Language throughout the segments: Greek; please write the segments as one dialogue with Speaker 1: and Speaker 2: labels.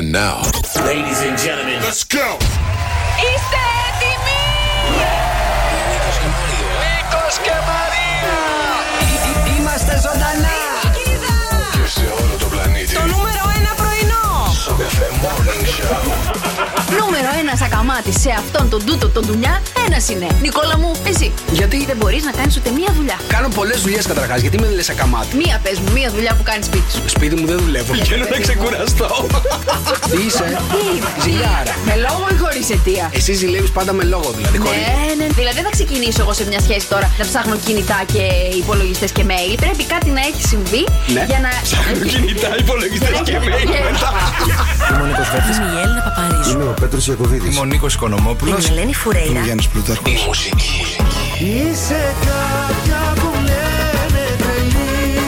Speaker 1: And now,
Speaker 2: Ladies and gentlemen,
Speaker 1: let's go!
Speaker 3: Είστε έτοιμοι!
Speaker 4: Νίκος και Μαρία! Είμαστε ζωντανά!
Speaker 1: Και σε όλο το πλανήτη.
Speaker 3: Το νούμερο ένα πρωινό!
Speaker 1: Σοκαφέ Morning Show.
Speaker 5: Νούμερο ένα ακαμάτι σε αυτόν τον τούτο τον δουλειά, ένας είναι. Νικόλα μου, εσύ.
Speaker 6: Γιατί;
Speaker 5: Δεν μπορείς να κάνεις ούτε μία δουλειά.
Speaker 6: κάνω πολλές δουλειές καταρχάς. Γιατί με λες ακαμάτι.
Speaker 5: Μία πες μου, μία δουλειά που κάνει σπίτι σου.
Speaker 6: Σπίτι μου δεν δουλεύω. Βγαίνω να ξεκουραστώ. Τι είσαι,
Speaker 5: Τι είμαι,
Speaker 6: ζηλιάρα.
Speaker 5: Με λόγο ή χωρίς αιτία;
Speaker 6: Εσύ ζηλεύεις πάντα με λόγο δηλαδή. χωρίς.
Speaker 5: Ναι, ναι. Δηλαδή δεν θα ξεκινήσω εγώ σε μια σχέση τώρα να ψάχνω κινητά και υπολογιστές και mail. Πρέπει κάτι να έχει συμβεί
Speaker 6: Ναι.
Speaker 5: για να.
Speaker 6: Ψάχνω κινητά, υπολογιστές και mail μετά.
Speaker 7: Είμαι ο Νίκος Βέρτης.
Speaker 3: Είμαι η Έλληνα Παπαρίζου.
Speaker 7: Είμαι ο Πέτρος Ιακωβίδης.
Speaker 8: Είμαι ο Νίκος
Speaker 3: Είμαι
Speaker 8: Οικονομόπουλος.
Speaker 3: η Ελένη Φουρέιρα.
Speaker 7: Είμαι ο Γιάννης Πλούταρχος.
Speaker 1: Η μουσική.
Speaker 4: Είσαι κάποια που λένε τρελή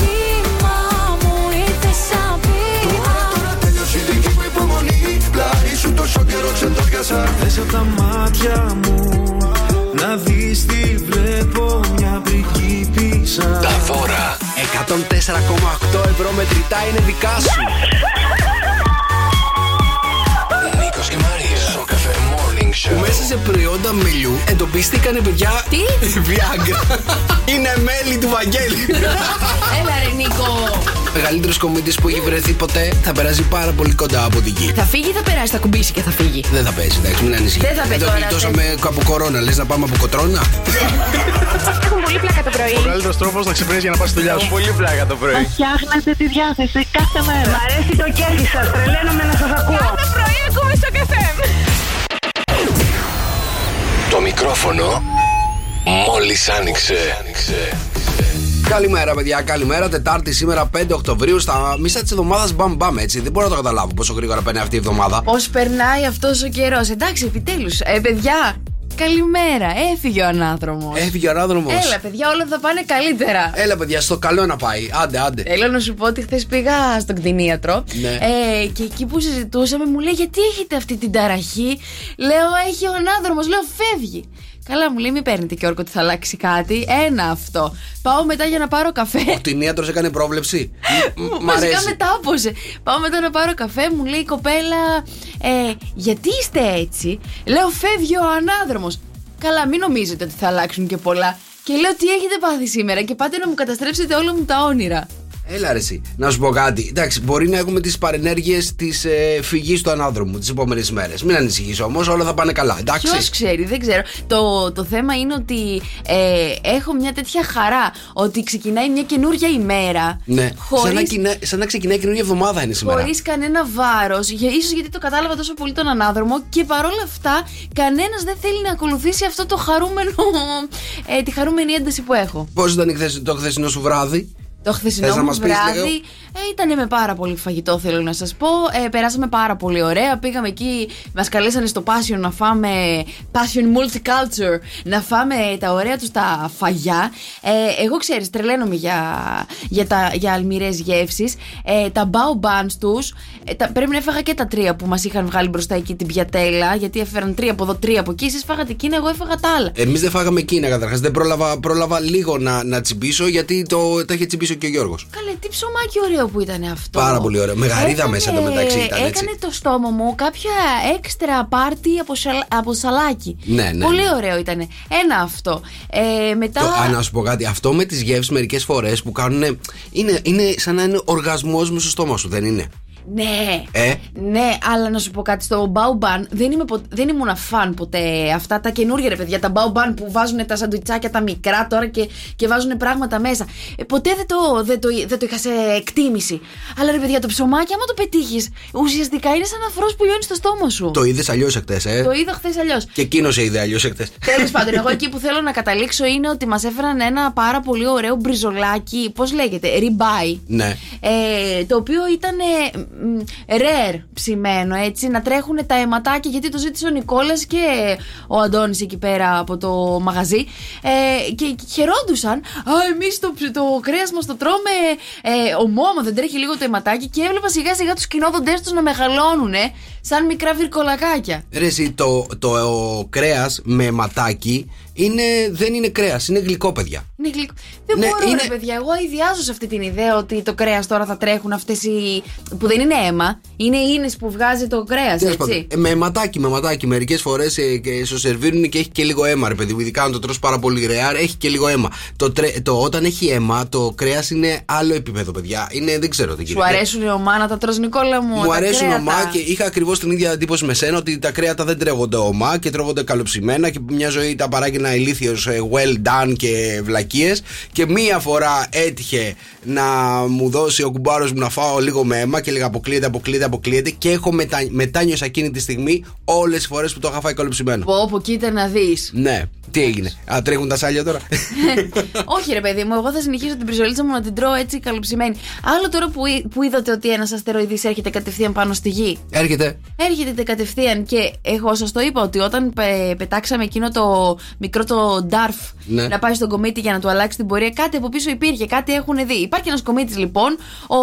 Speaker 3: Κύμα μου ήρθες σαν πείρα.
Speaker 7: Τώρα τέλειωσε η δική μου υπομονή. Πλάι σου τόσο καιρό ξεντόριασα.
Speaker 4: Θες από τα μάτια μου να δεις τι βλέπω μια πριγκίπισσα
Speaker 1: Τα δώρα.
Speaker 6: 104,8 ευρώ μετρητά είναι δικά σου.
Speaker 1: Morning Show.
Speaker 6: Μέσα σε προϊόντα μελιού εντοπίστηκαν παιδιά.
Speaker 5: Τι;
Speaker 6: Viagra. Είναι μέλη του Βαγγέλη.
Speaker 5: Έλα ρε Νίκο.
Speaker 6: Μεγαλύτερος κομίτη που έχει βρεθεί ποτέ θα περάσει πάρα πολύ κοντά από την γη.
Speaker 5: Θα φύγει ή θα περάσει, θα κουμπίσει και θα φύγει;
Speaker 6: Δεν θα πέσει, εντάξει, μην ανησυχείς.
Speaker 5: Δεν θα πέσει
Speaker 6: Εδώ
Speaker 5: τώρα,
Speaker 6: γλιτώσαμε
Speaker 5: δεν-
Speaker 6: από κορώνα. Λες να πάμε από κοτρώνα;
Speaker 5: Έχουν πολύ πλάκα το πρωί.
Speaker 8: Ο καλύτερος τρόπος να ξυπνήσεις για να πας στη δουλειά σου.
Speaker 2: πολύ πλάκα το πρωί.
Speaker 9: Φτιάχνετε τη διάθεση κάθε μέρα. Μ' αρέσει το κέφι σας. Τρελαίνομαι να σας ακούω.
Speaker 3: Κάθε πρωί ακούμε στο καφέ.
Speaker 1: Το μικρόφωνο μόλις άνοιξε.
Speaker 6: Καλημέρα, παιδιά, καλημέρα. Τετάρτη σήμερα 5 Οκτωβρίου. Στα μισά της εβδομάδας μπαμ μπαμ έτσι. Δεν μπορώ να το καταλάβω πόσο γρήγορα παίρνει αυτή η εβδομάδα.
Speaker 5: Πώς περνάει αυτός ο καιρός. Εντάξει, επιτέλους. Ε, παιδιά, καλημέρα. Έφυγε ο ανάδρομος.
Speaker 6: Έφυγε ο ανάδρομος.
Speaker 5: Έλα, παιδιά, όλα θα πάνε καλύτερα.
Speaker 6: Έλα, παιδιά, στο καλό να πάει. Άντε, άντε.
Speaker 5: Θέλω να σου πω ότι χθες πήγα στον κτηνίατρο
Speaker 6: Ναι.
Speaker 5: ε, και εκεί που συζητούσαμε μου λέει γιατί έχετε αυτή την ταραχή; Λέω έχει ο ανάδρομος, λέω φεύγει. Καλά μου λέει μην παίρνετε και όρκο ότι θα αλλάξει κάτι. Ένα αυτό. Πάω μετά για να πάρω καφέ.
Speaker 6: Ο κτηνίατρο έκανε πρόβλεψη. Μ- μ- Μ'
Speaker 5: Βασικά
Speaker 6: αρέσει.
Speaker 5: μετάποσε. Πάω μετά να πάρω καφέ, μου λέει η κοπέλα, ε, γιατί είστε έτσι; Λέω, φεύγει ο ανάδρομος. Καλά, μην νομίζετε ότι θα αλλάξουν και πολλά. Και λέω, τι έχετε πάθει σήμερα και πάτε να μου καταστρέψετε όλα μου τα όνειρα.
Speaker 6: Έλα, ρε, εσύ. Να σου πω κάτι. Εντάξει, μπορεί να έχουμε τις παρενέργειες της ε, φυγής του ανάδρομου τις επόμενες μέρες. Μην ανησυχείς όμως, όλα θα πάνε καλά. Εντάξει.
Speaker 5: Ποιος ξέρει, δεν ξέρω. Το, το θέμα είναι ότι ε, έχω μια τέτοια χαρά ότι ξεκινάει μια καινούργια ημέρα.
Speaker 6: Ναι. Σαν, να
Speaker 5: Χωρίς,
Speaker 6: κινα- σαν να ξεκινάει καινούργια εβδομάδα είναι σήμερα.
Speaker 5: χωρίς κανένα βάρος. ίσως γιατί το κατάλαβα τόσο πολύ τον ανάδρομο και παρόλα αυτά κανένας δεν θέλει να ακολουθήσει αυτό το χαρούμενο. Ε, τη χαρούμενη ένταση που έχω.
Speaker 6: Πώς ήταν η χθες- το χθεσινό σου βράδυ;
Speaker 5: Το χθεσινό
Speaker 6: Θες να
Speaker 5: μου
Speaker 6: μας πεις λίγο;
Speaker 5: βράδυ ε, ήταν με πάρα πολύ φαγητό, θέλω να σας πω. Ε, περάσαμε πάρα πολύ ωραία. Πήγαμε εκεί, μας καλέσανε στο Passion να φάμε. Passion Multiculture, να φάμε τα ωραία τους τα φαγιά. Ε, εγώ ξέρεις, τρελαίνομαι για, για, τα, για αλμυρές γεύσεις. Ε, τα bao buns τους. Ε, τα- πρέπει να έφαγα και τα τρία που μας είχαν βγάλει μπροστά εκεί την πιατέλα. Γιατί έφεραν τρία από εδώ, τρία από εκεί. Εσείς φάγατε εκείνα, εγώ έφαγα τα άλλα.
Speaker 6: Εμείς δεν φάγαμε εκείνα καταρχάς. Δεν πρόλαβα, πρόλαβα λίγο να, να τσιμπήσω γιατί το, τα είχε τσιμπήσει και ο Γιώργος.
Speaker 5: Καλέ, τι ψωμάκι ωραίο που ήταν αυτό.
Speaker 6: Πάρα πολύ ωραίο. Με γαρίδα μέσα εντωμεταξύ ήταν, έτσι.
Speaker 5: Έκανε το στόμα μου κάποια έξτρα πάρτι από, σαλ- από σαλάκι.
Speaker 6: Ναι, ναι,
Speaker 5: Πολύ
Speaker 6: ναι.
Speaker 5: ωραίο ήταν. Ένα αυτό. Ε, μετά.
Speaker 6: Το, α, να σου πω κάτι. Αυτό με τις γεύσεις μερικές φορές που κάνουν. Είναι, είναι σαν να είναι οργασμός μες στο στόμα σου, δεν είναι;
Speaker 5: Ναι.
Speaker 6: Ε;
Speaker 5: Ναι, αλλά να σου πω κάτι. Στο Baoban δεν, είμαι πο- δεν ήμουν φαν ποτέ. Αυτά τα καινούργια ρε παιδιά. Τα Baoban που βάζουν τα σαντουιτσάκια τα μικρά τώρα και, και βάζουν πράγματα μέσα. Ε, ποτέ δεν το, δεν, το, δεν το είχα σε εκτίμηση. Αλλά ρε παιδιά, το ψωμάκι, άμα το πετύχεις, ουσιαστικά είναι σαν αφρός που λιώνεις στο στόμα σου.
Speaker 6: Το είδες αλλιώς εχθές, ε;
Speaker 5: Το είδα χθες αλλιώς.
Speaker 6: Και εκείνο σε είδε αλλιώς εχθές.
Speaker 5: Τέλος πάντων, εγώ εκεί που θέλω να καταλήξω είναι ότι μας έφεραν ένα πάρα πολύ ωραίο μπριζολάκι. Πώς λέγεται, ριμπάι.
Speaker 6: Ναι.
Speaker 5: Ε, το οποίο ήταν ε, μ, rare ψημένο έτσι να τρέχουν τα αιματάκια γιατί το ζήτησε ο Νικόλας και ο Αντώνης εκεί πέρα από το μαγαζί. Ε, και χαιρόντουσαν. Α εμείς το, το κρέας μας το τρώμε ε, ομό άμα δεν τρέχει λίγο το αιματάκι και έβλεπα σιγά σιγά τους κοινόδοντές τους να μεγαλώνουνε σαν μικρά βυρκολακάκια.
Speaker 6: Ρε, εσύ, το, το, κρέας με ματάκι είναι, δεν είναι κρέας, είναι γλυκό, παιδιά.
Speaker 5: Είναι γλυκό. Δεν
Speaker 6: Ναι,
Speaker 5: μπορώ,
Speaker 6: είναι-
Speaker 5: ρε παιδιά. Εγώ ιδιάζω σε αυτή την ιδέα ότι το κρέας τώρα θα τρέχουν αυτές οι. που δεν είναι αίμα. Είναι ίνες που βγάζει το κρέας,
Speaker 6: Τέλος πάντων,
Speaker 5: έτσι.
Speaker 6: ε, με ματάκι, με ματάκι. Μερικές φορές στο σερβίρουν και έχει και λίγο αίμα, ρε παιδί μου. Ειδικά αν το τρως πάρα πολύ ρεάρ, έχει και λίγο αίμα. Το, τρε- το, όταν έχει αίμα, το κρέας είναι άλλο επίπεδο, παιδιά. Είναι, δεν ξέρω τι
Speaker 5: Σου
Speaker 6: γίνεται.
Speaker 5: αρέσουν ομά να τα τρως Νικόλα μου.
Speaker 6: Μου
Speaker 5: τα
Speaker 6: αρέσουν
Speaker 5: κρέατα.
Speaker 6: ομά και είχα ακριβώς την ίδια εντύπωση με σένα ότι τα κρέατα δεν τρέχονται ομά και τρώγονται καλοψημένα και μια ζωή τα παράγγελνα ηλίθιος well done και βλακίες. Και μία φορά έτυχε να μου δώσει ο κουμπάρος μου να φάω λίγο με αίμα και έλεγα αποκλείεται, αποκλείεται, αποκλείεται. Και έχω μετα... μετάνιωσα εκείνη τη στιγμή όλες τις φορές που το είχα φάει καλοψημένο.
Speaker 5: Πω, πω, κοίτα να δεις.
Speaker 6: Ναι, τι έγινε. Α, τρέχουν τα σάλια τώρα.
Speaker 5: Όχι, ρε παιδί μου, εγώ θα συνεχίσω την πριζολίτσα μου να την τρώω έτσι καλοψημένη. Άλλο τώρα που, εί- που είδατε ότι ένας αστεροειδής έρχεται κατευθείαν πάνω στη γη.
Speaker 6: Έρχεται.
Speaker 5: Έρχεται κατευθείαν και εγώ σας το είπα ότι όταν πε- πετάξαμε εκείνο το μικρό το ντάρφ
Speaker 6: Ναι.
Speaker 5: να πάει στον κομίτη για να του αλλάξει την πορεία, κάτι από πίσω υπήρχε, κάτι έχουν δει. Υπάρχει ένας κομίτης λοιπόν, ο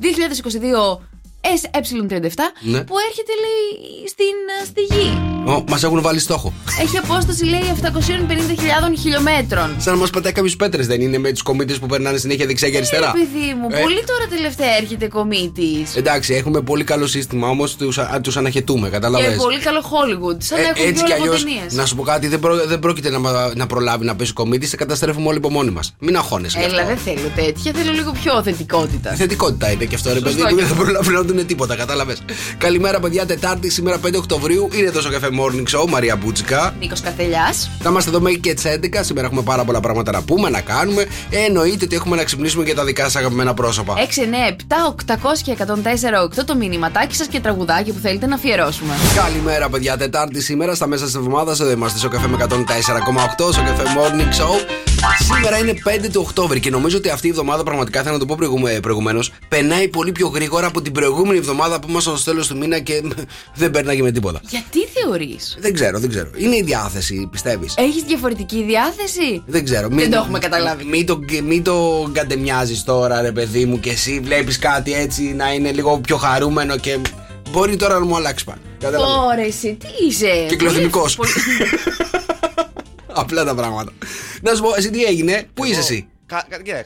Speaker 5: 2022 SE37,
Speaker 6: Ναι.
Speaker 5: που έρχεται λέει στην, ε, στη γη.
Speaker 6: Μας έχουν βάλει στόχο.
Speaker 5: Έχει απόσταση λέει 750.000 χιλιόμετρων.
Speaker 6: Σαν να μας πετάει κάποιου πέτρες, δεν είναι με τους κομίτες που περνάνε συνέχεια δεξιά και αριστερά.
Speaker 5: Ε, παιδί μου,
Speaker 6: Ε,
Speaker 5: πολύ τώρα τελευταία έρχεται κομίτης.
Speaker 6: Εντάξει, έχουμε πολύ καλό σύστημα όμως, τους τους αναχαιτούμε,
Speaker 5: Και
Speaker 6: καταλαβαίνεις.
Speaker 5: πολύ καλό Hollywood. Σαν να έχουν
Speaker 6: Ε, έτσι
Speaker 5: δυο
Speaker 6: κι αλλιώς,
Speaker 5: λογοτενίες.
Speaker 6: να σου πω κάτι, δεν, πρό- δεν πρόκειται να, μα- να προλάβει να πέσει κομίτη, σε καταστρέφουμε όλοι από μόνοι μας. Μην αγχώνεσαι. γι'
Speaker 5: Έλα,
Speaker 6: αυτό.
Speaker 5: δεν θέλω τέτοια. Θέλω λίγο πιο θετικότητα.
Speaker 6: Θετικότητα είναι και αυτό, ρε παιδί
Speaker 5: Σωστό
Speaker 6: μου.
Speaker 5: και
Speaker 6: Δεν θα προλάβει να δουν τίποτα, κατάλαβες. Καλημέρα, παιδιά. Τετάρτη, σήμερα 5 Οκτωβρίου. Είναι το Cafe Morning Show, Μαρία Μπούτσικα.
Speaker 5: Νίκος Καθελιά.
Speaker 6: Θα είμαστε εδώ μέχρι και τις 11. Σήμερα έχουμε πάρα πολλά πράγματα να πούμε, να κάνουμε. Ε, εννοείται ότι έχουμε να ξυπνήσουμε και τα δικά σας αγαπημένα πρόσωπα.
Speaker 5: 6, 9, 7, 800 και 104, 8 το μηνυματάκι σας και τραγουδάκι που θέλετε να αφιερώσουμε.
Speaker 6: Καλημέρα, παιδιά. Τετάρτη σήμερα, στα μέσα της εβδομάδας. Εδώ είμαστε στο καφέ με 104,8 στο καφέ Morning Show. Σήμερα είναι 5 του Οκτώβρη και νομίζω ότι αυτή η εβδομάδα πραγματικά θα να το πω προηγουμένως. Περνάει πολύ πιο γρήγορα από την προηγούμενη εβδομάδα που ήμασταν στο τέλος του μήνα και δεν περνάγε με τίποτα.
Speaker 5: Γιατί θεωρείς,
Speaker 6: Δεν ξέρω, δεν ξέρω. Είναι η διάθεση, πιστεύεις;
Speaker 5: Έχεις διαφορετική διάθεση;
Speaker 6: Δεν ξέρω.
Speaker 5: Δεν το έχουμε καταλάβει.
Speaker 6: Μην το, μην το κατεμοιάζει τώρα, ρε παιδί μου, και εσύ βλέπεις κάτι έτσι να είναι λίγο πιο χαρούμενο και μπορεί τώρα να μου αλλάξει πάλι. Κατάλαβες;
Speaker 5: Τώρα εσύ, τι είσαι;
Speaker 6: Κυκλοθυμικός.
Speaker 5: Πολύ-
Speaker 6: Απλά τα πράγματα. Να σου πω, εσύ τι έγινε, πού είσαι εσύ;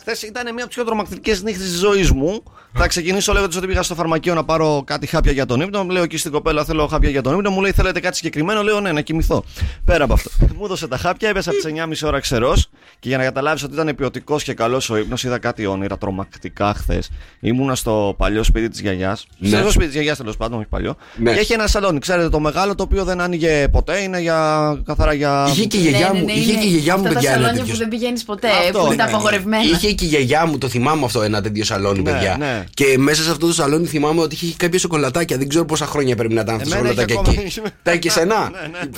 Speaker 8: Χθες ήταν μια από τις πιο τρομακτικές νύχτες της ζωής μου. Θα ξεκινήσω λέγοντας ότι πήγα στο φαρμακείο να πάρω κάτι χάπια για τον ύπνο. Λέω εκεί στην κοπέλα: Θέλω χάπια για τον ύπνο. Μου λέει: Θέλετε κάτι συγκεκριμένο; Λέω: Ναι, να κοιμηθώ. Πέρα από αυτό. μου έδωσε τα χάπια, έπεσα από τις 9.30 ώρα ξερός. Και για να καταλάβεις ότι ήταν ποιοτικός και καλός ο ύπνος, είδα κάτι όνειρα τρομακτικά χθες. Ήμουνα στο παλιό σπίτι της γιαγιάς.
Speaker 6: Ναι.
Speaker 8: Στο σπίτι της γιαγιάς τέλος πάντων, όχι παλιό.
Speaker 6: Ναι.
Speaker 8: Και έχει ένα σαλόνι, ξέρετε, το μεγάλο το οποίο δεν άνοιγε ποτέ. Είναι για καθαρά για.
Speaker 6: Είχε και η γιαγιά
Speaker 5: Ναι,
Speaker 6: μου,
Speaker 5: ναι, ναι,
Speaker 6: είχε
Speaker 5: είναι
Speaker 6: και η γιαγιά μου,
Speaker 5: αυτά
Speaker 6: παιδιά,
Speaker 5: τα
Speaker 6: ένα
Speaker 5: σαλόνια
Speaker 6: τέτοιο.
Speaker 5: που δεν πηγαίνεις ποτέ,
Speaker 8: Αυτό,
Speaker 5: που είναι
Speaker 8: ναι,
Speaker 5: τα
Speaker 8: ναι.
Speaker 5: απαγορευμένα.
Speaker 6: Είχε και η γιαγιά μου, το θυμάμαι αυτό, ένα τέτοιο σαλόνι,
Speaker 8: Ναι,
Speaker 6: παιδιά.
Speaker 8: Ναι.
Speaker 6: Και μέσα σε αυτό το σαλόνι θυμάμαι ότι είχε κάποια σοκολατάκια. Δεν ξέρω πόσα χρόνια πρέπει να ήταν αυτά τα
Speaker 8: Εμένα είχε
Speaker 6: σοκολατάκια
Speaker 8: ακόμα-
Speaker 6: εκεί. Τα είχε σένα.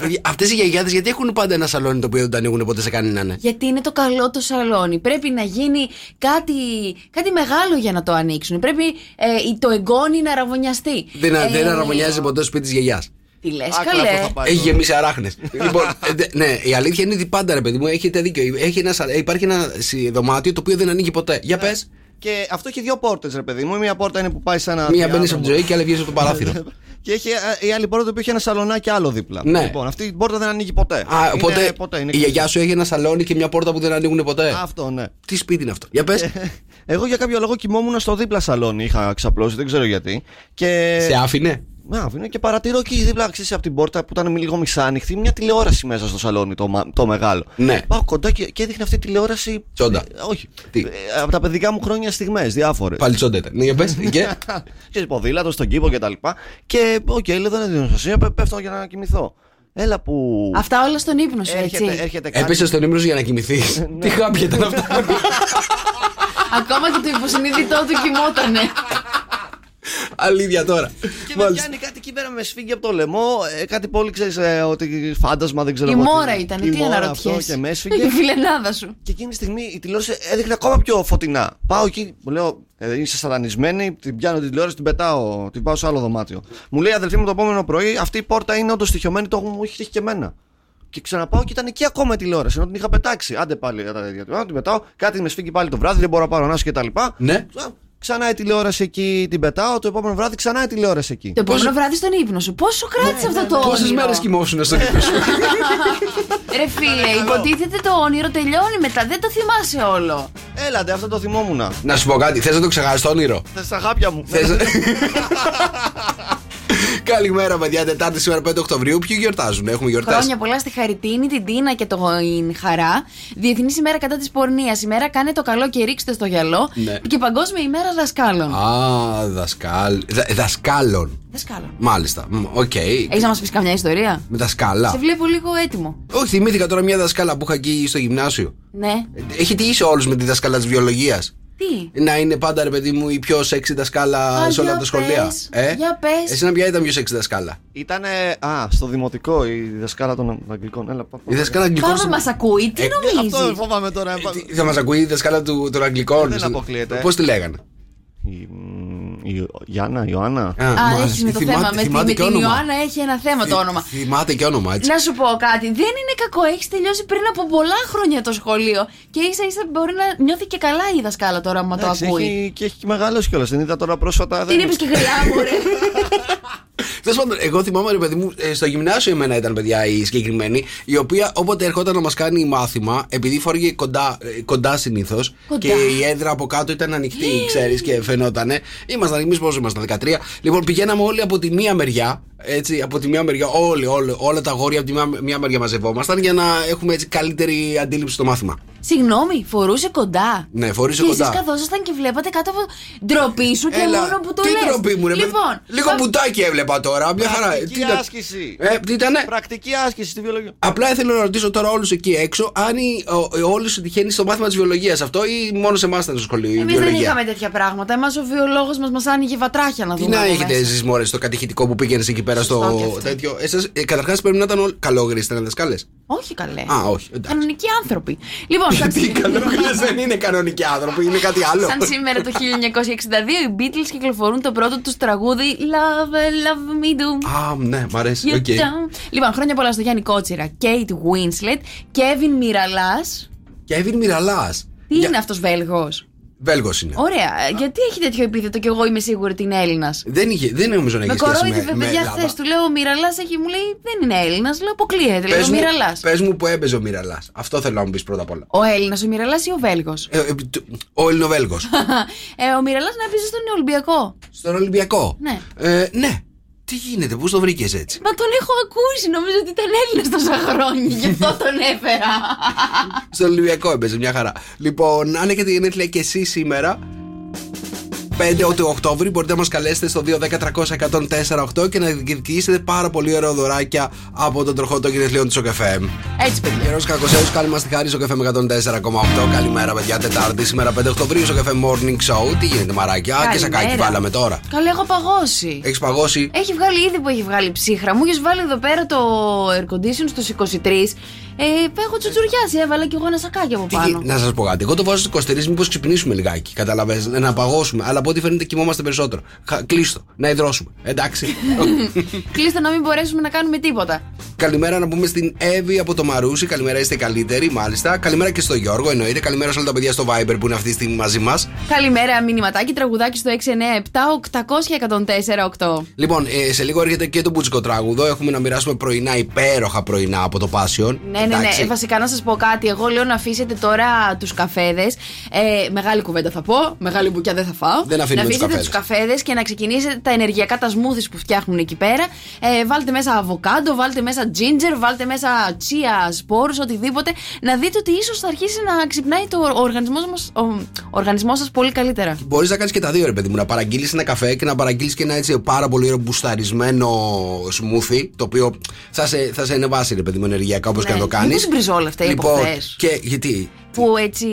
Speaker 8: Ναι,
Speaker 6: Αυτές οι γιαγιάδες γιατί έχουν πάντα ένα σαλόνι το οποίο δεν το ανοίγουν ποτέ σε κανέναν.
Speaker 5: Γιατί είναι το καλό το σαλόνι. Πρέπει να γίνει κάτι, κάτι μεγάλο για να το ανοίξουν. Πρέπει ε, το εγγόνι να αραβωνιαστεί.
Speaker 6: Δεν,
Speaker 5: Ε,
Speaker 6: δεν αραβωνιάζει ποτέ το σπίτι της γιαγιάς.
Speaker 5: Τι λες,
Speaker 8: Άκλα
Speaker 5: καλέ.
Speaker 8: που θα πάει.
Speaker 6: Έχει γεμίσει αράχνες. λοιπόν, ε, δε- ναι, η αλήθεια είναι ότι πάντα ρε παιδί μου έχετε δίκιο. Έχει ένα, σα- υπάρχει ένα σι- δωμάτιο το οποίο δεν ανοίγει ποτέ. Για πες.
Speaker 8: Και αυτό έχει δύο πόρτες, ρε παιδί μου. Η μία πόρτα είναι που πάει σε ένα.
Speaker 6: Μία μπαίνει από
Speaker 8: διάδρομο.
Speaker 6: τη ζωή και άλλη βγαίνει από το παράθυρο.
Speaker 8: Και έχει ε, η άλλη πόρτα που έχει ένα σαλονάκι άλλο δίπλα.
Speaker 6: Ναι.
Speaker 8: Λοιπόν, αυτή η πόρτα δεν ανοίγει ποτέ.
Speaker 6: Α,
Speaker 8: Είναι
Speaker 6: οπότε
Speaker 8: ποτέ, είναι
Speaker 6: η
Speaker 8: κλειστή.
Speaker 6: γιαγιά σου έχει ένα σαλόνι και μια πόρτα που δεν ανοίγουν ποτέ;
Speaker 8: Αυτό, ναι.
Speaker 6: Τι σπίτι είναι αυτό; Για πες.
Speaker 8: Εγώ για κάποιο λόγο κοιμόμουν στο δίπλα σαλόνι. Είχα ξαπλώσει, δεν ξέρω γιατί. Και.
Speaker 6: Σε άφηνε;
Speaker 8: Να, αφήνω και παρατηρώ εκεί δίπλα, ξέρεις, από την πόρτα που ήταν λίγο μισάνοιχτη, μια τηλεόραση μέσα στο σαλόνι, το, μα- το μεγάλο.
Speaker 6: Ναι.
Speaker 8: Πάω κοντά και, και έδειχνε αυτή η τηλεόραση.
Speaker 6: Τσόντα.
Speaker 8: Ε, όχι.
Speaker 6: Τι;
Speaker 8: Ε, από τα παιδικά μου χρόνια στιγμές, διάφορες.
Speaker 6: Πάλι τσόντα ήταν. Ναι, για πες. Και;
Speaker 8: και ποδήλατο στον κήπο και τα λοιπά. Και, οκ, λέω δεν είναι σημασία, πέ- πέφτω για να κοιμηθώ. Έλα που.
Speaker 5: Αυτά όλα στον ύπνο σου,
Speaker 8: έρχεται,
Speaker 5: έτσι.
Speaker 8: έρχεται κάτι.
Speaker 6: Έπεσε στον ύπνο σου για να κοιμηθείς. Τι χάπια ήταν αυτά.
Speaker 5: Ακόμα και το υποσυνείδητό του κοιμότανε.
Speaker 6: Αλήθεια τώρα.
Speaker 8: Και με
Speaker 6: Μάλιστα.
Speaker 8: πιάνει κάτι εκεί πέρα με σφίγγει από το λαιμό. ε, κάτι πολύ ξέρεις ότι φάντασμα δεν ξέρω
Speaker 5: Η
Speaker 8: εγώ τι.
Speaker 5: μόρα ήταν,
Speaker 8: Η
Speaker 5: τι
Speaker 8: μόρα
Speaker 5: αναρωτιέσαι;
Speaker 8: αυτό Και με
Speaker 5: Η
Speaker 8: έσφυγε.
Speaker 5: φιλενάδα σου.
Speaker 8: Και εκείνη τη στιγμή η τηλεόραση έδειχνε ακόμα πιο φωτεινά. Πάω εκεί, μου λέω, ε, είσαι σατανισμένη, την πιάνω την τηλεόραση, την πετάω, την πάω σε άλλο δωμάτιο. Μου λέει αδελφή μου το επόμενο πρωί, αυτή η πόρτα είναι όντως στοιχειωμένη, το μου έχει τύχει και εμένα. Και ξαναπάω και ήταν εκεί ακόμα η τηλεόραση, ενώ την είχα πετάξει. Άντε πάλι για τα ίδια. Α, Την πετάω, κάτι με σφίγγει πάλι το βράδυ, δεν μπορώ να πάρω ανάσχη και τα λοιπά.
Speaker 6: Ναι.
Speaker 8: Α, ξανά η τηλεόραση εκεί, την πετάω. Το επόμενο βράδυ ξανά η τηλεόραση εκεί.
Speaker 5: Το επόμενο βράδυ στον ύπνο σου. Πόσο κράτησε αυτό το όνειρο;
Speaker 6: Πόσε μέρες κοιμόσουν στο ύπνο σου;
Speaker 5: Ρε φίλε, υποτίθεται το όνειρο τελειώνει μετά. Δεν το θυμάσαι όλο.
Speaker 8: Έλατε, αυτό το θυμόμουν.
Speaker 6: Να σου πω κάτι, θες να το ξεχάσεις το όνειρο;
Speaker 8: Θες τα χάπια μου.
Speaker 6: Θες- Καλημέρα, παιδιά. Τετάρτη σήμερα 5 Οκτωβρίου. Ποιοι γιορτάζουν, έχουμε γιορτάσει.
Speaker 5: Χρόνια πολλά στη Χαριτίνη, την Τίνα και την Χαρά. Διεθνή ημέρα κατά της πορνείας. Ημέρα κάνε το καλό και ρίξτε στο γυαλό.
Speaker 6: Ναι.
Speaker 5: Και Παγκόσμια ημέρα δασκάλων.
Speaker 6: Α, δασκάλ. δα- Δασκάλων.
Speaker 5: Δασκάλων.
Speaker 6: Μάλιστα. Μ, Οκ.
Speaker 5: Έχεις να μας πεις καμιά ιστορία;
Speaker 6: Με δασκάλα.
Speaker 5: Σε βλέπω λίγο έτοιμο.
Speaker 6: Όχι, θυμήθηκα τώρα μια δασκάλα που είχα εκεί στο γυμνάσιο.
Speaker 5: Ναι.
Speaker 6: Έχει τύχει όλους με τη δασκάλα της βιολογίας.
Speaker 5: Τι;
Speaker 6: Να είναι πάντα ρε παιδί μου η πιο σεξι δασκάλα
Speaker 5: Α,
Speaker 6: σε όλα
Speaker 5: για
Speaker 6: τα σχολεία.
Speaker 5: πες.
Speaker 6: Ε;
Speaker 5: Για πες.
Speaker 6: Εσύ να ποια ήταν πιο σεξι δασκάλα;
Speaker 8: Ήτανε. Α, στο δημοτικό η δασκάλα των Αγγλικών. Έλα, πά, πά,
Speaker 6: Η δασκάλα αγγλικών.
Speaker 5: Πάμε μα ακούει, τι
Speaker 6: Ε,
Speaker 5: νομίζεις;
Speaker 8: Αυτό φοβάμαι τώρα.
Speaker 6: Τι- Θα μας ακούει η δασκάλα του, των Αγγλικών.
Speaker 8: Δεν αποκλείεται.
Speaker 6: Πώς τη λέγανε;
Speaker 8: Η, μ, η Γιάννα, Ιωάννα.
Speaker 5: Α,
Speaker 6: μάλιστα.
Speaker 5: έχει με το
Speaker 6: Θυμάται-
Speaker 5: θέμα. Με, τη-
Speaker 6: θυμάται
Speaker 5: με
Speaker 6: και
Speaker 5: την
Speaker 6: όνομα.
Speaker 5: Ιωάννα έχει ένα θέμα το
Speaker 6: Θυ-
Speaker 5: όνομα.
Speaker 6: Θυμάται και όνομα, έτσι.
Speaker 5: Να σου πω κάτι. Δεν είναι κακό. Έχεις τελειώσει πριν από πολλά χρόνια το σχολείο. Και ίσα ίσα μπορεί να νιώθει και καλά η δασκάλα τώρα, άμα το
Speaker 8: Εντάξει,
Speaker 5: ακούει.
Speaker 8: έχει, και έχει και μεγαλώσει κιόλας. Δεν είδα τώρα πρόσφατα.
Speaker 5: Την
Speaker 8: δεν-
Speaker 5: είπες και γριά μου, ρε.
Speaker 6: Τέλος πάντων, εγώ θυμάμαι, ρε παιδί μου, ε, στο γυμνάσιο εμένα ήταν παιδιά η συγκεκριμένη, η οποία όποτε ερχόταν να μας κάνει μάθημα, επειδή φόργε κοντά, ε, κοντά συνήθως
Speaker 5: Κοντά.
Speaker 6: και η έδρα από κάτω ήταν ανοιχτή, ξέρεις, και φαινότανε. Ήμασταν εμείς πόσο ήμασταν, 13. Λοιπόν, πηγαίναμε όλοι από τη μία μεριά, έτσι, από τη μία μεριά, όλοι, όλοι, όλα τα γόρια από τη μία, μία μεριά μαζευόμασταν για να έχουμε έτσι καλύτερη αντίληψη στο μάθημα.
Speaker 5: Συγγνώμη, φορούσε κοντά.
Speaker 6: Ναι, φορούσε
Speaker 5: και
Speaker 6: κοντά.
Speaker 5: εσείς καθόσασταν και βλέπατε κάτω από ντροπή σου και
Speaker 6: Έλα,
Speaker 5: μόνο που το
Speaker 6: τι
Speaker 5: λες.
Speaker 6: ντροπή μου, ρε παιδί.
Speaker 5: Λοιπόν,
Speaker 6: Λίγο
Speaker 5: θα-
Speaker 6: μπουτάκι έβλεπα τώρα. Μια χαρά.
Speaker 8: Πρακτική
Speaker 6: ήταν-
Speaker 8: άσκηση.
Speaker 6: Ε, τι ήτανε;
Speaker 8: Πρακτική άσκηση στη βιολογία.
Speaker 6: Απλά ήθελα να ρωτήσω τώρα όλους εκεί έξω αν όλοι σου τυχαίνει στο μάθημα της βιολογίας αυτό ή μόνο σε εμάς ήταν στο σχολείο η
Speaker 5: Εμείς δεν
Speaker 6: βιολογία;
Speaker 5: είχαμε τέτοια πράγματα. Εμάς ο βιολόγος μας μας άνοιγε βατράχια να
Speaker 6: Τι
Speaker 5: δούμε.
Speaker 6: να
Speaker 5: από
Speaker 6: έχετε
Speaker 5: μέσα.
Speaker 6: εσείς μόρε στο κατηχητικό που πήγαινες εκεί πέρα
Speaker 5: Σωστό και
Speaker 6: στο
Speaker 5: αυτό.
Speaker 6: τέτοιο. Εσείς, ε, Καταρχάς πρέπει να ήταν όλοι. Καλόγρι ήταν δασκάλες.
Speaker 5: Όχι καλέ.
Speaker 6: Α, όχι. Εντάξει.
Speaker 5: Κανονικοί άνθρωποι. Λοιπόν, σαν,
Speaker 6: Γιατί οι καλόγρι δεν είναι κανονικοί άνθρωποι, είναι κάτι άλλο.
Speaker 5: σαν σήμερα το 1962 οι Beatles κυκλοφορούν το πρώτο τους τραγούδι Love, Love Me Do.
Speaker 6: Α, ναι, μ' αρέσει.
Speaker 5: You
Speaker 6: ok.
Speaker 5: don't. Λοιπόν, χρόνια πολλά στο Γιάννη Κότσιρα, Kate Winslet, Kevin Μυραλά.
Speaker 6: Kevin Μυραλά.
Speaker 5: Τι είναι αυτός Βέλγος;
Speaker 6: Βέλγος είναι.
Speaker 5: Ωραία. Γιατί έχει τέτοιο επίθετο και εγώ είμαι σίγουρη ότι είναι Έλληνας;
Speaker 6: Δεν, είχε, δεν νομίζω να
Speaker 5: Με
Speaker 6: έχει σχέση με,
Speaker 5: κορόιδευε,
Speaker 6: με
Speaker 5: παιδιά,
Speaker 6: Ελλάδα.
Speaker 5: χθες του λέω ο Μυραλάς έχει, μου λέει δεν είναι Έλληνας. Λέω αποκλείεται. Λέω
Speaker 6: Πες
Speaker 5: ο
Speaker 6: μου,
Speaker 5: Μυραλάς.
Speaker 6: πες μου που έπαιζε ο Μυραλάς. Αυτό θέλω να μου πεις πρώτα απ' όλα.
Speaker 5: Ο Έλληνας, ο Μυραλάς ή ο Βέλγος;
Speaker 6: Ε, ε, τ- ο Ελληνοβέλγο.
Speaker 5: ε, ο Μυραλάς να έπαιζε στον Ολυμπιακό.
Speaker 6: Στον Ολυμπιακό.
Speaker 5: Ναι.
Speaker 6: Ε, ναι. Τι γίνεται, πώς το βρήκες έτσι;
Speaker 5: Μα τον έχω ακούσει, νομίζω ότι ήταν Έλληνας τόσα χρόνια, γι' αυτό τον έφερα.
Speaker 6: Στον Ολυμπιακό έπαιζε μια χαρά. Λοιπόν, αν έχετε γενέθλια και εσείς σήμερα, 5 του Οκτώβρη μπορείτε να μας καλέσετε στο 210-300-1048 και να διεκδικήσετε πάρα πολύ ωραία δωράκια από τον τροχό των γενεθλίων του ΣΟΚΕΦΕΜ.
Speaker 5: Έτσι, παιδιά.
Speaker 6: Καιρό Κακοσέου, καλή μας τη χάρη στο καφέ με 104,8. Καλημέρα, παιδιά. Τετάρτη, σήμερα 5 Οκτωβρίου στο καφέ Morning Show. Τι γίνεται, μαράκια. Α, και σακάκι
Speaker 5: Καλημέρα.
Speaker 6: βάλαμε τώρα.
Speaker 5: Καλά, έχω παγώσει.
Speaker 6: Έχεις παγώσει;
Speaker 5: Έχει βγάλει ήδη που έχει βγάλει ψύχρα. Μου έχεις βάλει εδώ πέρα το air condition στου 23. Ε, έχω τσουτσουριάσει, έβαλα κι εγώ ένα σακάκι από
Speaker 6: Τι
Speaker 5: πάνω.
Speaker 6: γι- να σας πω κάτι. Εγώ το βάζω στο 23 μήπως ξυπνήσουμε λιγάκι. Καταλαβαίνετε, να παγώσουμε. Αλλά από ό,τι φαίνεται κοιμόμαστε περισσότερο. Χα- Κλείστο, να υδρώσουμε. Εντάξει.
Speaker 5: Κλείστε να μην μπορέσουμε να κάνουμε τίποτα.
Speaker 6: Καλημέρα να πούμε στην Εύη από το Μαρούσι. Καλημέρα, είστε καλύτεροι, μάλιστα. Καλημέρα και στο Γιώργο, εννοείται. Καλημέρα σε όλα τα παιδιά στο Viber που είναι αυτή τη στιγμή μαζί μας.
Speaker 5: Καλημέρα, μηνυματάκι, τραγουδάκι στο 697-800-1048.
Speaker 6: Λοιπόν, ε, σε λίγο έρχεται και το μπουτσικό τράγουδο. Έχουμε να μοιράσουμε πρωινά, υπέροχα πρωινά από το Passion.
Speaker 5: Ναι, ναι, ναι. Ε, βασικά να σας πω κάτι. Εγώ λέω να αφήσετε τώρα τους καφέδες. Ε, μεγάλη κουβέντα θα πω. Μεγάλη μπουκιά δεν θα φάω.
Speaker 6: Δεν αφήνουμε
Speaker 5: να
Speaker 6: τους
Speaker 5: αφήσετε
Speaker 6: καφέδες.
Speaker 5: τους καφέδες και να ξεκινήσετε τα ενεργειακά τα σμούθι που φτιάχνουν εκεί πέρα. Ε, βάλτε μέσα αβοκάντο, βάλτε μέσα ginger, βάλτε μέσα τσία σπόρους, οτιδήποτε. Να δείτε ότι ίσως θα αρχίσει να ξυπνάει το οργανισμός μας, ο, ο οργανισμός σας πολύ καλύτερα.
Speaker 6: Μπορείς να κάνεις και τα δύο, ρε παιδί μου. Να παραγγείλεις ένα καφέ και να παραγγείλεις και ένα έτσι πάρα πολύ ωραίο μπουσταρισμένο σμούθι. Το οποίο θα σε, θα σε ανεβάσει, ρε παιδί μου, ενεργειακά όπως και να το κάνει.
Speaker 5: Μήπως μπριζόλα αυτά οι
Speaker 6: Λοιπόν,
Speaker 5: από χθες;
Speaker 6: και γιατί;
Speaker 5: Που έτσι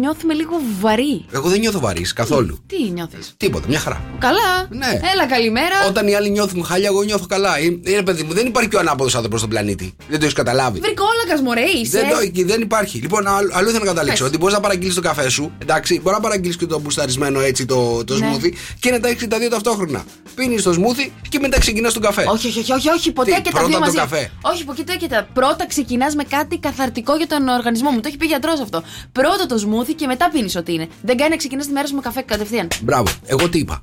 Speaker 5: νιώθουμε λίγο βαρύ.
Speaker 6: Εγώ δεν νιώθω βαρύ καθόλου.
Speaker 5: Τι νιώθεις;
Speaker 6: Τίποτα, μια χαρά.
Speaker 5: Καλά.
Speaker 6: Ναι.
Speaker 5: Έλα, καλημέρα.
Speaker 6: Όταν οι άλλοι νιώθουν χάλια, εγώ νιώθω καλά. Ε, ρε παιδί μου, δεν υπάρχει πιο ανάποδος άνθρωπος στον πλανήτη. Δεν το έχεις καταλάβει.
Speaker 5: Βρικόλακα, μωρέ, είσαι.
Speaker 6: Δεν, το, δεν υπάρχει. Λοιπόν, αλλού αλλού ήθελα να καταλήξω.
Speaker 5: Πες.
Speaker 6: Ότι μπορείς να παραγγείλεις το καφέ σου, εντάξει, μπορείς να παραγγείλεις και το μπουσταρισμένο έτσι το, το
Speaker 5: Ναι.
Speaker 6: σμούθι και να τα έχει τα δύο ταυτόχρονα. Πίνεις το σμούθι και μετά ξεκινάς τον καφέ.
Speaker 5: Όχι, όχι, όχι, όχι, όχι ποτέ
Speaker 6: Τι,
Speaker 5: και τα
Speaker 6: πρώτα
Speaker 5: δύο
Speaker 6: το
Speaker 5: μαζί.
Speaker 6: καφέ.
Speaker 5: Όχι, ποτέ και τα. Πρώτα ξεκινάς με κάτι καθαρτικό για τον οργανισμό μου. Το έχει πει γιατρός αυτό. Πρώτο. Πρώτο το σμούθι και μετά πίνεις ό,τι είναι. Δεν κάνει να ξεκινάς τη μέρα σου με καφέ κατευθείαν.
Speaker 6: Μπράβο. Εγώ τι είπα.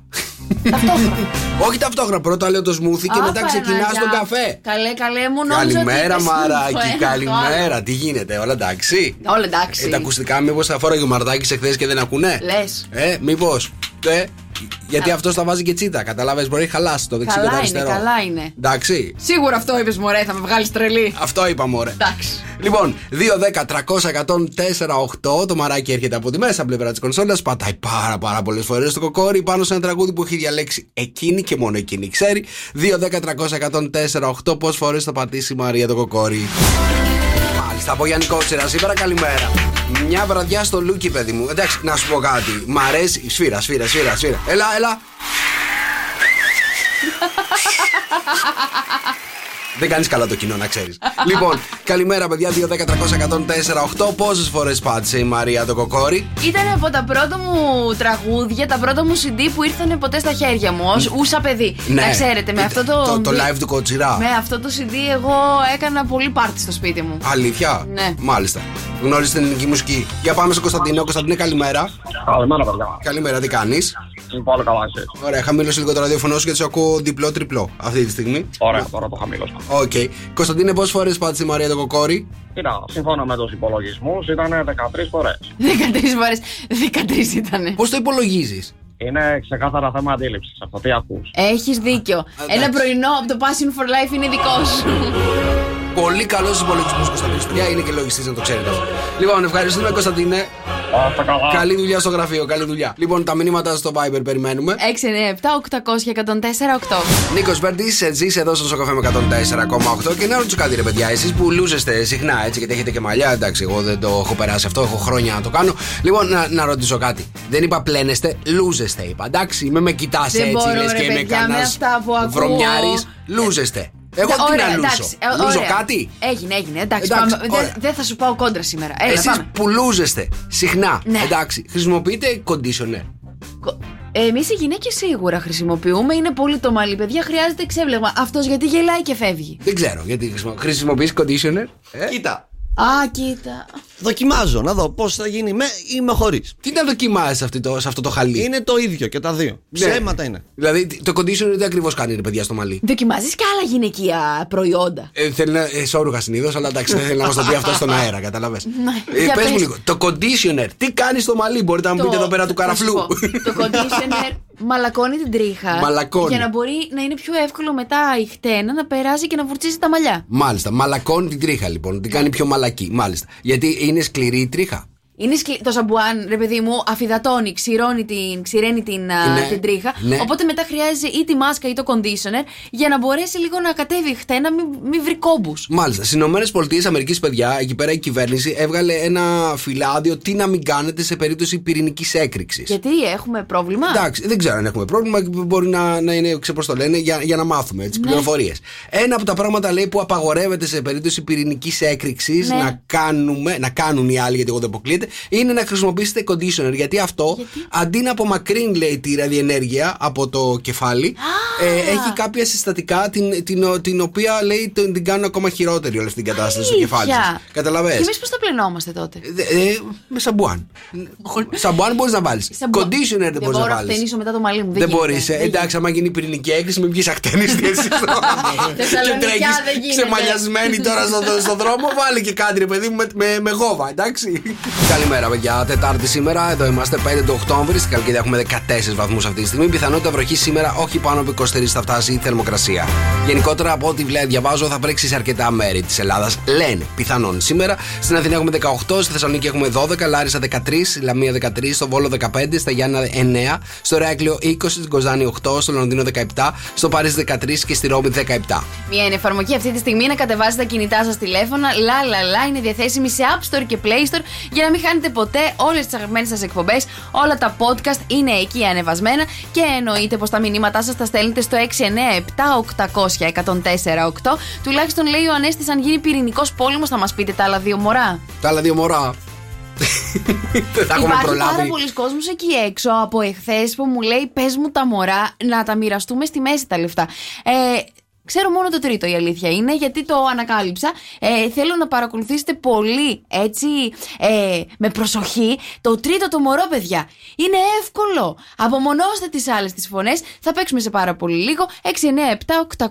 Speaker 5: Ταυτόχρονα.
Speaker 6: Όχι ταυτόχρονα. Πρώτα λέω το σμούθι και
Speaker 5: Α,
Speaker 6: μετά ξεκινάς
Speaker 5: Παναγιά.
Speaker 6: τον καφέ.
Speaker 5: Καλέ, καλέ, μου νόμιζα ότι
Speaker 6: Καλημέρα,
Speaker 5: είπες το
Speaker 6: Μαράκι.
Speaker 5: ένα, το άλλο.
Speaker 6: Καλημέρα. Τι γίνεται, όλα εντάξει;
Speaker 5: Όλα εντάξει.
Speaker 6: Ε, τα ακουστικά, μήπως θα φόραγε ο Μαρτάκη εχθές και δεν ακούνε;
Speaker 5: Λες.
Speaker 6: Ε, μήπως. Ε, γιατί αυτός θα βάζει και τσίτα. Καταλάβει, μπορεί να χαλάσει το δεξί και το
Speaker 5: Καλά είναι,
Speaker 6: αριστερό.
Speaker 5: καλά είναι.
Speaker 6: Εντάξει.
Speaker 5: Σίγουρα αυτό είπες, Μωρέ, θα με βγάλεις τρελή.
Speaker 6: Αυτό είπα, μωρέ.
Speaker 5: Εντάξει.
Speaker 6: Λοιπόν, 2-10-300-104-8 το μαράκι έρχεται από τη μέσα πλευρά της κονσόλας. Πατάει πάρα πάρα πολλές φορές το κοκόρι πάνω σε ένα τραγούδι που έχει διαλέξει εκείνη και μόνο εκείνη ξέρει. 2-10-300-104-8 πόσες φορές θα πατήσει η Μαρία το κοκόρι. Μάλιστα, από Γιάννη Κότσιρα σήμερα καλημέρα. Μια βραδιά στο Λούκι, παιδί μου. Εντάξει, να σου πω κάτι. Μ' αρέσει. Σφύρα, σφύρα, σφύρα, σφύρα. Έλα, έλα. Δεν κάνεις καλά το κοινό, να ξέρεις. λοιπόν, καλημέρα, παιδιά. 2-10-300-104-8. Πόσες φορές πάτησε η Μαρία το κοκόρι;
Speaker 5: Ήταν από τα πρώτα μου τραγούδια, τα πρώτα μου CD που ήρθαν ποτέ στα χέρια μου ως ούσα παιδί. Να ξέρετε, με
Speaker 6: Ε,
Speaker 5: αυτό το.
Speaker 6: Το, το live του Κότσιρα.
Speaker 5: Με αυτό το CD εγώ έκανα πολύ πάρτι στο σπίτι μου.
Speaker 6: Αλήθεια;
Speaker 5: Ναι.
Speaker 6: Μάλιστα. Γνώριζε την ελληνική μουσική. Για πάμε στον Κωνσταντίνο. Κωνσταντίνε, καλημέρα.
Speaker 10: Καλημέρα, παιδιά.
Speaker 6: Καλημέρα, τι κάνεις;
Speaker 10: Είναι πολύ καλά, εσείς.
Speaker 6: Ωραία, χαμήλωσε λίγο το ραδιοφωνό σου γιατί σε ακούω διπλό-τριπλό αυτή τη στιγμή.
Speaker 10: Ωραία, τώρα το χαμήλωσα.
Speaker 6: Οκ. Κωνσταντίνε, πόσες φορές πάτησε η Μαρία το κοκόρι;
Speaker 10: Κοίτα, σύμφωνα με τους υπολογισμούς ήταν 13 φορές.
Speaker 5: 13 φορές. 13 ήταν.
Speaker 6: Πώς το υπολογίζεις;
Speaker 10: Είναι ξεκάθαρα θέμα αντίληψης αυτό. Τι ακούς.
Speaker 5: Έχεις δίκιο. Ένα πρωινό από το Passion for Life είναι δικό σου.
Speaker 6: Πολύ καλός υπολογισμό Κωνσταντίνος. Ποια είναι και λογιστής να το ξέρετε αυτό. Λοιπόν, ευχαριστούμε Κωνσταντίνε.
Speaker 10: Αυτά καλά.
Speaker 6: Καλή δουλειά στο γραφείο, καλή δουλειά. Λοιπόν, τα μηνύματα στο Viber περιμένουμε.
Speaker 5: 697-800-1048.
Speaker 6: Νίκος Βέρντι, ζεις εδώ στο Σοκαφέ με 104,8 και να ρωτήσω κάτι, ρε παιδιά, εσείς που λούζεστε συχνά έτσι γιατί έχετε και μαλλιά. Εντάξει, εγώ δεν το έχω περάσει αυτό, έχω χρόνια να το κάνω. Λοιπόν, να, να ρωτήσω κάτι. Δεν είπα πλένεστε, λούζεστε είπα. Εντάξει, με με κοιτάς
Speaker 5: Δεν
Speaker 6: έτσι,
Speaker 5: μπορώ,
Speaker 6: λες
Speaker 5: ρε
Speaker 6: και είμαι
Speaker 5: παιδιά, με
Speaker 6: κανένας
Speaker 5: αυτά που ακούω.
Speaker 6: βρωμιάρης. Λούζεστε. Εγώ τι
Speaker 5: Ωραία,
Speaker 6: να λούσω.
Speaker 5: εντάξει, ε,
Speaker 6: Λούζω
Speaker 5: ωραία.
Speaker 6: κάτι;
Speaker 5: Έγινε, έγινε. Εντάξει,
Speaker 6: Εντάξει,
Speaker 5: πάμε. Δεν
Speaker 6: ωραία.
Speaker 5: δεν θα σου πάω κόντρα σήμερα. Έλα,
Speaker 6: Εσείς
Speaker 5: πάμε.
Speaker 6: που λούζεστε συχνά,
Speaker 5: Ναι.
Speaker 6: εντάξει, χρησιμοποιείτε conditioner.
Speaker 5: Εμείς οι γυναίκες σίγουρα χρησιμοποιούμε. Είναι πολύ το μαλλί, παιδιά. Χρειάζεται εξέβλεγμα. Αυτός γιατί γελάει και φεύγει.
Speaker 6: Δεν ξέρω γιατί χρησιμο... χρησιμοποιείς conditioner. Ε;
Speaker 8: Κοίτα.
Speaker 5: Α, κοίτα.
Speaker 8: Δοκιμάζω να δω πώς θα γίνει με ή με χωρίς.
Speaker 6: Τι να δοκιμάζεις αυτό το, σε αυτό το χαλί;
Speaker 8: Είναι το ίδιο και τα δύο.
Speaker 6: Ναι.
Speaker 8: Ψέματα είναι.
Speaker 6: Δηλαδή το conditioner τι ακριβώς κάνει ρε παιδιά στο μαλλί.
Speaker 5: Δοκιμάζεις και άλλα γυναικεία προϊόντα.
Speaker 6: Ε, θέλει να. Ε, σόρουχα συνήθως, αλλά εντάξει, δεν θέλει να μας το πει αυτό στον αέρα, καταλαβέ.
Speaker 5: Ναι,
Speaker 6: Ε,
Speaker 5: για
Speaker 6: Πες μου
Speaker 5: πες.
Speaker 6: λίγο, το conditioner, τι κάνει στο μαλλί, μπορείτε να μου πείτε εδώ πέρα του
Speaker 5: θα σου
Speaker 6: καραφλού.
Speaker 5: πω, Το conditioner μαλακώνει την τρίχα.
Speaker 6: Μαλακώνει.
Speaker 5: Για να μπορεί να είναι πιο εύκολο μετά η χτένα να περάσει και να βουρτσίσει τα μαλλιά.
Speaker 6: Μάλιστα, μαλακώνει την τρίχα λοιπόν, την κάνει πιο μαλακή. Μάλιστα. Γιατί είναι σκληρή η τρίχα.
Speaker 5: Είναι σκλη... Το σαμπουάν, ρε παιδί μου, αφιδατώνει, ξηρώνει την, ξηραίνει την, α,
Speaker 6: Ναι,
Speaker 5: την τρίχα.
Speaker 6: ναι.
Speaker 5: Οπότε μετά χρειάζεται ή τη μάσκα ή το conditioner για να μπορέσει λίγο να κατέβει η χτένα, μην μη βρει κόμπους.
Speaker 6: Μάλιστα. Στις ΗΠΑ, παιδιά, εκεί πέρα η κυβέρνηση έβγαλε ένα φυλάδιο τι να μην κάνετε σε περίπτωση πυρηνικής έκρηξης.
Speaker 5: Γιατί έχουμε πρόβλημα;
Speaker 6: Εντάξει, δεν ξέρω αν έχουμε πρόβλημα. Μπορεί να, να είναι, ξέρω πώς το λένε, για, για να μάθουμε τι
Speaker 5: Ναι.
Speaker 6: πληροφορίες. Ένα από τα πράγματα λέει που απαγορεύεται σε περίπτωση πυρηνικής έκρηξης
Speaker 5: Ναι.
Speaker 6: να, κάνουμε, να κάνουν οι άλλοι, γιατί εγώ δεν αποκλείεται, είναι να χρησιμοποιήσετε conditioner. Γιατί αυτό αντί να απομακρύνει, λέει, τη ραδιενέργεια από το κεφάλι, ε, έχει κάποια συστατικά την, την, την οποία λέει την, την κάνουν ακόμα χειρότερη όλη αυτή την κατάσταση στο κεφάλι σας. Καταλαβέ.
Speaker 5: Και εμείς πώς τα πλενόμαστε τότε;
Speaker 6: Ε, με σαμπουάν. σαμπουάν μπορείς να βάλεις.
Speaker 5: Σαμπουάν.
Speaker 6: Conditioner δεν
Speaker 5: Δεν
Speaker 6: μπορείς να
Speaker 5: μπορώ να
Speaker 6: βάλεις.
Speaker 5: χτενίσω μετά το μαλλί μου.
Speaker 6: Δεν
Speaker 5: γίνεται.
Speaker 6: μπορείς.
Speaker 5: Δεν
Speaker 6: Εντάξει, άμα γίνει πυρηνική έκρηξη, μην βγεις ακτένιστη εσύ. και
Speaker 5: Θεσσαλονικιά
Speaker 6: τρέχει
Speaker 5: δεν γίνεται.
Speaker 6: ξεμαλιασμένη τώρα στο, στο δρόμο. Βάλει και κάτι, ρε παιδί μου, με, με, με γόβα, εντάξει. Καλημέρα, παιδιά. Τετάρτη σήμερα. Εδώ είμαστε 5 του Οκτώβρη. Στην Χαλκίδα έχουμε 14 βαθμούς αυτή τη στιγμή. Πιθανότητα βροχή σήμερα όχι πάνω από 23 θα φτάσει η θερμοκρασία. Γενικότερα από ό,τι βλέ, διαβάζω θα βρέξει σε αρκετά μέρη της Ελλάδας. Λένε πιθανόν σήμερα. Στην Αθήνα έχουμε 18, στη Θεσσαλονίκη έχουμε 12, Λάρισα 13, Λαμία 13, στο Βόλο 15, στα Γιάννα 9, στο Ρέακλειο 20, στην Κοζάνη 8, στο Λονδίνο 17, στο Παρίσι 13 και στη Ρώμη 17.
Speaker 5: Μια είναι εφαρμογή αυτή τη στιγμή να κατεβάσετε τα κινητά σας τηλέφωνα. Λα λα λα είναι διαθέσιμη σε App Store και Play Store για να μην χάνετε ποτέ όλες τις αγαπημένες σας εκπομπές. Όλα τα podcast είναι εκεί ανεβασμένα και εννοείται πως τα μηνύματά σας τα στέλνετε στο 697-800-1048. Τουλάχιστον λέει ο Ανέστης, αν γίνει πυρηνικός πόλεμος, θα μας πείτε τα άλλα δύο μωρά.
Speaker 6: Τα άλλα δύο μωρά. Δεν τα έχουμε
Speaker 5: Υπάρχει πάρα
Speaker 6: προλάβει.
Speaker 5: πολλοί κόσμος εκεί έξω από εχθές που μου λέει: Πες μου τα μωρά να τα μοιραστούμε στη μέση τα λεφτά. Ε, Ξέρω μόνο το τρίτο η αλήθεια είναι, γιατί το ανακάλυψα. Ε, θέλω να παρακολουθήσετε πολύ έτσι ε, με προσοχή το τρίτο το μωρό, παιδιά. Είναι εύκολο. Απομονώστε τις άλλες τις φωνές. Θα παίξουμε σε πάρα πολύ λίγο. 697 800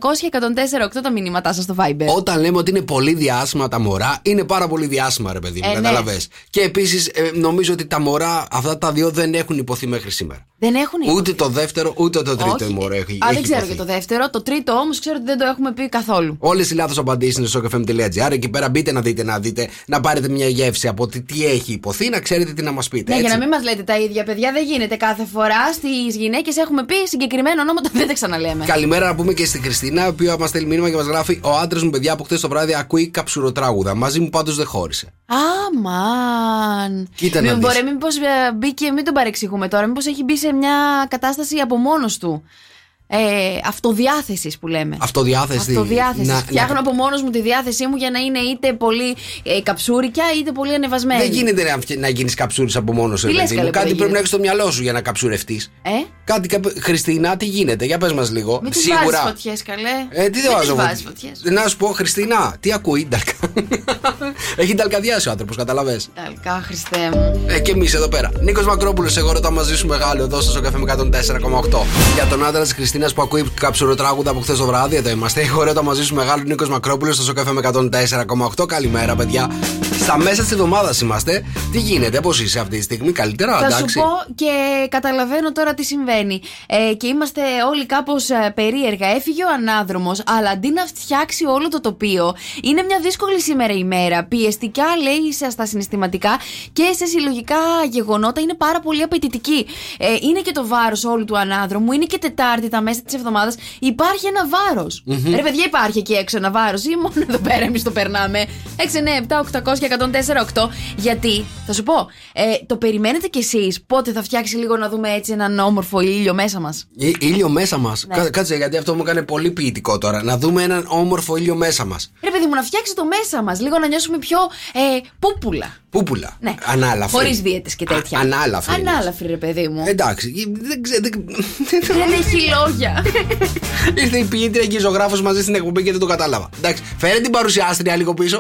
Speaker 5: 1048 τα μηνύματά σας στο Viber.
Speaker 6: Όταν λέμε ότι είναι πολύ διάσημα τα μωρά, είναι πάρα πολύ διάσημα, ρε παιδί μου.
Speaker 5: Ε, ναι.
Speaker 6: καταλαβες. Και επίσης νομίζω ότι τα μωρά, αυτά τα δύο δεν έχουν υποθεί μέχρι σήμερα.
Speaker 5: Δεν έχουν
Speaker 6: Ούτε το δεύτερο, ούτε το τρίτο
Speaker 5: Όχι.
Speaker 6: μωρό έχει.
Speaker 5: Α,
Speaker 6: έχει
Speaker 5: δεν ξέρω
Speaker 6: υποθεί.
Speaker 5: και το δεύτερο. Το τρίτο όμως ξέρω ότι δεν το έχουμε πει καθόλου.
Speaker 6: Όλε οι λάθο απαντήσει είναι στο sokfm.gr. Εκεί πέρα μπείτε να δείτε, να δείτε, να πάρετε μια γεύση από τι, τι έχει υποθεί, να ξέρετε τι να μας πείτε.
Speaker 5: Ναι, για
Speaker 6: έτσι.
Speaker 5: να μην μας λέτε τα ίδια, παιδιά, δεν γίνεται κάθε φορά. Στις γυναίκες έχουμε πει συγκεκριμένο ονόματα, δεν τα ξαναλέμε.
Speaker 6: Καλημέρα να πούμε και στη Χριστίνα, η οποία μας στέλνει μήνυμα και μας γράφει: Ο άντρας μου, παιδιά, από χτες το βράδυ ακούει καψουροτράγουδα. Μαζί μου πάντως δεν χώρισε.
Speaker 5: Αμάν.
Speaker 6: Κοίτα να
Speaker 5: Μην
Speaker 6: δεις.
Speaker 5: μπορεί, μήπως μπήκε, μην τον παρεξηγούμε τώρα, μήπως έχει μπει σε μια κατάσταση από μόνος του. Ε, αυτοδιάθεσης που λέμε.
Speaker 6: Αυτοδιάθεση.
Speaker 5: Αυτοδιάθεσης.
Speaker 6: Να-
Speaker 5: Φτιάχνω
Speaker 6: να-
Speaker 5: από μόνος μου τη διάθεσή μου για να είναι είτε πολύ ε, καψούρικια είτε πολύ ανεβασμένη.
Speaker 6: Δεν γίνεται να, φτια- να γίνεις καψούρης από μόνος σου.
Speaker 5: Τι
Speaker 6: ρε
Speaker 5: λες,
Speaker 6: παιδί μου.
Speaker 5: καλέ,
Speaker 6: Κάτι
Speaker 5: μπορεί
Speaker 6: πρέπει να
Speaker 5: γίνεται.
Speaker 6: έχεις στο μυαλό σου για να καψουρευτείς.
Speaker 5: Ε;
Speaker 6: Κάτι, κάπου- Χριστίνα, τι γίνεται, για πες μας λίγο.
Speaker 5: Μην του
Speaker 6: Σίγουρα.
Speaker 5: βάζεις φωτιές, καλέ.
Speaker 6: Ε, τι δεν
Speaker 5: Μην
Speaker 6: βάζω
Speaker 5: τους
Speaker 6: εγώ.
Speaker 5: βάζεις φωτιές.
Speaker 6: Να σου πω, Χριστίνα, τι ακούει, Νταλκα. Έχει νταλκαδιάσει ο άνθρωπος, καταλαβέ.
Speaker 5: Ταλκά, Χριστέ μου.
Speaker 6: Ε, και εμείς εδώ πέρα. Νίκος Μακρόπουλος, εγώ ρωτάω μαζί σου μεγάλο εδώ στο καφέ με 104,8. Για τον άντρα της Χριστίνας που ακούει καψουροτράγουδα από χθες το βράδυ, εδώ είμαστε. Εγώ ρωτάω μαζί σου μεγάλο Νίκος Μακρόπουλος στο καφέ με 104,8. Καλημέρα, παιδιά. Στα μέσα της εβδομάδας είμαστε. Τι γίνεται, πώς είσαι αυτή τη στιγμή, καλύτερα,
Speaker 5: Θα
Speaker 6: εντάξει.
Speaker 5: σου πω και καταλαβαίνω τώρα τι συμβαίνει. Ε, και είμαστε όλοι κάπως περίεργα. Έφυγε ο ανάδρομος, αλλά αντί να φτιάξει όλο το τοπίο, είναι μια δύσκολη σήμερα ημέρα. Πιεστικά, λέει, σε- στα συναισθηματικά και σε συλλογικά γεγονότα είναι πάρα πολύ απαιτητική. Ε, είναι και το βάρος όλου του ανάδρομου, είναι και Τετάρτη τα μέσα της εβδομάδας. Υπάρχει ένα βάρος.
Speaker 6: Μμμ.
Speaker 5: Ρε, παιδιά, υπάρχει εκεί έξω ένα βάρος ή μόνο εδώ πέρα εμείς το περνάμε. 6, 9, 7, 800 και 104, 8. Γιατί, θα σου πω, ε, το περιμένετε κι εσείς πότε θα φτιάξει λίγο να δούμε έτσι έναν όμορφο ήλιο μέσα μας;
Speaker 6: Ή- Ήλιο μέσα μας.
Speaker 5: Ναι.
Speaker 6: Κάτσε, γιατί αυτό μου έκανε πολύ ποιητικό τώρα. Να δούμε έναν όμορφο ήλιο μέσα μας.
Speaker 5: Ρε, παιδί μου, να φτιάξει το μέσα μας, λίγο να νιώσουμε πιο ε, πούπουλα.
Speaker 6: Πούπουλα.
Speaker 5: Ναι.
Speaker 6: Ανάλαφρη.
Speaker 5: Χωρίς δίαιτες και τέτοια.
Speaker 6: Α, ανάλαφρη.
Speaker 5: Ανάλαφρη, ρε, παιδί μου.
Speaker 6: Εντάξει, δεν ξέρω.
Speaker 5: Δεν έχει λόγια.
Speaker 6: Ήρθε η ποιήτρια και η ζωγράφος μαζί στην εκπομπή και δεν το κατάλαβα. Εντάξει, φέρε την παρουσιάστρια λίγο πίσω.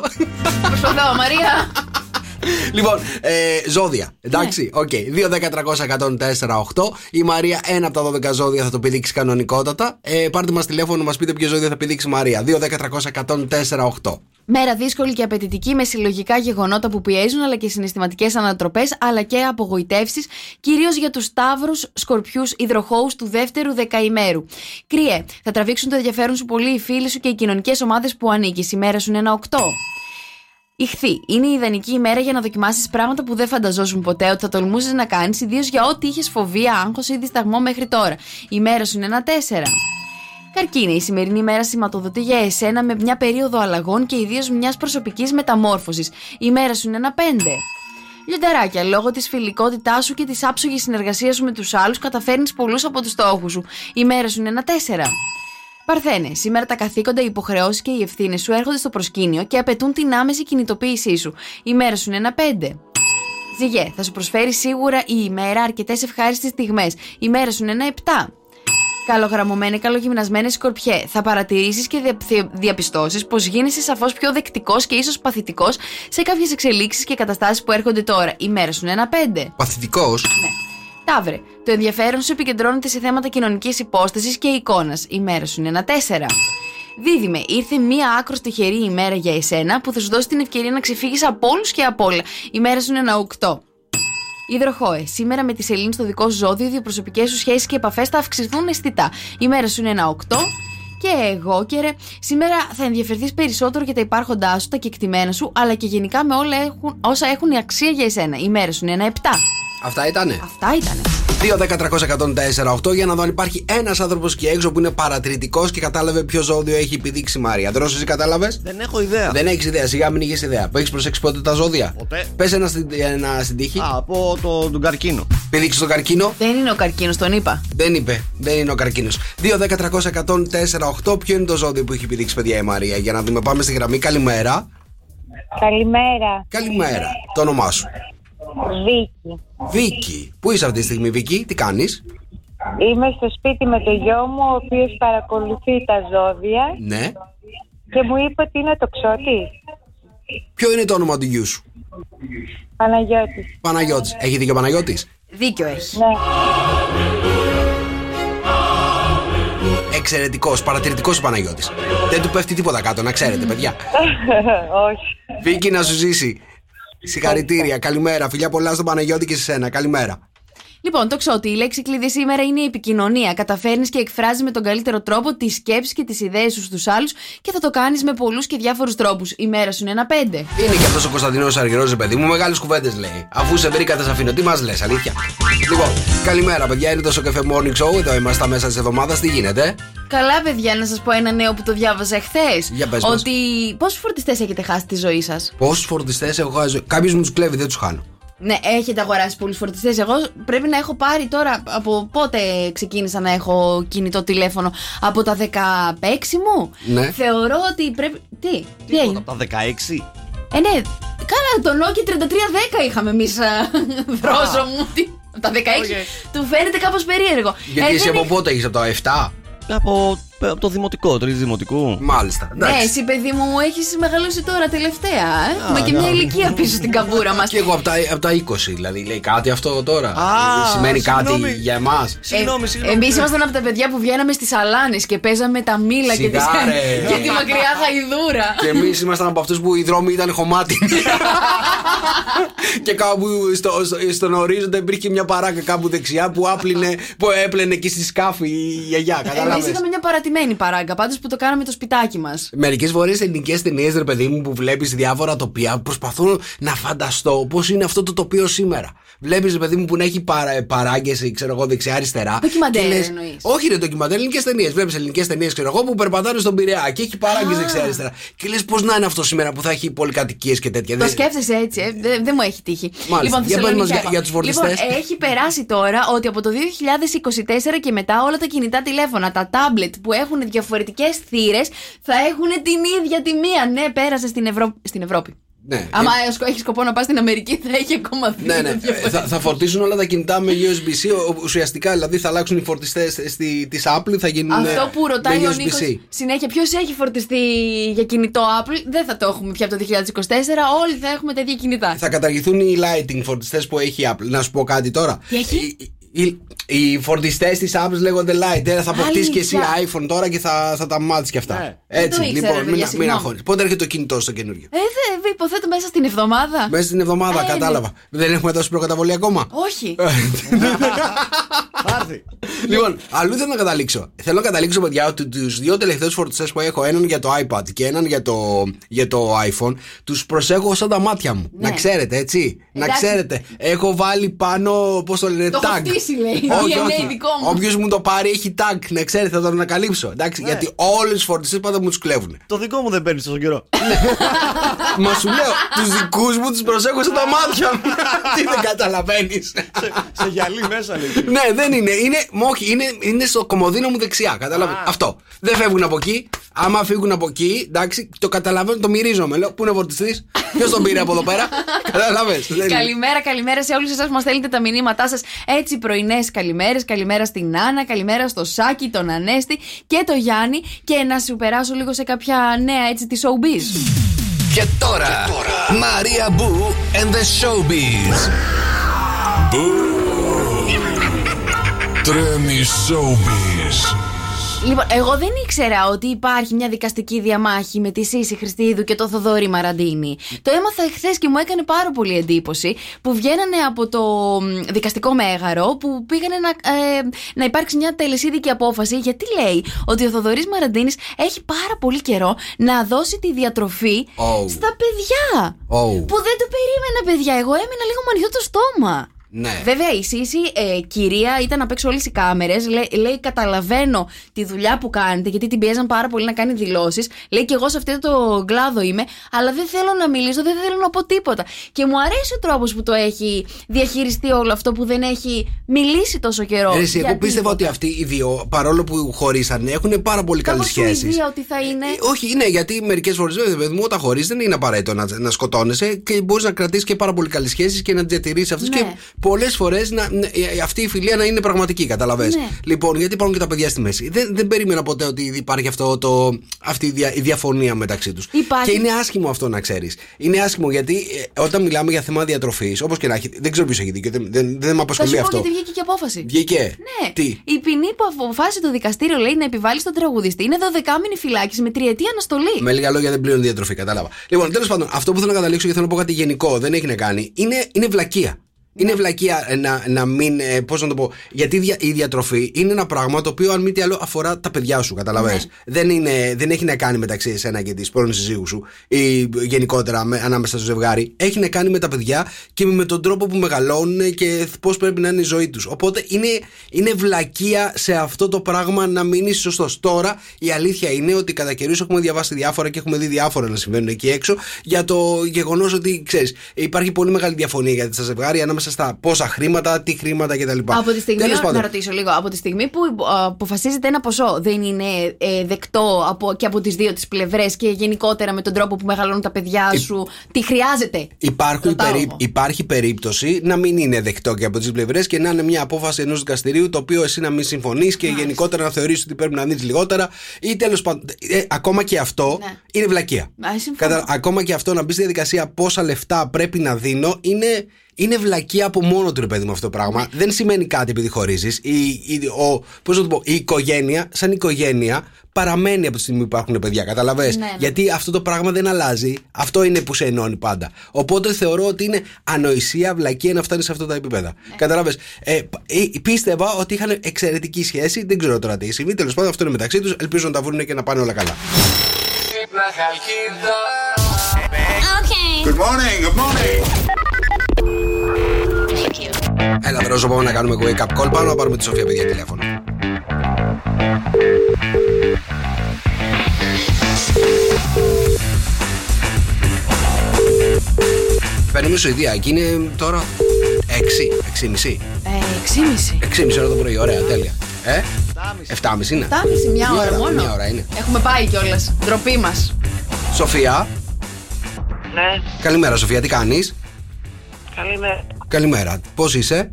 Speaker 5: Προσπαθώ, Μαρία.
Speaker 6: λοιπόν, ε, ζώδια. Εντάξει, οκ. 2-10-300-104-8. Η Μαρία, ένα από τα 12 ζώδια θα το πηδήξει κανονικότατα. Ε, πάρτε μας τηλέφωνο, μας πείτε ποιο ζώδιο θα πηδήξει η Μαρία. 2-10-300-104-8.
Speaker 5: Μέρα δύσκολη και απαιτητική με συλλογικά γεγονότα που πιέζουν, αλλά και συναισθηματικές ανατροπές, αλλά και απογοητεύσεις, κυρίως για τους Ταύρους, Σκορπιούς, Υδροχόους του δεύτερου δεκαημέρου. Κριέ, θα τραβήξουν το ενδιαφέρον σου πολύ οι φίλοι σου και οι κοινωνικές ομάδες που ανήκεις. Η μέρα σου είναι ένα 8. Ηχθή, είναι η ιδανική ημέρα για να δοκιμάσεις πράγματα που δεν φανταζόσουν ποτέ ότι θα τολμούσες να κάνεις, ιδίως για ό,τι είχες φοβία, άγχος ή δισταγμό μέχρι τώρα. Η μέρα σου είναι ένα 4. Καρκίνη, η σημερινή μέρα σηματοδοτεί για εσένα με μια περίοδο αλλαγών και ιδίως μιας προσωπικής μεταμόρφωσης. Η μέρα σου είναι ένα 5. Λιονταράκια, λόγω της φιλικότητάς σου και της άψογης συνεργασίας σου με τους άλλους, καταφέρνεις πολλούς από τους στόχους σου. Η μέρα σου είναι ένα 4. Παρθένε, σήμερα τα καθήκοντα, οι υποχρεώσεις και οι ευθύνες σου έρχονται στο προσκήνιο και απαιτούν την άμεση κινητοποίησή σου. Η μέρα σου είναι ένα 5. Ζυγέ, θα σου προσφέρει σίγουρα η ημέρα αρκετές ευχάριστες στιγμές. Η μέρα σου είναι ένα 7. Καλογραμμωμένη, καλογυμνασμένη σκορπιέ. Θα παρατηρήσεις και δια, διαπιστώσεις πως γίνεσαι σαφώς πιο δεκτικός και ίσως παθητικός σε κάποιες εξελίξεις και καταστάσεις που έρχονται τώρα. Η μέρα σου είναι ένα 5.
Speaker 6: Παθητικός;
Speaker 5: Ναι. Ταύρε, το ενδιαφέρον σου επικεντρώνεται σε θέματα κοινωνικής υπόστασης και εικόνας. Η μέρα σου είναι ένα 4. Δίδυμε, ήρθε μία άκρο τυχερή ημέρα για εσένα που θα σου δώσει την ευκαιρία να ξεφύγεις από όλους και από όλα. Η μέρα σου είναι ένα 8. Υδροχόε, σήμερα με τη σελήνη στο δικό σου ζώδιο, οι διαπροσωπικέ σου σχέσεις και επαφές θα αυξηθούν αισθητά. Η μέρα σου είναι ένα 8. Και εγώ, και ρε, σήμερα θα ενδιαφερθείς περισσότερο για τα υπάρχοντά σου, τα κεκτημένα σου, αλλά και γενικά με όλα έχουν, όσα έχουν η αξία για εσένα. Η μέρα σου είναι ένα 7.
Speaker 6: Αυτά ήτανε.
Speaker 5: Αυτά ήτανε.
Speaker 6: 2-10-300-104-8 για να δω αν υπάρχει ένας άνθρωπος εκεί έξω που είναι παρατηρητικό και κατάλαβε ποιο ζώδιο έχει επιδείξει η Μάρια. Δρόσο, εσύ κατάλαβες;
Speaker 8: Δεν έχω ιδέα.
Speaker 6: Δεν έχεις ιδέα, σιγά μην είχες ιδέα. Που έχεις προσέξει πότε τα ζώδια;
Speaker 8: Ποτέ.
Speaker 6: Πες ένα, στην- ένα στην τύχη.
Speaker 8: Α, από το, τον καρκίνο.
Speaker 6: Πηδήξει τον καρκίνο;
Speaker 5: Δεν είναι ο καρκίνος, τον είπα.
Speaker 6: Δεν είπε, δεν είναι ο καρκίνος. 2-10-300-104-8 ποιο είναι το ζώδιο που έχει επιδείξει παιδιά η Μαρία. Για να δούμε, πάμε στη γραμμή. Καλημέρα.
Speaker 11: Καλημέρα.
Speaker 6: Καλημέρα. Το όνομά σου.
Speaker 11: Βίκη.
Speaker 6: Βίκη. Πού είσαι αυτή τη στιγμή, Βίκη, τι κάνεις;
Speaker 11: Είμαι στο σπίτι με το γιο μου, ο οποίος παρακολουθεί τα ζώδια
Speaker 6: Ναι.
Speaker 11: και μου είπε ότι είναι το ξώτη.
Speaker 6: Ποιο είναι το όνομα του γιού σου,
Speaker 11: Παναγιώτης.
Speaker 6: Παναγιώτης. Έχει δίκιο ο Παναγιώτης;
Speaker 5: Δίκιο έχει.
Speaker 11: Ναι.
Speaker 6: Εξαιρετικός, παρατηρητικός ο Παναγιώτης. Δεν του πέφτει τίποτα κάτω, να ξέρετε, παιδιά.
Speaker 11: Όχι.
Speaker 6: Βίκυ να σου ζήσει. Συγχαρητήρια, καλημέρα. Φιλιά πολλά στον Παναγιώτη και σε σένα. Καλημέρα.
Speaker 5: Λοιπόν, το ξέρω ότι η λέξη κλειδί σήμερα είναι η επικοινωνία. Καταφέρνεις και εκφράζεις με τον καλύτερο τρόπο τις σκέψεις και τις ιδέες σου στους άλλους και θα το κάνεις με πολλούς και διάφορους τρόπους. Η μέρα σου είναι ένα πέντε.
Speaker 6: Είναι και αυτός ο Κωνσταντινός Αργυρός, παιδί μου. Μεγάλες κουβέντες λέει. Αφού σε βρήκα, θα σε αφήνω. Τι μας λες, αλήθεια. Λοιπόν, καλημέρα, παιδιά. Είναι το Σοκαφέ Morning Show. Εδώ είμαστε στα μέσα της εβδομάδας. Τι γίνεται;
Speaker 5: Καλά, παιδιά, να σας πω ένα νέο που το διάβαζα εχθέ.
Speaker 6: Για πες μας.
Speaker 5: Ότι πόσους φορτιστές έχετε χάσει τη ζωή σας;
Speaker 6: Πόσους φορτιστές έχω χάσει. Κάποιος μου τους κλέβει, δεν τους χάνω.
Speaker 5: Ναι, έχετε αγοράσει πολλούς φορτιστές. Εγώ πρέπει να έχω πάρει τώρα. Από πότε ξεκίνησα να έχω κινητό τηλέφωνο, Από τα 16 μου;
Speaker 8: Ναι.
Speaker 5: Θεωρώ ότι πρέπει. Τι, τι έγινε;
Speaker 8: Από τα 16.
Speaker 5: Ε, ναι, καλά, το Nokia 3310 είχαμε εμείς, δρόσο μου. Τι, από τα 16 του φαίνεται κάπως περίεργο.
Speaker 6: Γιατί
Speaker 5: Ε,
Speaker 6: εσύ
Speaker 5: δεν
Speaker 6: από
Speaker 5: είχα-
Speaker 6: πότε έχεις από τα 7.
Speaker 8: Από, από το δημοτικό, τρίτη δημοτικού.
Speaker 6: Μάλιστα.
Speaker 5: Ναι, εσύ παιδί μου, μου έχεις μεγαλώσει τώρα τελευταία. ε; Έχουμε και
Speaker 6: ναι.
Speaker 5: μια ηλικία πίσω στην καμπούρα μας.
Speaker 6: Και εγώ από τα, από τα 20, δηλαδή λέει κάτι αυτό τώρα.
Speaker 5: Α,
Speaker 6: Σημαίνει
Speaker 5: συγγνώμη.
Speaker 6: κάτι για εμάς.
Speaker 5: Εμείς ήμασταν από τα παιδιά που βγαίναμε στις αλάνες και παίζαμε τα μήλα και, τις...
Speaker 6: Σιγάρε.
Speaker 5: και τη μακριά χαϊδούρα.
Speaker 6: Και εμείς ήμασταν από αυτούς που οι δρόμοι ήταν χωμάτινοι. και κάπου στο, στο- στον ορίζοντα υπήρχε μια παράκα κάπου δεξιά που, άπλυνε, που έπλαινε εκεί στη σκάφη η γιαγιά.
Speaker 5: Εμείς
Speaker 6: Κατάλαβες.
Speaker 5: είχαμε μια παρατημένη παράγκα πάντως που το κάναμε το σπιτάκι μας.
Speaker 6: Μερικές φορές ελληνικές ταινίες, ρε παιδί μου, που βλέπεις διάφορα τοπία, προσπαθώ να φανταστώ πώς είναι αυτό το τοπίο σήμερα. Βλέπεις, ρε παιδί μου, που να έχει παρα, παράγκες, ξέρω εγώ, δεξιά-αριστερά.
Speaker 5: Ντοκιμαντέρ
Speaker 6: Και λες,
Speaker 5: εννοείς.
Speaker 6: Όχι, ρε, ντοκιμαντέρ, ελληνικές ταινίες. Βλέπεις ελληνικές ταινίες, ξέρω εγώ, που περπατάνε στον Πειραιά και έχει παράγκες
Speaker 5: Α.
Speaker 6: δεξιά-αριστερά. Και λες, πώς να είναι αυτό σήμερα που θα έχει πολυκατοικίες και τέτοια.
Speaker 5: Το
Speaker 6: Δεν-
Speaker 5: σκέφτεσαι έτσι, ε; δεν δεν μου έχει τύχει.
Speaker 6: Μάλιστα. Για πες μας
Speaker 5: Θεσσαλονίκη
Speaker 6: για-
Speaker 5: έχω.
Speaker 6: για τους φορτιστές.
Speaker 5: Λοιπόν, έχει περάσει τώρα ότι από το 2024 και μετά όλα τα κινητά τηλέφωνα, τα τάμπλετ που έχουν διαφορετικές θύρες θα έχουν την ίδια τιμία. Ναι, πέρασε στην, Ευρω... στην Ευρώπη.
Speaker 6: Ναι.
Speaker 5: Άμα έχεις σκοπό να πας στην Αμερική, θα έχει ακόμα θύρα.
Speaker 6: Ναι, ναι. Ε, Θα, θα φορτίσουν όλα τα κινητά με USB-C. Ο- Ουσιαστικά δηλαδή θα αλλάξουν οι φορτιστές της Apple, θα γίνουν.
Speaker 5: Αυτό που ρωτάει
Speaker 6: με
Speaker 5: ο
Speaker 6: USB-C.
Speaker 5: Νίκος συνέχεια, ποιος έχει φορτιστεί για κινητό Apple, δεν θα το έχουμε πια από το 2024. Όλοι θα έχουμε τα ίδια κινητά.
Speaker 6: Θα καταργηθούν οι lighting φορτιστές που έχει η Apple. Να σου πω κάτι τώρα.
Speaker 5: Τι έχει;
Speaker 6: Οι, οι, οι φορτιστές της Apple λέγονται light. Ε, θα αποκτήσεις και εσύ
Speaker 5: Αλήθεια.
Speaker 6: iPhone τώρα και θα, θα τα μάθεις κι αυτά.
Speaker 5: Δεν
Speaker 6: Έτσι,
Speaker 5: το ήξερα,
Speaker 6: λοιπόν,
Speaker 5: παιδιά,
Speaker 6: μην, μην
Speaker 5: συγγνώμη.
Speaker 6: αγχώνεις. Πότε έρχεται το κινητό στο καινούριο;
Speaker 5: Ε, δε, υποθέτω μέσα στην εβδομάδα.
Speaker 6: Μέσα στην εβδομάδα,
Speaker 5: Ε, ναι.
Speaker 6: κατάλαβα. Δεν έχουμε δώσει προκαταβολή ακόμα.
Speaker 5: Όχι.
Speaker 6: Λοιπόν, αλλού θέλω να καταλήξω. Θέλω να καταλήξω, παιδιά, ότι τους δύο τελευταίους φορτιστές που έχω, έναν για το iPad και έναν για το, για το iPhone, τους προσέχω σαν τα μάτια μου.
Speaker 5: Ναι.
Speaker 6: Να ξέρετε, έτσι. Να
Speaker 5: Εντάξει.
Speaker 6: ξέρετε. Έχω βάλει πάνω, πώς το λένε,
Speaker 5: Το έχω
Speaker 6: tag.
Speaker 5: χτίσει, λέει.
Speaker 6: όχι,
Speaker 5: DNA
Speaker 6: όχι.
Speaker 5: δικό μου.
Speaker 6: Όποιος μου το πάρει έχει tag. Να ξέρετε, θα τον ανακαλύψω. Εντάξει,
Speaker 5: Ναι.
Speaker 6: γιατί όλε τι φορτιστές πάντα μου τους κλέβουν.
Speaker 8: Το δικό μου δεν παίρνεις τόσο καιρό.
Speaker 6: Μα σου λέω, τους δικούς μου τους προσέχω σαν τα μάτια μου. Τι δεν καταλαβαίνεις.
Speaker 8: Σε γυαλί μέσα λέει.
Speaker 6: Ναι, δεν είναι. Είναι, μ, όχι, είναι, είναι στο κομμωδίνο μου δεξιά. Κατάλαβες; Αυτό. Δεν φεύγουν από εκεί. Άμα φύγουν από εκεί, εντάξει, το καταλαβαίνω, το μυρίζομαι. Λέω, πού είναι ο φορτιστής, ποιος τον πήρε από εδώ πέρα; Κατάλαβες;
Speaker 5: Καλημέρα, καλημέρα σε όλους εσάς που μας στέλνετε τα μηνύματά σας. Έτσι, πρωινές καλημέρες. Καλημέρα στην Άννα, καλημέρα στο Σάκη, τον Ανέστη και το Γιάννη. Και να σου περάσω λίγο σε κάποια νέα έτσι της showbiz.
Speaker 1: Και τώρα, Μαρία Μπού and the Showbiz.
Speaker 12: Τρέμει showbiz.
Speaker 5: Λοιπόν, εγώ δεν ήξερα ότι υπάρχει μια δικαστική διαμάχη με τη Σύση Χριστίδου και το Θοδωρή Μαραντίνη. Το έμαθα εχθές και μου έκανε πάρα πολύ εντύπωση που βγαίνανε από το μ, δικαστικό μέγαρο που πήγανε να, ε, να υπάρξει μια τελεσίδικη απόφαση γιατί λέει ότι ο Θοδωρής Μαραντίνης έχει πάρα πολύ καιρό να δώσει τη διατροφή
Speaker 6: Oh.
Speaker 5: στα παιδιά.
Speaker 6: Oh.
Speaker 5: Που δεν το περίμενα, παιδιά. Εγώ έμεινα λίγο με ανοιχτό το στόμα.
Speaker 6: Ναι.
Speaker 5: Βέβαια, η Σύση, ε, κυρία, ήταν απ' έξω όλες οι κάμερες. Λέει, λέει, καταλαβαίνω τη δουλειά που κάνετε, γιατί την πιέζαν πάρα πολύ να κάνει δηλώσεις. Λέει, και εγώ σε αυτό το κλάδο είμαι, αλλά δεν θέλω να μιλήσω, δεν θέλω να πω τίποτα. Και μου αρέσει ο τρόπος που το έχει διαχειριστεί όλο αυτό, που δεν έχει μιλήσει τόσο καιρό.
Speaker 6: Ρε, εσύ, εγώ
Speaker 5: για
Speaker 6: πίστευα
Speaker 5: τίποτα.
Speaker 6: ότι αυτοί οι δύο, παρόλο που χωρίσανε, έχουν πάρα πολύ καλές
Speaker 5: Κάπως
Speaker 6: σχέσεις.
Speaker 5: Σουηδία ότι θα είναι.
Speaker 6: Όχι, είναι γιατί μερικές φορές, παιδί μου, όταν χωρίζεις δεν είναι απαραίτητο να, να σκοτώνεσαι και μπορείς να κρατήσεις και πάρα πολύ καλές σχέσεις και να τι διατηρήσει αυτέ.
Speaker 5: Ναι.
Speaker 6: Και πολλές φορές αυτή η φιλία να είναι πραγματική, καταλαβες;
Speaker 5: Ναι.
Speaker 6: Λοιπόν, γιατί υπάρχουν και τα παιδιά στη μέση. Δεν, δεν περίμενα ποτέ ότι υπάρχει αυτό το, αυτή η, δια- η διαφωνία μεταξύ τους.
Speaker 5: Υπάρχει.
Speaker 6: Και είναι άσχημο αυτό να ξέρεις. Είναι άσχημο γιατί ε, όταν μιλάμε για θέμα διατροφής, όπως και να έχει. Δεν ξέρω ποιος έχει δίκιο, δεν, δεν, δεν με
Speaker 5: Θα
Speaker 6: απασχολεί
Speaker 5: σου πω
Speaker 6: αυτό.
Speaker 5: γιατί βγήκε και απόφαση.
Speaker 6: Βγήκε.
Speaker 5: Ναι.
Speaker 6: Τι;
Speaker 5: Η ποινή που αποφάσισε το δικαστήριο λέει να επιβάλλει στον τραγουδιστή είναι 12μηνη φυλάκιση με τριετή αναστολή.
Speaker 6: Με λίγα λόγια δεν πλήρωνε διατροφή, κατάλαβα. Λοιπόν, τέλος πάντων, αυτό που θέλω να καταλήξω και θέλω να πω κάτι γενικό, δεν έχει να κάνει, είναι, είναι βλακεία. Είναι βλακεία ε, να, να μην. Πώς να το πω. Γιατί η δια- η διατροφή είναι ένα πράγμα το οποίο, αν μη τι άλλο, αφορά τα παιδιά σου. Καταλαβες. Δεν, είναι, δεν έχει να κάνει μεταξύ εσένα και της πρώην συζύγου σου ή γενικότερα με, ανάμεσα στο ζευγάρι. Έχει να κάνει με τα παιδιά και με τον τρόπο που μεγαλώνουν και πώς πρέπει να είναι η ζωή τους. Οπότε είναι, είναι βλακεία σε αυτό το πράγμα να μην είσαι σωστός. Τώρα η αλήθεια είναι ότι κατά καιρούς έχουμε διαβάσει διάφορα και έχουμε δει διάφορα να συμβαίνουν εκεί έξω για το γεγονός ότι ξέρεις, υπάρχει πολύ μεγάλη διαφωνία για τα ζευγάρια ανάμεσα στα πόσα χρήματα, τι χρήματα κτλ.
Speaker 5: Από τη στιγμή,
Speaker 6: Τέλος πάντων.
Speaker 5: να ρωτήσω λίγο, από τη στιγμή που ε, αποφασίζεται ένα ποσό δεν είναι ε, δεκτό από, και από τις δύο τις πλευρές και γενικότερα με τον τρόπο που μεγαλώνουν τα παιδιά σου, τι χρειάζεται;
Speaker 6: Υπάρχουν
Speaker 5: Ρωτάω
Speaker 6: περί...
Speaker 5: εγώ.
Speaker 6: Υπάρχει περίπτωση να μην είναι δεκτό και από τις πλευρές και να είναι μια απόφαση ενός δικαστηρίου το οποίο εσύ να μην συμφωνείς και γενικότερα να θεωρήσει ότι πρέπει να δεις λιγότερα ή τέλος πάντων. ε, ακόμα και αυτό
Speaker 5: Ναι.
Speaker 6: είναι βλακεία.
Speaker 5: Α, συμφωνώ.
Speaker 6: Κατα... Ακόμα και αυτό να μπει στη διαδικασία πόσα λεφτά πρέπει να δίνω είναι. Είναι βλακεία από μόνο του ρε παιδί μου αυτό το πράγμα. Δεν σημαίνει κάτι επειδή χωρίζεις. Η, η, ο- πώς να το πω, η οικογένεια, σαν οικογένεια, παραμένει από τη στιγμή που υπάρχουν παιδιά. Καταλαβες;
Speaker 5: Ναι, ναι.
Speaker 6: Γιατί αυτό το πράγμα δεν αλλάζει. Αυτό είναι που σε ενώνει πάντα. Οπότε θεωρώ ότι είναι ανοησία, βλακεία να φτάνεις σε αυτά τα επίπεδα.
Speaker 5: Ναι.
Speaker 6: Καταλαβες Ε, π- ε, πίστευα ότι είχαν εξαιρετική σχέση. Δεν ξέρω τώρα τι έχει συμβεί. Τέλος πάντων, αυτό είναι μεταξύ τους. Ελπίζω να τα βρουν και να πάνε όλα καλά.
Speaker 7: Good morning, good morning.
Speaker 6: Έλα, δρόσο, πάμε να κάνουμε wake up call. Πάμε να πάρουμε τη Σοφία, παιδιά, τηλέφωνο. Παίρνουμε Σουηδία, εκεί είναι τώρα 6, 6,5.
Speaker 5: Ε, 6,5.
Speaker 6: 6,5 ώρα το πρωί, ωραία, τέλεια. Ε, 7,5 είναι.
Speaker 5: 7,5 μια ώρα μόνο.
Speaker 6: Μια ώρα είναι.
Speaker 5: Έχουμε πάει κιόλας. Ντροπή μας.
Speaker 6: Σοφία,
Speaker 11: Ναι,
Speaker 6: καλημέρα Σοφία, τι κάνεις;
Speaker 11: Καλημέρα.
Speaker 6: Καλημέρα, πώς είσαι,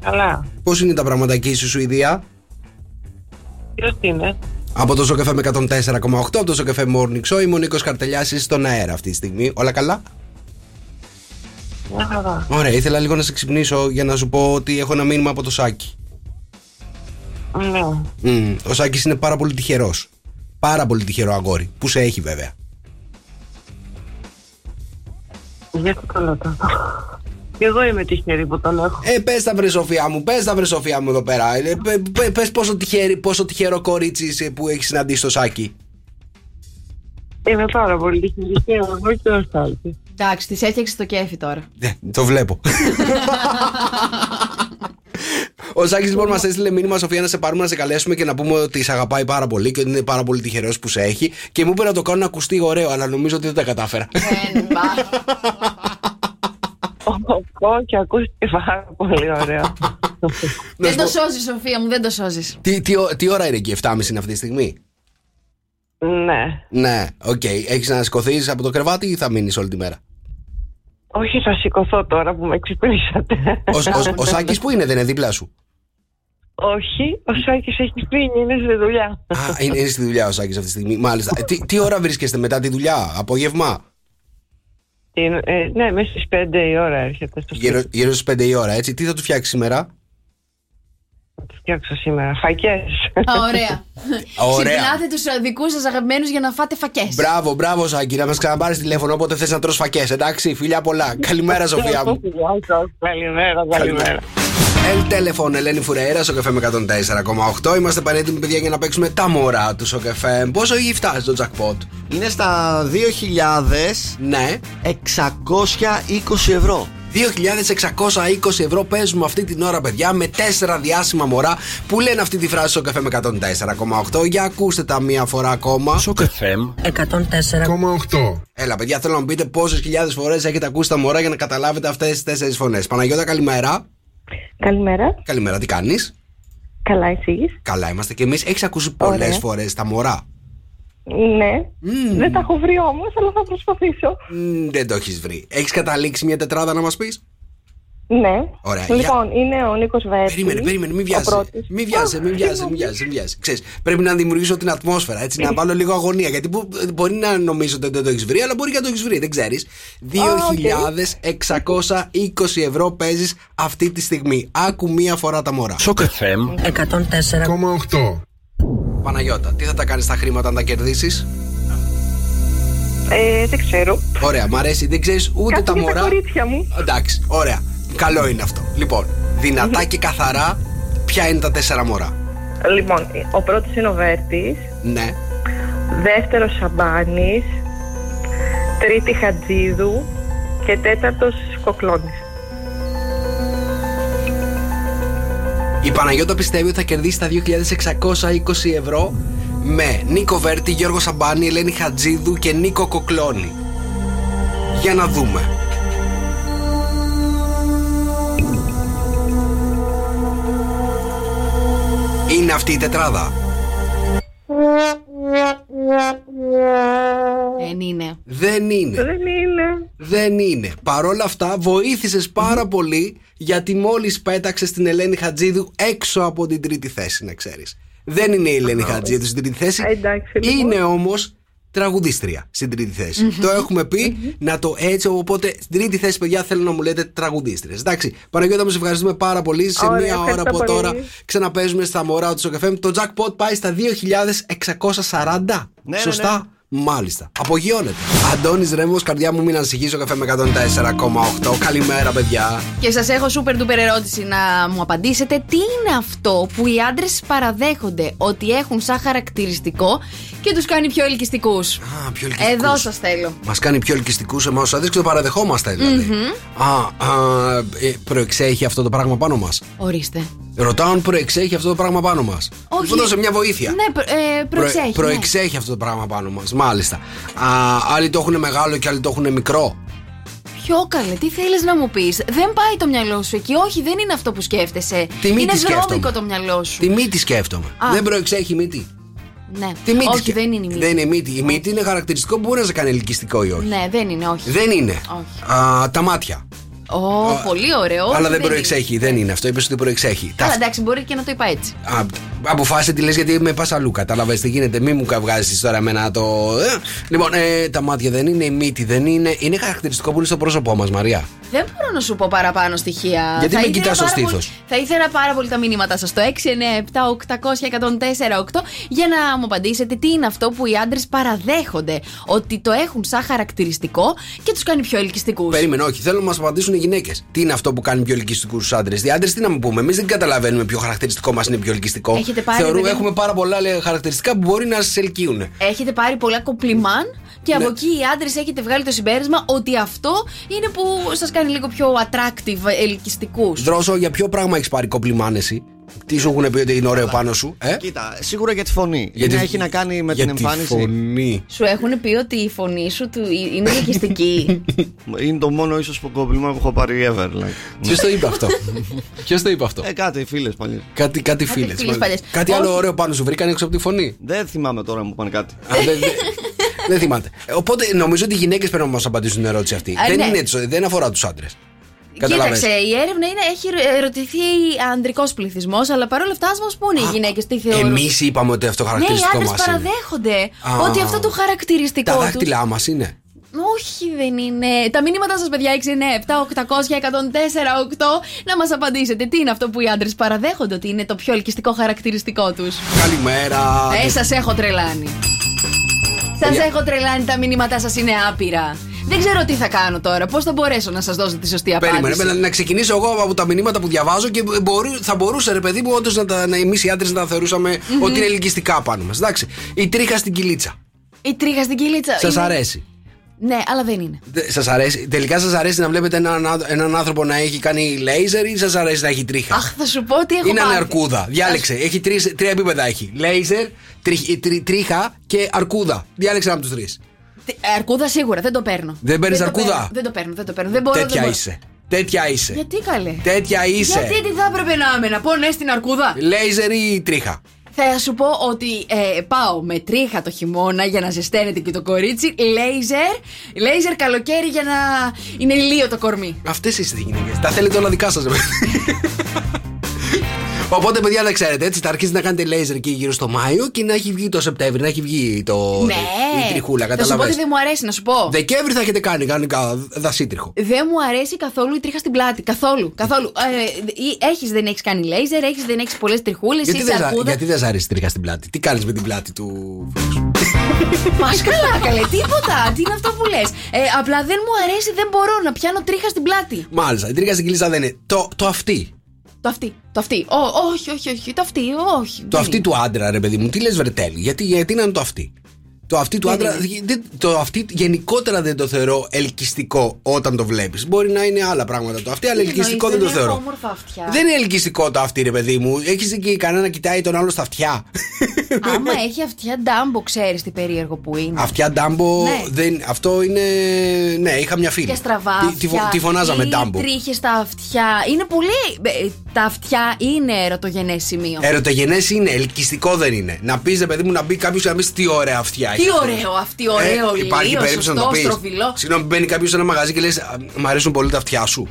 Speaker 11: Καλά.
Speaker 6: πώς είναι τα πράγματα εκεί στη Σουηδία;
Speaker 11: Ποιος είναι;
Speaker 6: Από το Σοκαφέ με 104,8, από το Σοκαφέ Morning Show, είμαι ο Νίκος Καρτελιάς, είσαι στον αέρα αυτή τη στιγμή. Όλα καλά;
Speaker 11: Μια χαρά.
Speaker 6: Ωραία, ήθελα λίγο να σε ξυπνήσω για να σου πω ότι έχω ένα μήνυμα από το Σάκη.
Speaker 11: Ναι.
Speaker 6: Μμμ, ο Σάκης είναι πάρα πολύ τυχερός. Πάρα πολύ τυχερό αγόρι. Που σε έχει βέβαια.
Speaker 11: Γιατί το λέτε. Και εγώ είμαι τυχερή που τον έχω.
Speaker 6: Ε, πες τα βρε Σοφία μου, πες τα βρε Σοφία μου εδώ πέρα. Ε, πε- πε- πες πόσο, τυχερή, πόσο τυχερό κορίτσι είσαι που έχεις συναντήσει το Σάκη.
Speaker 11: Είμαι πάρα πολύ τυχερή και εγώ και ο Σάλτης.
Speaker 5: Εντάξει, της έφτιαξες το κέφι τώρα.
Speaker 6: Ναι, το βλέπω. Ο Σάκης λοιπόν μας έστειλε μήνυμα, Σοφία, να σε πάρουμε να σε καλέσουμε και να πούμε ότι σε αγαπάει πάρα πολύ και ότι είναι πάρα πολύ τυχερός που σε έχει. Και μου είπε να το κάνω να ακουστεί ωραίο, αλλά νομίζω ότι δεν τα κατάφερα.
Speaker 5: Δεν πά.
Speaker 11: Πω και ακούστηκε πάρα πολύ ωραία.
Speaker 5: Δεν το σώζεις, Σοφία μου, δεν το σώζεις.
Speaker 6: τι, τι, ω- τι ώρα είναι εκεί, 7.30 είναι αυτή τη στιγμή;
Speaker 11: ναι.
Speaker 6: Ναι, οκ. Έχεις να σηκωθείς από το κρεβάτι ή θα μείνεις όλη τη μέρα;
Speaker 11: Όχι, θα σηκωθώ τώρα που με ξυπνήσατε.
Speaker 6: Ο, ο, ο Σάκης που είναι, δεν είναι δίπλα σου;
Speaker 11: Όχι, ο Σάκης έχει φύγει, είναι στη δουλειά.
Speaker 6: Α, είναι, είναι στη δουλειά ο Σάκης αυτή τη στιγμή. Μάλιστα. Ε, τι, τι ώρα βρίσκεστε μετά τη δουλειά, απόγευμα;
Speaker 11: Είναι- ε, ναι, μέσα στις 5 η ώρα έρχεται στο σπίτι.
Speaker 6: Γύρω, γύρω στις 5 η ώρα, έτσι. Τι θα του φτιάξει σήμερα;
Speaker 11: Θα τους φτιάξω σήμερα. Φακές.
Speaker 5: Α, ωραία.
Speaker 6: Ωραία.
Speaker 5: Ξυπνάτε τους δικούς σας αγαπημένους για να φάτε φακές.
Speaker 6: Μπράβο, μπράβο, Σάκη, να μας ξαναπάρεις τηλέφωνο όποτε θες να τρως φακές, εντάξει. Φιλιά πολλά. Καλημέρα, Σοφία μου.
Speaker 11: Γεια σας. Καλημέρα, καλημέρα.
Speaker 6: El Telephone, Ελένη Φουρέιρα, στο καφέ με 104,8. Είμαστε πανέτοιμοι, παιδιά, για να παίξουμε τα μωρά του στο καφέ. Πόσο έχει φτάσει το jackpot,
Speaker 8: Είναι στα 2.620
Speaker 6: Ναι.
Speaker 8: ευρώ.
Speaker 6: 2.620 ευρώ παίζουμε αυτή την ώρα, παιδιά, με τέσσερα διάσημα μωρά που λένε αυτή τη φράση στο καφέ με 104,8. Για ακούστε τα μία φορά ακόμα.
Speaker 12: Στο καφέ 104,8.
Speaker 6: Έλα, παιδιά, θέλω να μου πείτε πόσες χιλιάδες φορές έχετε ακούσει τα μωρά για να καταλάβετε αυτές τις τέσσερις φωνές. Παναγιώτα, καλημέρα.
Speaker 11: Καλημέρα.
Speaker 6: Καλημέρα, τι κάνεις;
Speaker 11: Καλά, εσείς.
Speaker 6: Καλά είμαστε κι εμείς. Έχεις ακούσει πολλές
Speaker 11: Ωραία.
Speaker 6: φορές τα μωρά;
Speaker 11: Ναι. Δεν τα έχω βρει όμως, αλλά θα προσπαθήσω.
Speaker 6: Μμ, δεν το έχεις βρει. Έχεις καταλήξει μια τετράδα να μας πεις;
Speaker 13: Ναι.
Speaker 6: Ωραία,
Speaker 13: Λοιπόν, είναι ο Νίκος Βέρτη.
Speaker 6: Περίμενε, περίμενε, μην βιάζει. Μην βιάζει, μην βιάζει, μην βιάζει, μην βιάζει. Ξέρεις, πρέπει να δημιουργήσω την ατμόσφαιρα, έτσι, να βάλω λίγο αγωνία. Γιατί που- μπορεί να νομίζω ότι δεν το έχεις βρει, αλλά μπορεί και να το έχεις βρει, δεν ξέρεις. 2.620 ευρώ παίζεις αυτή τη στιγμή. Άκου μία φορά τα μωρά.
Speaker 12: Σοκ FM 104,8.
Speaker 6: Παναγιώτα, τι θα τα κάνεις τα χρήματα αν τα κερδίσεις;
Speaker 13: Ε, δεν ξέρω.
Speaker 6: Ωραία, μ' αρέσει, δεν ξέρεις ούτε
Speaker 13: Κάτι
Speaker 6: τα
Speaker 13: για τα
Speaker 6: μωρά.
Speaker 13: κορίτσια μου.
Speaker 6: Εντάξει, ωραία. Καλό είναι αυτό. Λοιπόν, δυνατά και καθαρά, ποια είναι τα τέσσερα μωρά;
Speaker 13: Λοιπόν, ο πρώτος είναι ο Βέρτης.
Speaker 6: Ναι.
Speaker 13: Δεύτερος Σαμπάνης. Τρίτη Χατζίδου. Και τέταρτος Κοκλώνης.
Speaker 6: Η Παναγιώτα πιστεύει ότι θα κερδίσει τα 2.620 ευρώ με Νίκο Βέρτη, Γιώργο Σαμπάνη, Ελένη Χατζίδου και Νίκο Κοκλώνη. Για να δούμε. Είναι αυτή η τετράδα.
Speaker 5: Δεν είναι.
Speaker 6: Δεν είναι.
Speaker 13: Δεν είναι.
Speaker 6: Δεν είναι. Παρόλα αυτά, βοήθησες πάρα πολύ γιατί μόλις πέταξες την Ελένη Χατζίδου έξω από την τρίτη θέση, να ξέρεις. Δεν είναι η Ελένη Χατζίδου στην τρίτη θέση.
Speaker 13: Εντάξει, λοιπόν.
Speaker 6: Είναι όμως τραγουδίστρια στην τρίτη θέση. Το έχουμε πει να το έτσι. Οπότε στην τρίτη θέση, παιδιά, θέλω να μου λέτε τραγουδίστριες. Εντάξει. Παναγιώτα, μου σε ευχαριστούμε πάρα πολύ. Σε
Speaker 13: Ωραία,
Speaker 6: μία ώρα
Speaker 13: ευχαριστώ
Speaker 6: από
Speaker 13: πολύ.
Speaker 6: τώρα ξαναπέζουμε στα μωρά του FM. Το jackpot πάει στα 2.640.
Speaker 8: ναι,
Speaker 6: Σωστά; Μάλιστα. Απογειώνεται. Αντώνης Ρέμο, καρδιά μου, μην ανησυχείς. Ο καφέ με 104,8. Καλημέρα, παιδιά.
Speaker 5: Και σας έχω super duper ερώτηση να μου απαντήσετε. Τι είναι αυτό που οι άντρες παραδέχονται ότι έχουν σαν χαρακτηριστικό και τους κάνει πιο ελκυστικούς;
Speaker 6: Α, πιο ελκυστικούς.
Speaker 5: Εδώ σας θέλω.
Speaker 6: Μας κάνει πιο ελκυστικούς εμάς τους άντρες και το παραδεχόμαστε δηλαδή. Α, α ε, προεξέχει αυτό το πράγμα πάνω μας;
Speaker 5: Ορίστε.
Speaker 6: Ρωτάω αν προεξέχει αυτό το πράγμα πάνω μας.
Speaker 5: Όχι.
Speaker 6: Μου δώσε μια βοήθεια.
Speaker 5: Ναι, προ, ε, προεξέχει. ναι.
Speaker 6: προεξέχει αυτό το πράγμα πάνω μας. Μάλιστα. Α, άλλοι το έχουν μεγάλο και άλλοι το έχουν μικρό.
Speaker 5: Ποιο καλέ, τι θέλεις να μου πεις; Δεν πάει το μυαλό σου εκεί. Όχι, δεν είναι αυτό που σκέφτεσαι.
Speaker 6: Τη μύτη
Speaker 5: είναι
Speaker 6: σκέφτομαι.
Speaker 5: βρώμικο το μυαλό σου.
Speaker 6: Τη μύτη σκέφτομαι.
Speaker 5: Α.
Speaker 6: Δεν προεξέχει η μύτη.
Speaker 5: Ναι.
Speaker 6: Τη μύτη
Speaker 5: όχι,
Speaker 6: σκε-
Speaker 5: δεν είναι η μύτη.
Speaker 6: Δεν είναι η μύτη. Η μύτη είναι χαρακτηριστικό που μπορεί να σε κάνει ελκυστικό ή όχι.
Speaker 5: Ναι, δεν είναι, όχι.
Speaker 6: Δεν είναι.
Speaker 5: Όχι.
Speaker 6: Α, τα μάτια.
Speaker 5: Ω, πολύ ωραίο.
Speaker 6: Αλλά
Speaker 5: όχι,
Speaker 6: δεν
Speaker 5: είναι.
Speaker 6: προεξέχει. Δεν είναι αυτό. Είπες ότι προεξέχει. Τα
Speaker 5: Καλά, εντάξει, μπορεί και να το είπα έτσι.
Speaker 6: Α, αποφάσισε τι λες γιατί με πας αλλού. Κατάλαβες τι γίνεται. Μην μου καυγάζεις τώρα εμένα το. Ε. Λοιπόν, ε, τα μάτια δεν είναι, η μύτη δεν είναι. Είναι χαρακτηριστικό που είναι στο πρόσωπό μας, Μαρία.
Speaker 5: Δεν μπορώ να σου πω παραπάνω στοιχεία.
Speaker 6: Γιατί
Speaker 5: Θα
Speaker 6: με
Speaker 5: ήθελα
Speaker 6: κοιτάς στο
Speaker 5: πάρα πολύ-
Speaker 6: στήθος;
Speaker 5: Θα ήθελα πάρα πολύ τα μηνύματά σας στο 697-800-1048 για να μου απαντήσετε τι είναι αυτό που οι άντρες παραδέχονται ότι το έχουν σαν χαρακτηριστικό και τους κάνει πιο ελκυστικούς.
Speaker 6: Περίμενε, όχι. Θέλω να μας απαντήσουν οι γυναίκες. Τι είναι αυτό που κάνει πιο ελκυστικούς τους άντρες; Οι άντρες τι να μου πούμε; Εμείς δεν καταλαβαίνουμε ποιο χαρακτηριστικό μας είναι πιο ελκυστικό.
Speaker 5: Έχετε πάρει,
Speaker 6: Θεωρούμε
Speaker 5: παιδί μου-
Speaker 6: έχουμε πάρα πολλά λέει, χαρακτηριστικά που μπορεί να σα ελκύουν.
Speaker 5: Έχετε πάρει πολλά κομπλιμάν και από
Speaker 6: Ναι.
Speaker 5: εκεί οι άντρες έχετε βγάλει το συμπέρασμα ότι αυτό είναι που σας κάνει λίγο πιο attractive, ελκυστικούς.
Speaker 6: Δρόσο, για ποιο πράγμα έχεις πάρει κομπλιμάν εσύ; Τι σου έχουν πει ότι είναι ωραίο πάνω σου, ε;
Speaker 8: Κοίτα, σίγουρα για τη φωνή.
Speaker 6: Γιατί-
Speaker 8: Είναι- έχει να κάνει με
Speaker 6: για
Speaker 8: την
Speaker 6: τη
Speaker 8: εμφάνιση.
Speaker 6: φωνή.
Speaker 5: Σου έχουν πει ότι η φωνή σου του είναι ελκυστική.
Speaker 8: Είναι το μόνο ίσως που κομπλιμά που έχω πάρει ever. Like.
Speaker 6: Ποιος το είπε αυτό; Ποιος το είπε αυτό;
Speaker 8: Ε, κάτι, φίλες παλιές.
Speaker 6: Κάτι, κάτι φίλες.
Speaker 5: φίλες παλιές.
Speaker 6: Κάτι
Speaker 5: Όχι.
Speaker 6: άλλο ωραίο πάνω σου βρήκαν έξω από τη φωνή;
Speaker 8: Δεν θυμάμαι τώρα να μου πάνε κάτι.
Speaker 6: Α, δεν- δεν- Δεν θυμάται. Ε, Οπότε νομίζω ότι οι γυναίκες πρέπει να μας απαντήσουν την ερώτηση αυτή.
Speaker 5: Α,
Speaker 6: δεν,
Speaker 5: ναι.
Speaker 6: είναι, έτσι, δεν αφορά τους άντρες.
Speaker 5: Κοίταξε, η έρευνα είναι, έχει ερωτηθεί ανδρικός πληθυσμός, αλλά παρόλα αυτά, ας μας πούνε οι γυναίκες τι θεωρούν.
Speaker 6: Εμείς είπαμε ότι αυτό
Speaker 5: Ναι, οι
Speaker 6: χαρακτηριστικό
Speaker 5: άντρες
Speaker 6: μας είναι.
Speaker 5: παραδέχονται
Speaker 6: Α.
Speaker 5: ότι αυτό το χαρακτηριστικό
Speaker 6: Τα
Speaker 5: του.
Speaker 6: δάχτυλά μας είναι.
Speaker 5: Όχι, δεν είναι. Τα μηνύματά σας, παιδιά, 697 800 1048 να μας απαντήσετε. Τι είναι αυτό που οι άντρες παραδέχονται ότι είναι το πιο ελκυστικό χαρακτηριστικό τους;
Speaker 6: Καλημέρα.
Speaker 5: Ε, σας έχω τρελάνει. Σας έχω τρελάνει, τα μηνύματά σας είναι άπειρα. Δεν ξέρω τι θα κάνω τώρα. Πώς θα μπορέσω να σας δώσω τη σωστή απάντηση.
Speaker 6: Περίμενε, να, να ξεκινήσω εγώ από τα μηνύματα που διαβάζω και μπορεί, θα μπορούσε ρε παιδί μου όντως να, τα- να εμείς οι άντρες να τα θεωρούσαμε ότι είναι ελκυστικά πάνω μας. Εντάξει. Η τρίχα στην κυλίτσα.
Speaker 5: Η τρίχα στην κυλίτσα.
Speaker 6: Σας
Speaker 5: είναι-
Speaker 6: αρέσει;
Speaker 5: Ναι, αλλά δεν είναι.
Speaker 6: Σας αρέσει. Τελικά σας αρέσει να βλέπετε έναν, ά- έναν άνθρωπο να έχει κάνει λέιζερ ή σας αρέσει να έχει τρίχα;
Speaker 5: Αχ, θα σου πω τι έχω
Speaker 6: είναι
Speaker 5: πάθει.
Speaker 6: αρκούδα. Διάλεξε. Έχει τρεις, τρία επίπεδα έχει. Λέιζερ, τρι- τρι- τρίχα και αρκούδα. Διάλεξε από τους τρεις.
Speaker 5: Τι- Αρκούδα σίγουρα, δεν το παίρνω.
Speaker 6: Δεν παίρνεις
Speaker 5: το
Speaker 6: αρκούδα;
Speaker 5: παίρνω, Δεν το παίρνω, δεν το παίρνω. Δεν μπορώ, δεν
Speaker 6: Τέτοια
Speaker 5: μπορώ.
Speaker 6: είσαι. Τέτοια είσαι.
Speaker 5: Γιατί καλέ;
Speaker 6: Τέτοια είσαι.
Speaker 5: Γιατί τι θα έπρεπε να είμαι, να πω ναι στην αρκούδα;
Speaker 6: Λέιζερ ή τρίχα;
Speaker 5: Θα σου πω ότι ε, πάω με τρίχα το χειμώνα για να ζεσταίνεται και το κορίτσι. Λέιζερ. Λέιζερ καλοκαίρι για να είναι ηλίο το κορμί.
Speaker 6: Αυτές είστε οι γυναίκες. Τα θέλετε όλα δικά σας, Οπότε, παιδιά, δεν ξέρετε, έτσι θα αρχίσει να κάνετε λέιζερ εκεί γύρω στο Μάιο και να έχει βγει το Σεπτέμβρη, να έχει βγει το.
Speaker 5: Ναι.
Speaker 6: η τριχούλα,
Speaker 5: Θα σου πω
Speaker 6: καταλαβαίνετε.
Speaker 5: ότι δεν μου αρέσει να σου πω.
Speaker 6: Δεκέμβρη θα έχετε κάνει κανονικά δασίτριχο.
Speaker 5: Δεν μου αρέσει καθόλου η τρίχα στην πλάτη. Καθόλου. καθόλου. Ε, έχεις, δεν έχεις κάνει λέιζερ, έχεις, δεν έχεις πολλές τριχούλες.
Speaker 6: Γιατί
Speaker 5: Είσαι
Speaker 6: δεν, ζα-
Speaker 5: αρκούδα.
Speaker 6: γιατί δεν σ' αρέσει η τρίχα στην πλάτη, τι κάνεις με την πλάτη του.
Speaker 5: Μα καλά, καλέ, τίποτα. Τι είναι αυτό που λες; Ε, απλά δεν μου αρέσει, δεν μπορώ να πιάνω τρίχα στην πλάτη.
Speaker 6: Μάλιστα, η τρίχα στην κοιλίτσα δεν είναι. Το, το αυτή.
Speaker 5: Το αυτή. Το αυτή. Ω, όχι, όχι, όχι. Το αυτή, όχι.
Speaker 6: Το
Speaker 5: δεν
Speaker 6: αυτή
Speaker 5: είναι.
Speaker 6: του άντρα, ρε παιδί μου, τι λες, Βρετέλη. Γιατί, γιατί να είναι το αυτή; Το αυτή του
Speaker 5: Δεν
Speaker 6: άντρα, δεν- το αυτή γενικότερα δεν το θεωρώ ελκυστικό όταν το βλέπεις. Μπορεί να είναι άλλα πράγματα το αυτή, αλλά
Speaker 5: Τι
Speaker 6: ελκυστικό
Speaker 5: εννοείς,
Speaker 6: δεν το
Speaker 5: έχω
Speaker 6: θεωρώ.
Speaker 5: όμορφα αυτιά.
Speaker 6: Δεν είναι ελκυστικό το αυτή, ρε παιδί μου. Έχεις εκεί κανένα να κοιτάει τον άλλο στα αυτιά.
Speaker 5: Άμα έχει αυτιά ντάμπο, ξέρεις τι περίεργο που είναι.
Speaker 6: Αυτιά ντάμπο,
Speaker 5: Ναι.
Speaker 6: δεν, αυτό είναι. Ναι, είχα μια φίλη.
Speaker 5: Και στραβά
Speaker 6: Τη, τη, φω-
Speaker 5: αυτιά,
Speaker 6: τη φωνάζαμε
Speaker 5: ή
Speaker 6: ντάμπο.
Speaker 5: τρίχες στα αυτιά. Είναι πολύ. ε, Τα αυτιά είναι ερωτογενές σημείο.
Speaker 6: Ερωτογενές είναι, ελκυστικό δεν είναι. Να πεις, ρε παιδί μου, να μπει κάποιος και να πεις τι ωραία αυτιά
Speaker 5: Τι
Speaker 6: έχεις αυτό».
Speaker 5: ωραίο αυτή, ωραίο,
Speaker 6: Ε, Υπάρχει
Speaker 5: ηλίο,
Speaker 6: περίπτωση να το
Speaker 5: σωστό,
Speaker 6: πεις.
Speaker 5: στροφιλό.
Speaker 6: Συγγνώμη, μπαίνει κάποιος σε ένα μαγαζί και λες: Μ' αρέσουν πολύ τα αυτιά σου.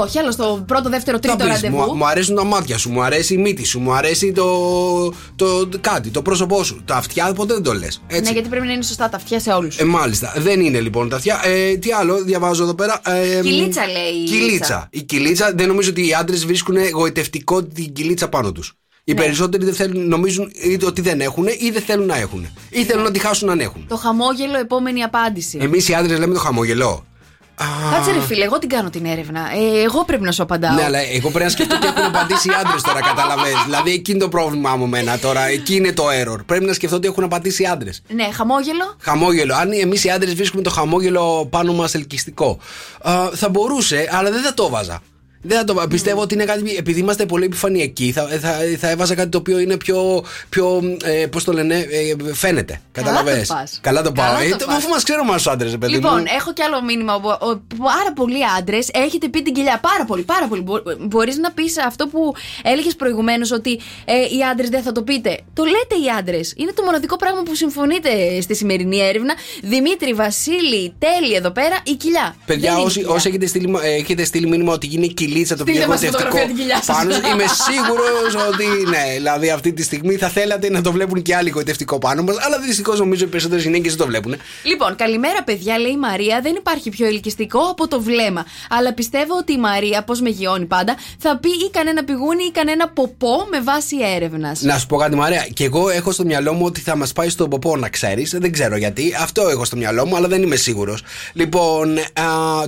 Speaker 5: Όχι, άλλο στο πρώτο, δεύτερο,
Speaker 6: Θα
Speaker 5: τρίτο
Speaker 6: πεις, μου,
Speaker 5: ραντεβού.
Speaker 6: μου αρέσουν τα μάτια σου, μου αρέσει η μύτη σου, μου αρέσει το, το, κάτι, το πρόσωπό σου. Τα αυτιά ποτέ δεν το λες.
Speaker 5: Ναι, γιατί πρέπει να είναι σωστά τα αυτιά σε όλους.
Speaker 6: Ε, μάλιστα. Δεν είναι λοιπόν τα αυτιά. Ε, τι άλλο, διαβάζω εδώ πέρα. Ε,
Speaker 5: Κυλίτσα, λέει η
Speaker 6: Κυλίτσα.
Speaker 5: Λίτσα.
Speaker 6: Η κυλίτσα δεν νομίζω ότι οι άντρες βρίσκουν εγωιτευτικό την κυλίτσα πάνω τους. Οι
Speaker 5: Ναι.
Speaker 6: περισσότεροι δεν θέλουν, νομίζουν είτε ότι δεν έχουν ή δεν θέλουν να έχουν. Ή θέλουν να τη χάσουν αν έχουν.
Speaker 5: Το χαμόγελο, επόμενη απάντηση.
Speaker 6: Εμείς οι άντρες λέμε το χαμογελό.
Speaker 5: Κάτσε ρε φίλε, εγώ την κάνω την έρευνα. Ε, εγώ πρέπει να σου απαντάω.
Speaker 6: Ναι, αλλά εγώ πρέπει να σκεφτώ τι έχουν απαντήσει οι άντρες τώρα, καταλαβες. Δηλαδή εκεί είναι το πρόβλημά μου μένα τώρα. Εκεί είναι το error. Πρέπει να σκεφτώ τι έχουν απαντήσει οι άντρες.
Speaker 5: Ναι, χαμόγελο.
Speaker 6: Χαμόγελο. Αν εμείς οι άντρες βρίσκουμε το χαμόγελο πάνω μας ελκυστικό. Α, θα μπορούσε, αλλά δεν θα το βάζα. Δεν θα το βάζα. Πιστεύω ότι είναι κάτι. Επειδή είμαστε πολύ επιφανειακοί, θα, θα, θα έβαζα κάτι το οποίο είναι πιο. πιο ε, Πώς το λένε, ε, φαίνεται. Καταλαβες.
Speaker 5: το πας.
Speaker 6: Καλά το πάω.
Speaker 5: Καλά
Speaker 6: Ε,
Speaker 5: το
Speaker 6: το-
Speaker 5: πας.
Speaker 6: αφού μας ξέρουμε εμά του άντρε, παιδί
Speaker 5: Λοιπόν,
Speaker 6: μου.
Speaker 5: έχω κι άλλο μήνυμα. Ο- ο- Πάρα πολλοί άντρες έχετε πει την κοιλιά. Πάρα πολύ, πάρα πολύ. Μπορείς να πεις αυτό που έλεγες προηγουμένως ότι ε, οι άντρες δεν θα το πείτε. Το λέτε οι άντρες. Είναι το μοναδικό πράγμα που συμφωνείτε στη σημερινή έρευνα. Δημήτρη, Βασίλη, τέλει εδώ πέρα η κοιλιά.
Speaker 6: Παιδιά,
Speaker 5: Δεν είναι
Speaker 6: όσοι,
Speaker 5: κοιλιά.
Speaker 6: όσοι έχετε, στείλει, ε, έχετε στείλει μήνυμα ότι είναι κυλίτσα το
Speaker 5: Στείλτε
Speaker 6: πιο
Speaker 5: μας
Speaker 6: εγωιτευτικό
Speaker 5: φωτογραφία την κοιλιά σας.
Speaker 6: πάνω σας, είμαι σίγουρος ότι ναι, δηλαδή αυτή τη στιγμή θα θέλατε να το βλέπουν και άλλοι εγωιτευτικό πάνω μας, αλλά δυστυχώς νομίζω οι περισσότερες γυναίκες δεν το βλέπουν.
Speaker 5: Λοιπόν, καλημέρα παιδιά, λέει η Μαρία. Δεν υπάρχει πιο ελκυστικό από το βλέμμα. Αλλά πιστεύω ότι η Μαρία, πώς με γιώνει πάντα, θα πει ή κανένα πηγούνι ή κανένα ποπό με βάση έρευνας.
Speaker 6: Να σου πω κάτι, Μαρία. Και εγώ έχω στο μυαλό μου ότι θα μας πάει στον ποπό, να ξέρεις. Δεν ξέρω γιατί. Αυτό έχω στο μυαλό μου, αλλά δεν είμαι σίγουρος. Λοιπόν, α,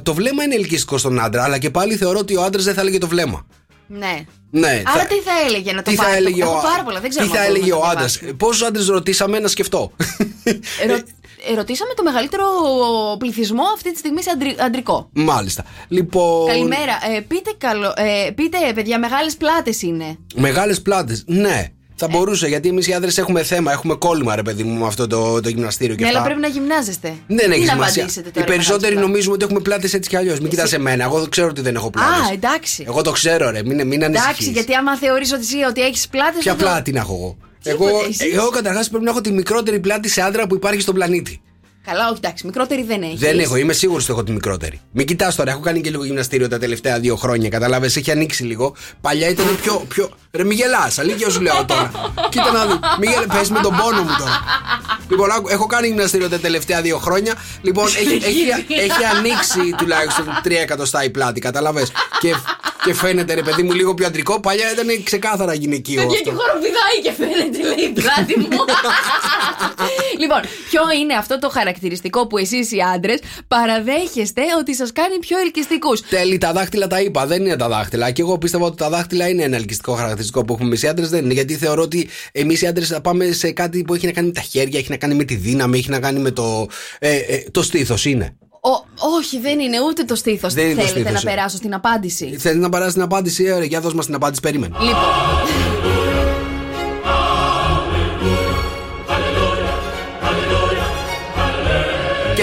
Speaker 6: το βλέμμα είναι ελκυστικό στον άντρα, αλλά και πάλι θεωρώ ότι ο άντρας δεν θα έλεγε το βλέμμα.
Speaker 5: Ναι.
Speaker 6: Ναι,
Speaker 5: Άρα
Speaker 6: θα-
Speaker 5: τι θα έλεγε να το
Speaker 6: τι θα
Speaker 5: πάρει.
Speaker 6: έλεγε
Speaker 5: Έχω
Speaker 6: ο,
Speaker 5: πάρα πολλά, δεν ξέρω
Speaker 6: τι
Speaker 5: αν
Speaker 6: θα
Speaker 5: μπορούμε
Speaker 6: έλεγε
Speaker 5: να
Speaker 6: ο
Speaker 5: το
Speaker 6: άντρας.
Speaker 5: διαβάσουμε.
Speaker 6: Πόσους άντρες ρωτήσαμε να σκεφτώ.
Speaker 5: Ερω... ε, Ρωτήσαμε το μεγαλύτερο πληθυσμό αυτή τη στιγμή σε αντρι- αντρικό.
Speaker 6: Μάλιστα. Λοιπόν.
Speaker 5: Καλημέρα. Ε, πείτε, καλό, ε, πείτε, παιδιά, μεγάλες πλάτες είναι.
Speaker 6: Μεγάλες πλάτες. Ναι. Θα μπορούσε, γιατί εμείς οι άντρες έχουμε θέμα, έχουμε κόλλημα, ρε παιδί μου, με αυτό το, το γυμναστήριο και
Speaker 5: Ναι,
Speaker 6: αυτά.
Speaker 5: αλλά πρέπει να γυμνάζεστε.
Speaker 6: Δεν
Speaker 5: Τι
Speaker 6: έχει
Speaker 5: να
Speaker 6: σημασία.
Speaker 5: απαντήσετε
Speaker 6: Οι
Speaker 5: τώρα,
Speaker 6: περισσότεροι
Speaker 5: μεγάλες
Speaker 6: νομίζουμε ότι έχουμε πλάτες έτσι κι αλλιώς. Μην κοιτά εμένα. Εγώ ξέρω ότι δεν έχω πλάτε.
Speaker 5: πλάτες. Α, εντάξει.
Speaker 6: Εγώ το ξέρω, ρε. Μην, μην
Speaker 5: Εντάξει,
Speaker 6: ανησυχείς.
Speaker 5: γιατί άμα θεωρείς ότι εσύ ότι έχεις πλάτες.
Speaker 6: Ποια πλάτη να έχω εγώ;
Speaker 5: Τίποτε,
Speaker 6: Εγώ,
Speaker 5: εσείς;
Speaker 6: εγώ καταρχάς πρέπει να έχω τη μικρότερη πλάτη σε άντρα που υπάρχει στον πλανήτη.
Speaker 5: Καλά, όχι, εντάξει, μικρότερη δεν έχεις.
Speaker 6: Δεν έχω, είμαι σίγουρος ότι έχω τη μικρότερη. Μην κοιτάς τώρα, έχω κάνει και λίγο γυμναστήριο τα τελευταία δύο χρόνια. Κατάλαβε, έχει ανοίξει λίγο. Παλιά ήταν πιο. πιο... Ρε, μη γελάς, αλήθεια σου λέω τώρα. Κοίτα να δει. Μη γελά, πες με τον πόνο μου τώρα. Λοιπόν, άκου, έχω κάνει γυμναστήριο τα τελευταία δύο χρόνια. Λοιπόν, έχει, έχει, έχει ανοίξει τουλάχιστον τρία εκατοστά η πλάτη, κατάλαβε. Και, και φαίνεται, ρε παιδί μου, λίγο πιο αντρικό. Παλιά ήταν ξεκάθαρα γυναικείο
Speaker 5: Παιδιά
Speaker 6: αυτό.
Speaker 5: και χοροπηδάει και φαίνεται, λέει η πλάτη μου. λοιπόν, ποιο είναι αυτό το χαρακτηριστικό που εσείς οι άντρες παραδέχεστε ότι σας κάνει πιο ελκυστικούς.
Speaker 6: Τέλει, τα δάχτυλα τα είπα. Δεν είναι τα δάχτυλα. Και εγώ πίστευα ότι τα δάχτυλα είναι ένα ελκυστικό χαρακτηριστικό που έχουμε εμείς οι άντρες. Δεν είναι. Γιατί θεωρώ ότι εμείς οι άντρες θα πάμε σε κάτι που έχει να κάνει με τα χέρια, έχει να κάνει με τη δύναμη, έχει να κάνει με το. Ε, ε, το στήθος είναι.
Speaker 5: όχι, δεν είναι ούτε το στήθος.
Speaker 6: Δεν είναι το
Speaker 5: Θέλετε
Speaker 6: στήθος,
Speaker 5: να
Speaker 6: ε.
Speaker 5: περάσω στην απάντηση;
Speaker 6: Θέλει να παράσει την απάντηση, ε, ρε, για δώσ' μας την απάντηση, περίμενε.
Speaker 5: Λοιπόν.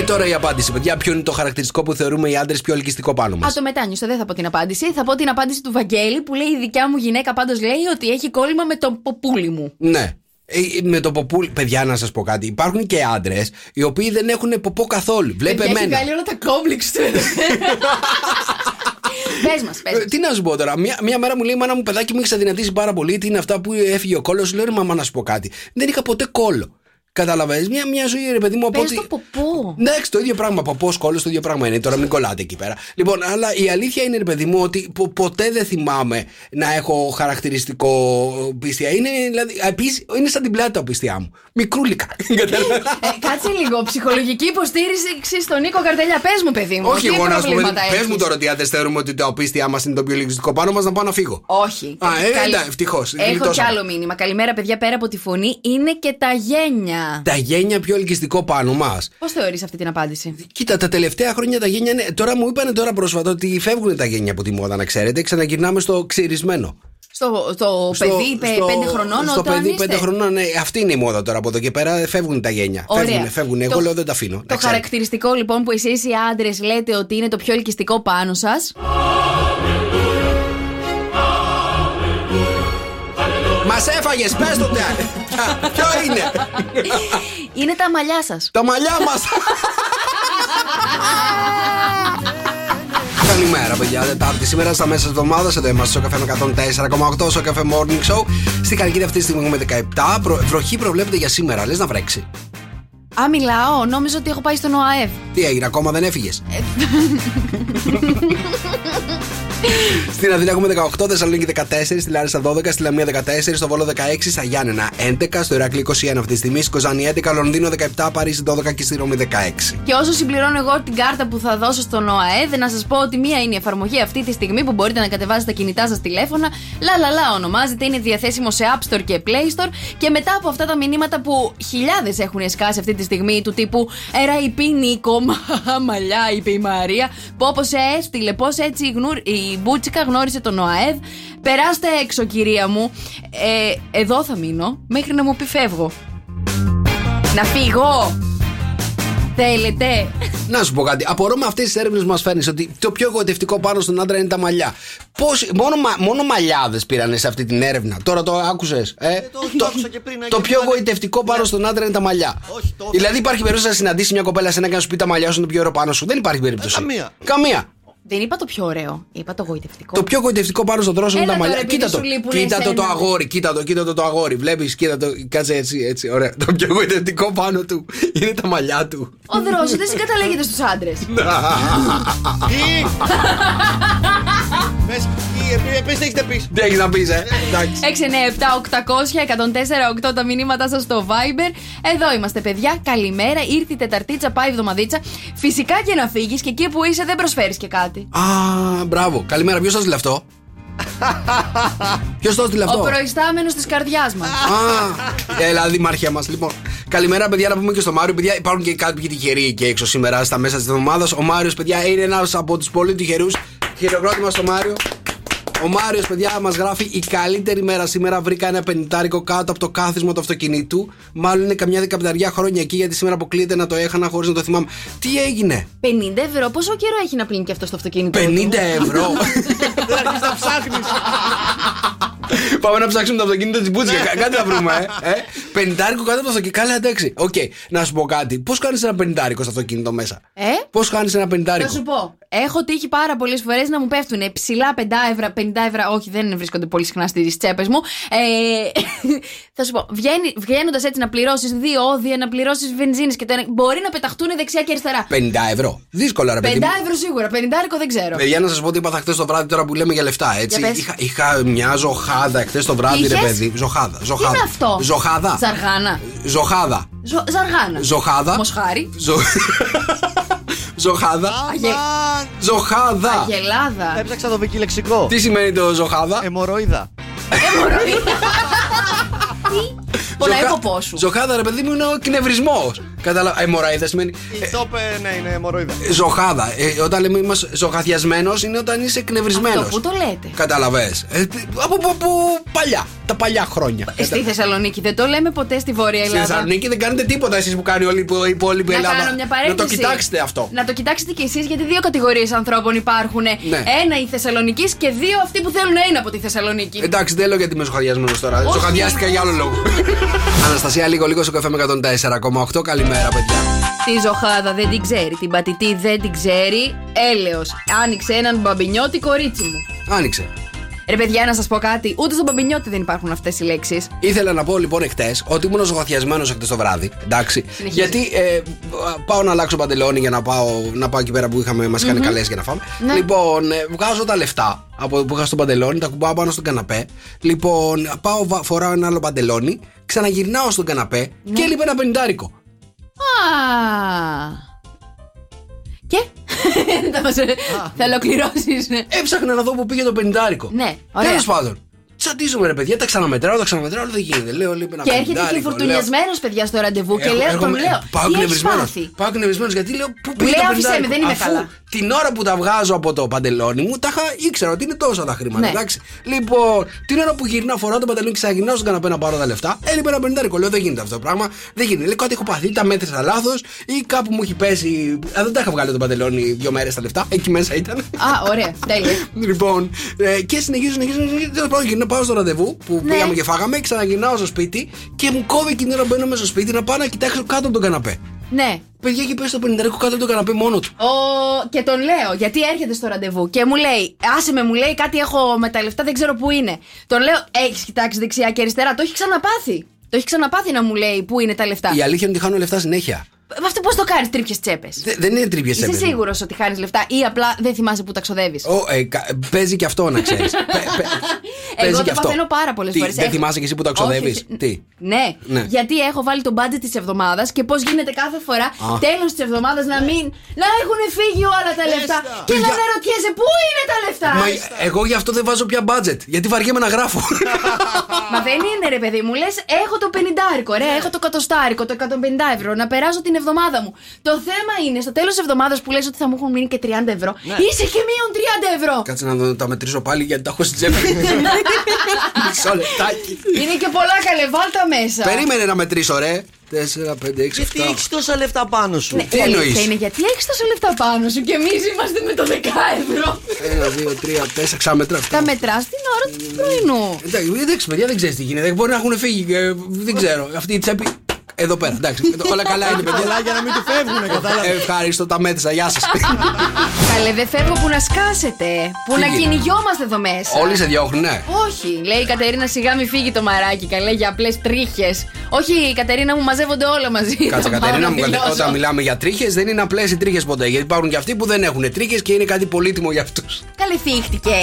Speaker 6: Και τώρα η απάντηση, παιδιά. Ποιο είναι το χαρακτηριστικό που θεωρούμε οι άντρες πιο ελκυστικό πάνω μας;
Speaker 5: Α, το μετάνιωσα, δεν θα πω την απάντηση. Θα πω την απάντηση του Βαγγέλη που λέει: Η δικιά μου γυναίκα πάντως λέει ότι έχει κόλλημα με το ποπούλι μου.
Speaker 6: Ναι. Ε, με το ποπούλι. Παιδιά, να σας πω κάτι. Υπάρχουν και άντρες οι οποίοι δεν έχουν ποπό καθόλου. Βλέπε
Speaker 5: Παιδιά, έχει
Speaker 6: εμένα.
Speaker 5: βγάλει όλα τα κόμπλεξ του. Πες μας, πες.
Speaker 6: Ε, Τι να σου πω τώρα, μια, μια μέρα μου λέει η μάνα μου παιδάκι μου έχει αδυνατήσει πάρα πολύ. Τι είναι αυτά που έφυγε ο κόλος. Λέω ρε μαμά να σου πω κάτι. Δεν είχα ποτέ κόλλο. Καταλαβαίνεις, μια, μια ζωή ρε παιδί μου από
Speaker 5: Πες
Speaker 6: ότι.
Speaker 5: το ποπό.
Speaker 6: Εντάξει, το ίδιο πράγμα. Ποπό, κόλλο, το ίδιο πράγμα είναι. Τώρα μην κολλάτε εκεί πέρα. Λοιπόν, αλλά η αλήθεια είναι, ρε παιδί μου, ότι πο- ποτέ δεν θυμάμαι να έχω χαρακτηριστικό πίστια. Είναι, δηλαδή, επίσης, είναι σαν την πλάτη τα πίστια μου. Μικρούλικα. Καταλαβαίνεις.
Speaker 5: Ε, κάτσε λίγο. Ψυχολογική υποστήριξη στον Νίκο Καρτελιά. Πες μου, παιδί μου.
Speaker 6: Όχι,
Speaker 5: τι
Speaker 6: εγώ να σου πω.
Speaker 5: προβλήματα
Speaker 6: Πες
Speaker 5: έχεις;
Speaker 6: μου τώρα ότι άντρε θεωρούμε ότι το πίστια μας είναι το πιο λογιστικό πάνω μας να πάω να φύγω.
Speaker 5: Όχι.
Speaker 6: Α, ε, εντάξει, ευτυχώς,
Speaker 5: Έχω
Speaker 6: γλιτώσαμε.
Speaker 5: κι άλλο μήνυμα. Καλημέρα, παιδιά. Πέρα από τη φωνή είναι και τα γένια.
Speaker 6: Τα γένια πιο ελκυστικό πάνω μας.
Speaker 5: Πώς θεωρείς αυτή την απάντηση;
Speaker 6: Κοίτα, τα τελευταία χρόνια τα γένια είναι. Τώρα μου είπανε τώρα πρόσφατα ότι φεύγουν τα γένια από τη μόδα, να ξέρετε. Ξαναγυρνάμε στο ξυρισμένο.
Speaker 5: Στο, στο,
Speaker 6: Στο-
Speaker 5: παιδί πε-
Speaker 6: στο-
Speaker 5: πέντε χρονών,
Speaker 6: Στο
Speaker 5: όταν
Speaker 6: παιδί
Speaker 5: είστε;
Speaker 6: πέντε χρονών, ναι, αυτή είναι η μόδα τώρα από εδώ και πέρα. Φεύγουν τα γένια.
Speaker 5: Ωραία.
Speaker 6: Φεύγουν, φεύγουν. Εγώ
Speaker 5: Το-
Speaker 6: λέω δεν τα αφήνω.
Speaker 5: Το
Speaker 6: να ξέρετε.
Speaker 5: χαρακτηριστικό λοιπόν που εσείς οι άντρες λέτε ότι είναι το πιο ελκυστικό πάνω σας.
Speaker 6: Μας έφαγες, πες το τε. Ποιο είναι;
Speaker 5: είναι τα μαλλιά σας.
Speaker 6: Τα μαλλιά μας. Καλημέρα, παιδιά. Τετάρτη σήμερα στα μέσα τη εβδομάδας. Εδώ είμαστε στο καφέ με 104,8 στο καφέ Morning Show. Στη Καλκίδα αυτή τη στιγμή έχουμε 17. Προ- βροχή προβλέπεται για σήμερα. Λες να βρέξει.
Speaker 5: Α, μιλάω. Νόμιζα ότι έχω πάει στον ΟΑΕΒ.
Speaker 6: Τι έγινε, ακόμα δεν έφυγες; Στην Αθήνα έχουμε 18, Θεσσαλονίκη 14, στη Λάρισα 12, στη Λαμία 14, στο Βόλο 16, στα Γιάννενα 11, στο Ηράκλειο 21 αυτή τη στιγμή, στη Κοζάνη 11, Λονδίνο 17, Παρίσι 12 και στη Ρώμη 16.
Speaker 5: Και όσο συμπληρώνω εγώ την κάρτα που θα δώσω στον ΟΑΕΔ, να σας πω ότι μία είναι η εφαρμογή αυτή τη στιγμή που μπορείτε να κατεβάσετε τα κινητά σας τηλέφωνα. Λα λα λα ονομάζεται, είναι διαθέσιμο σε App Store και Play Store. Και μετά από αυτά τα μηνύματα που χιλιάδες έχουν σκάσει αυτή τη στιγμή, του τύπου Ερα είπε η Νίκο, μα, μαλλιά, είπε η Μαρία. Πω όπως σε έστειλε, πώς έτσι η, γνουρ- η Μπούτσικα γνώρισε τον ΟΑΕΔ. Περάστε έξω, κυρία μου. Ε, εδώ θα μείνω μέχρι να μου πει φεύγω. Να φύγω! Θέλετε!
Speaker 6: Να σου πω κάτι. Απορώ με αυτές τις έρευνες που μας φέρνεις ότι το πιο εγωιτευτικό πάνω στον άντρα είναι τα μαλλιά. Πώς, μόνο, μα, μόνο μαλλιάδες πήρανε σε αυτή την έρευνα. Τώρα το άκουσες. Ε;
Speaker 8: το- όχι, το άκουσα και πριν,
Speaker 6: το
Speaker 8: γιατί
Speaker 6: πιο
Speaker 8: πάνε-
Speaker 6: εγωιτευτικό πάνω στον άντρα είναι τα μαλλιά.
Speaker 8: Όχι, το-
Speaker 6: δηλαδή υπάρχει περίπτωση να συναντήσει μια κοπέλα σε ένα και να σου πει τα μαλλιά σου είναι το πιο ωραίο πάνω σου. Δεν υπάρχει περίπτωση.
Speaker 8: Ε, καμία.
Speaker 6: Καμία.
Speaker 5: Δεν είπα το πιο ωραίο, είπα το γοητευτικό.
Speaker 6: Το πιο εγωιτευτικό πάνω στον δρόσο είναι
Speaker 5: Έλα
Speaker 6: τα
Speaker 5: τώρα,
Speaker 6: μαλλιά.
Speaker 5: επειδή
Speaker 6: Κοίτα το.
Speaker 5: σου λείπουν
Speaker 6: Κοίτα το, το
Speaker 5: εσένα.
Speaker 6: αγόρι. Κοίτα το, κοίτα το, το αγόρι. Βλέπεις, κοίτα το. Κάτσε έτσι, έτσι. Ωραία. Το πιο εγωιτευτικό πάνω του είναι τα μαλλιά του.
Speaker 5: Ο δρόσο δεν συγκαταλέγεται στους άντρες.
Speaker 8: Τι! Πες, τι, ε, πες τι έχεις να πεις.
Speaker 6: Τι έχεις να πεις, ε; Εντάξει.
Speaker 5: 697-800-1048 τα μηνύματά σας στο Viber. Εδώ είμαστε, παιδιά. Καλημέρα. Ήρθε η Τεταρτίτσα, πάει η εβδομαδίτσα. Φυσικά και να φύγεις και εκεί που είσαι δεν προσφέρεις και κάτι.
Speaker 6: Α, μπράβο. Καλημέρα. Ποιος το έστειλε αυτό. Ποιος το έστειλε αυτό.
Speaker 5: Ο προϊστάμενος της καρδιάς μας.
Speaker 6: Α, έλα, δημάρχια μας. Λοιπόν, καλημέρα, παιδιά, να πούμε και στο Μάριο. Παιδιά, υπάρχουν και κάποιοι τυχεροί εκεί έξω σήμερα στα μέσα της εβδομάδας. Ο Μάριος, παιδιά, είναι ένας από τους πολύ τυχερούς. Χειροκρότημα στο Μάριο. Ο Μάριος, παιδιά, μας γράφει η καλύτερη μέρα σήμερα. Βρήκα ένα πενητάρικο κάτω από το κάθισμα του αυτοκινήτου. Μάλλον είναι καμιά δεκαπενταριά χρόνια εκεί, γιατί σήμερα αποκλείεται να το έχανα χωρίς να το θυμάμαι. Τι έγινε,
Speaker 5: 50 ευρώ, πόσο καιρό έχει να πλύνει και αυτό στο αυτοκίνητο;
Speaker 6: 50
Speaker 5: του;
Speaker 6: ευρώ.
Speaker 8: Δεν αρχίζεις να ψάχνεις.
Speaker 6: Πάμε να ψάξουμε το αυτοκίνητο της Μπούτσια. Κα- Κάτι να βρούμε, ε. ε. Πενητάρικο κάτω από το αυτοκίνητο. Καλά, εντάξει. Οκ, να σου πω κάτι. Πώς χάνεις ένα πενητάρικο στο αυτοκίνητο μέσα;
Speaker 5: Ε;
Speaker 6: Πώς χάνεις ένα πενητάρικο.
Speaker 5: Θα σου πω. Έχω τύχει πάρα πολλές φορές να μου πέφτουν ψιλά 5 ευρώ, 50 ευρώ. Όχι, δεν βρίσκονται πολύ συχνά στις τσέπες μου. Ε, θα σου πω, βγαίνοντας έτσι να πληρώσεις δύο όδια, να πληρώσεις βενζίνη και το ένα. Μπορεί να πεταχτούν δεξιά και αριστερά.
Speaker 6: 50 ευρώ. Δύσκολα, ρε
Speaker 5: 5
Speaker 6: παιδί. μου.
Speaker 5: ευρώ σίγουρα, 50 δεν ξέρω.
Speaker 6: Παιδιά, να σας πω ότι είπα χθες το βράδυ τώρα που λέμε για λεφτά. Έτσι.
Speaker 5: Για πες.
Speaker 6: Είχα, είχα μια ζωχάδα χθε το βράδυ, ρε
Speaker 5: Είχες;
Speaker 6: παιδί. Ζωχάδα.
Speaker 5: Τι
Speaker 6: ζωχάδα.
Speaker 5: είναι αυτό;
Speaker 6: Ζωχάδα.
Speaker 5: Ζαργάνα.
Speaker 6: Ζωχάδα.
Speaker 5: Ζω, ζαργάνα.
Speaker 6: Ζωχάδα.
Speaker 5: Μοσχάρι.
Speaker 6: Ζω... ζωχάδα.
Speaker 5: Αγε...
Speaker 6: Ζωχάδα.
Speaker 5: Αγελάδα.
Speaker 8: Έψαξα το βική λεξικό.
Speaker 6: Τι σημαίνει το ζωχάδα;
Speaker 8: Αιμορροίδα.
Speaker 5: Τι; Πολλά
Speaker 6: Ζωχα-
Speaker 5: έχω πόσου.
Speaker 6: Ζωχάδα, ρε παιδί μου, είναι ο κνευρισμό. Κατάλαβα. Αιμορροίδα σημαίνει.
Speaker 8: Η τόπε, ναι, είναι αιμορροίδα.
Speaker 6: Ε, Ζωχάδα. Ε, όταν λέμε είμαστε ζωχαθιασμένος είναι όταν είσαι εκνευρισμένος.
Speaker 5: Αυτό που το λέτε.
Speaker 6: Κατάλαβε. Ε, από, από, από παλιά. Τα παλιά χρόνια.
Speaker 5: Ε, Στη Θεσσαλονίκη δεν το λέμε ποτέ στη Βόρεια
Speaker 6: Στη
Speaker 5: Ελλάδα.
Speaker 6: Θεσσαλονίκη δεν κάνετε τίποτα εσείς που κάνει όλη η υπόλοιπη
Speaker 5: Να
Speaker 6: Ελλάδα.
Speaker 5: κάνω μια
Speaker 6: Να
Speaker 5: παρένθεση.
Speaker 6: το κοιτάξετε αυτό.
Speaker 5: Να το κοιτάξετε κι εσείς, γιατί δύο κατηγορίες ανθρώπων υπάρχουν.
Speaker 6: Ναι.
Speaker 5: Ένα η Θεσσαλονίκη και δύο αυτοί που θέλουν να είναι από τη Θεσσαλονίκη.
Speaker 6: Εντάξει, δεν λέω γιατί είμαι ζωχαδιασμένος τώρα.
Speaker 5: Όχι.
Speaker 6: Ζωχαδιάστηκα για άλλο λόγο. Αναστασία, λίγο λίγο στο καφέ με 104,8. Καλημέρα, παιδιά.
Speaker 5: Τη ζωχάδα δεν την ξέρει, την πατητή δεν την ξέρει. Έλεος, άνοιξε έναν μπαμπινιώτη κορίτσι μου.
Speaker 6: Άνοιξε.
Speaker 5: Ρε παιδιά, να σας πω κάτι, ούτε στον μπαμπινιώτη δεν υπάρχουν αυτές οι λέξεις.
Speaker 6: Ήθελα να πω λοιπόν εχθές ότι ήμουν ζωχαθιασμένο εχθές το βράδυ. Εντάξει.
Speaker 5: Συνεχίζει.
Speaker 6: Γιατί ε, πάω να αλλάξω παντελόνι για να πάω, να πάω εκεί πέρα που είχαμε, μας είχαν
Speaker 5: Μμμ.
Speaker 6: καλέσει για να φάμε.
Speaker 5: Ναι.
Speaker 6: Λοιπόν, ε, βγάζω τα λεφτά από που είχα στο παντελόνι, τα κουμπάω πάνω στον καναπέ. Λοιπόν, πάω, βα- φοράω ένα άλλο παντελόνι, ξαναγυρνάω στον καναπέ
Speaker 5: Ναι.
Speaker 6: και έλειπε ένα πενιντάρικο.
Speaker 5: Α. Και; Θα μας- Θα ολοκληρώσεις.
Speaker 6: Έψαχνα να δω που πήγε το πενιντάρικο.
Speaker 5: Ναι, ωραία.
Speaker 6: Τέλος πάντων. Τσαντίζομαι ρε παιδιά, τα ξαναμετράω, τα ξαναμετράω, αλλά δεν γίνεται. Λέω, λείπει ένα
Speaker 5: Και έρχεται και
Speaker 6: πενιντάρικο, λέω.
Speaker 5: φορτουνιασμένο παιδιά στο ραντεβού και
Speaker 6: Έχω-
Speaker 5: λέω,
Speaker 6: έρχομαι-
Speaker 5: τον λέω.
Speaker 6: Πάω
Speaker 5: Τι έχεις
Speaker 6: εκνευρισμένος.
Speaker 5: πάθει;
Speaker 6: Πάω εκνευρισμένος γιατί λέω πού
Speaker 5: Μου
Speaker 6: πήγε
Speaker 5: λέει,
Speaker 6: το
Speaker 5: «Άφησέ με,
Speaker 6: πενιντάρικο».
Speaker 5: δεν είμαι
Speaker 6: Αφού
Speaker 5: καλά.
Speaker 6: Την ώρα που τα βγάζω από το παντελόνι μου, τα είχα, ήξερα ότι είναι τόσα τα χρήματα.
Speaker 5: Ναι.
Speaker 6: Εντάξει. Λοιπόν, την ώρα που γυρνάω, φοράω το παντελόνι και ξαναγυρνάω στον καναπέ να πάρω τα λεφτά, έλειπε ένα πενιντάρικο. Λέω δεν γίνεται αυτό το πράγμα. Δεν γίνεται. Λέω κάτι έχω παθεί, τα μέτρησα λάθος ή κάπου μου έχει πέσει. Α, δεν τα είχα βγάλει το παντελόνι δύο μέρες τα λεφτά. Εκεί μέσα ήταν.
Speaker 5: Α, ωραία, τέλεια.
Speaker 6: Λοιπόν, ε, και συνεχίζω, συνεχίζω, συνεχίζω. Τέλο πάντων, γυρνάω, πάω στο ραντεβού που
Speaker 5: Ναι.
Speaker 6: πήγαμε και φάγαμε, ξαναγυρνάω στο σπίτι και μου κόβει εκείνη την ώρα που μπαίνω μέσα στο σπίτι να πάω να κοιτάξω κάτω από τον καναπέ.
Speaker 5: Ναι.
Speaker 6: Παιδιά, έχει πέσει το 50 κάτω από τον καναπέ μόνο του.
Speaker 5: Ο... Και τον λέω, γιατί έρχεται στο ραντεβού και μου λέει, άσε με, μου λέει κάτι έχω με τα λεφτά, δεν ξέρω πού είναι. Τον λέω, έχεις κοιτάξει δεξιά και αριστερά. Το έχει ξαναπάθει. Το έχει ξαναπάθει να μου λέει πού είναι τα λεφτά.
Speaker 6: Η αλήθεια είναι ότι χάνω λεφτά συνέχεια.
Speaker 5: Με Αυτό πώς το κάνεις, τρίπιε τσέπες;
Speaker 6: Δε- δεν είναι τρίπιε
Speaker 5: Είσαι σίγουρος ότι χάνεις λεφτά ή απλά δεν θυμάσαι που τα ξοδεύεις;
Speaker 6: ε, κα- παίζει και αυτό να ξέρεις.
Speaker 5: Εγώ
Speaker 6: και
Speaker 5: το
Speaker 6: αυτό.
Speaker 5: παθαίνω πάρα πολλές
Speaker 6: Τι,
Speaker 5: φορές.
Speaker 6: Δεν θυμάσαι και εσύ που τα ξοδεύεις; Τι;
Speaker 5: Ναι,
Speaker 6: Ναι.
Speaker 5: γιατί έχω βάλει το budget της εβδομάδας και πώς γίνεται κάθε φορά
Speaker 6: Α.
Speaker 5: τέλος της εβδομάδας να μην. να έχουν φύγει όλα τα λεφτά. Και να
Speaker 6: Παιδιά.
Speaker 5: με ρωτιέσαι πού είναι τα λεφτά;
Speaker 6: Μα εγώ γι' αυτό δεν βάζω πια budget. Γιατί βαριέμαι να γράφω.
Speaker 5: Μα δεν είναι ρε παιδί μου, λες: Έχω το 50 ρε, έχω το κατοστάρικο, το 150 ευρώ, να περάσω την εβδομάδα μου. Το θέμα είναι στο τέλος της εβδομάδας που λες ότι θα μου έχουν μείνει και 30 ευρώ, είσαι και μείον 30 ευρώ.
Speaker 6: Κάτσε να δω, τα μετρήσω πάλι γιατί τα έχω στην τσέπη. Μισό λεπτάκι.
Speaker 5: είναι και πολλά καλέ, βάλτα μέσα.
Speaker 6: Περίμενε να μετρήσω, ρε. 4, 5, 6, 7.
Speaker 8: Γιατί έχεις τόσα λεφτά πάνω σου;
Speaker 5: Ναι,
Speaker 6: Τι
Speaker 5: η αλήθεια
Speaker 6: εννοείς;
Speaker 5: είναι γιατί έχεις τόσα λεφτά πάνω σου και εμείς είμαστε με το 10 ευρώ.
Speaker 6: 1, 2, 3, 4, ξαναμετρά.
Speaker 5: Τα μετράς την ώρα του πρωινού.
Speaker 6: Εντάξει, εντάξει, παιδιά, δεν ξέρεις τι γίνεται. Μπορεί να έχουν φύγει. ε, Δεν ξέρω. Αυτή η τσέπη. Εδώ πέρα, εντάξει. Όλα καλά είναι, παιδιά.
Speaker 8: Καλά για να μην του φεύγουν, κατάλαβες.
Speaker 6: Ε, Ευχαριστώ, τα μέτρησα. Γεια σας.
Speaker 5: Καλέ, δεν φεύγω που να σκάσετε. Που
Speaker 6: Τι
Speaker 5: να
Speaker 6: γίνεται;
Speaker 5: κυνηγιόμαστε εδώ μέσα.
Speaker 6: Όλοι σε διώχνουν, ναι.
Speaker 5: Όχι, λέει η Κατερίνα, σιγά μη φύγει το μαράκι. Καλέ για απλές τρίχες. Όχι, η Κατερίνα μου μαζεύονται όλα μαζί.
Speaker 6: Κάτσε,
Speaker 5: Θα πάω
Speaker 6: Κατερίνα
Speaker 5: να
Speaker 6: μου, καλέ,
Speaker 5: δηλώσω.
Speaker 6: όταν μιλάμε για τρίχες, δεν είναι απλές οι τρίχες ποτέ. Γιατί υπάρχουν και αυτοί που δεν έχουν τρίχες και είναι κάτι πολύτιμο για αυτούς.
Speaker 5: Καλέ θύχτηκε.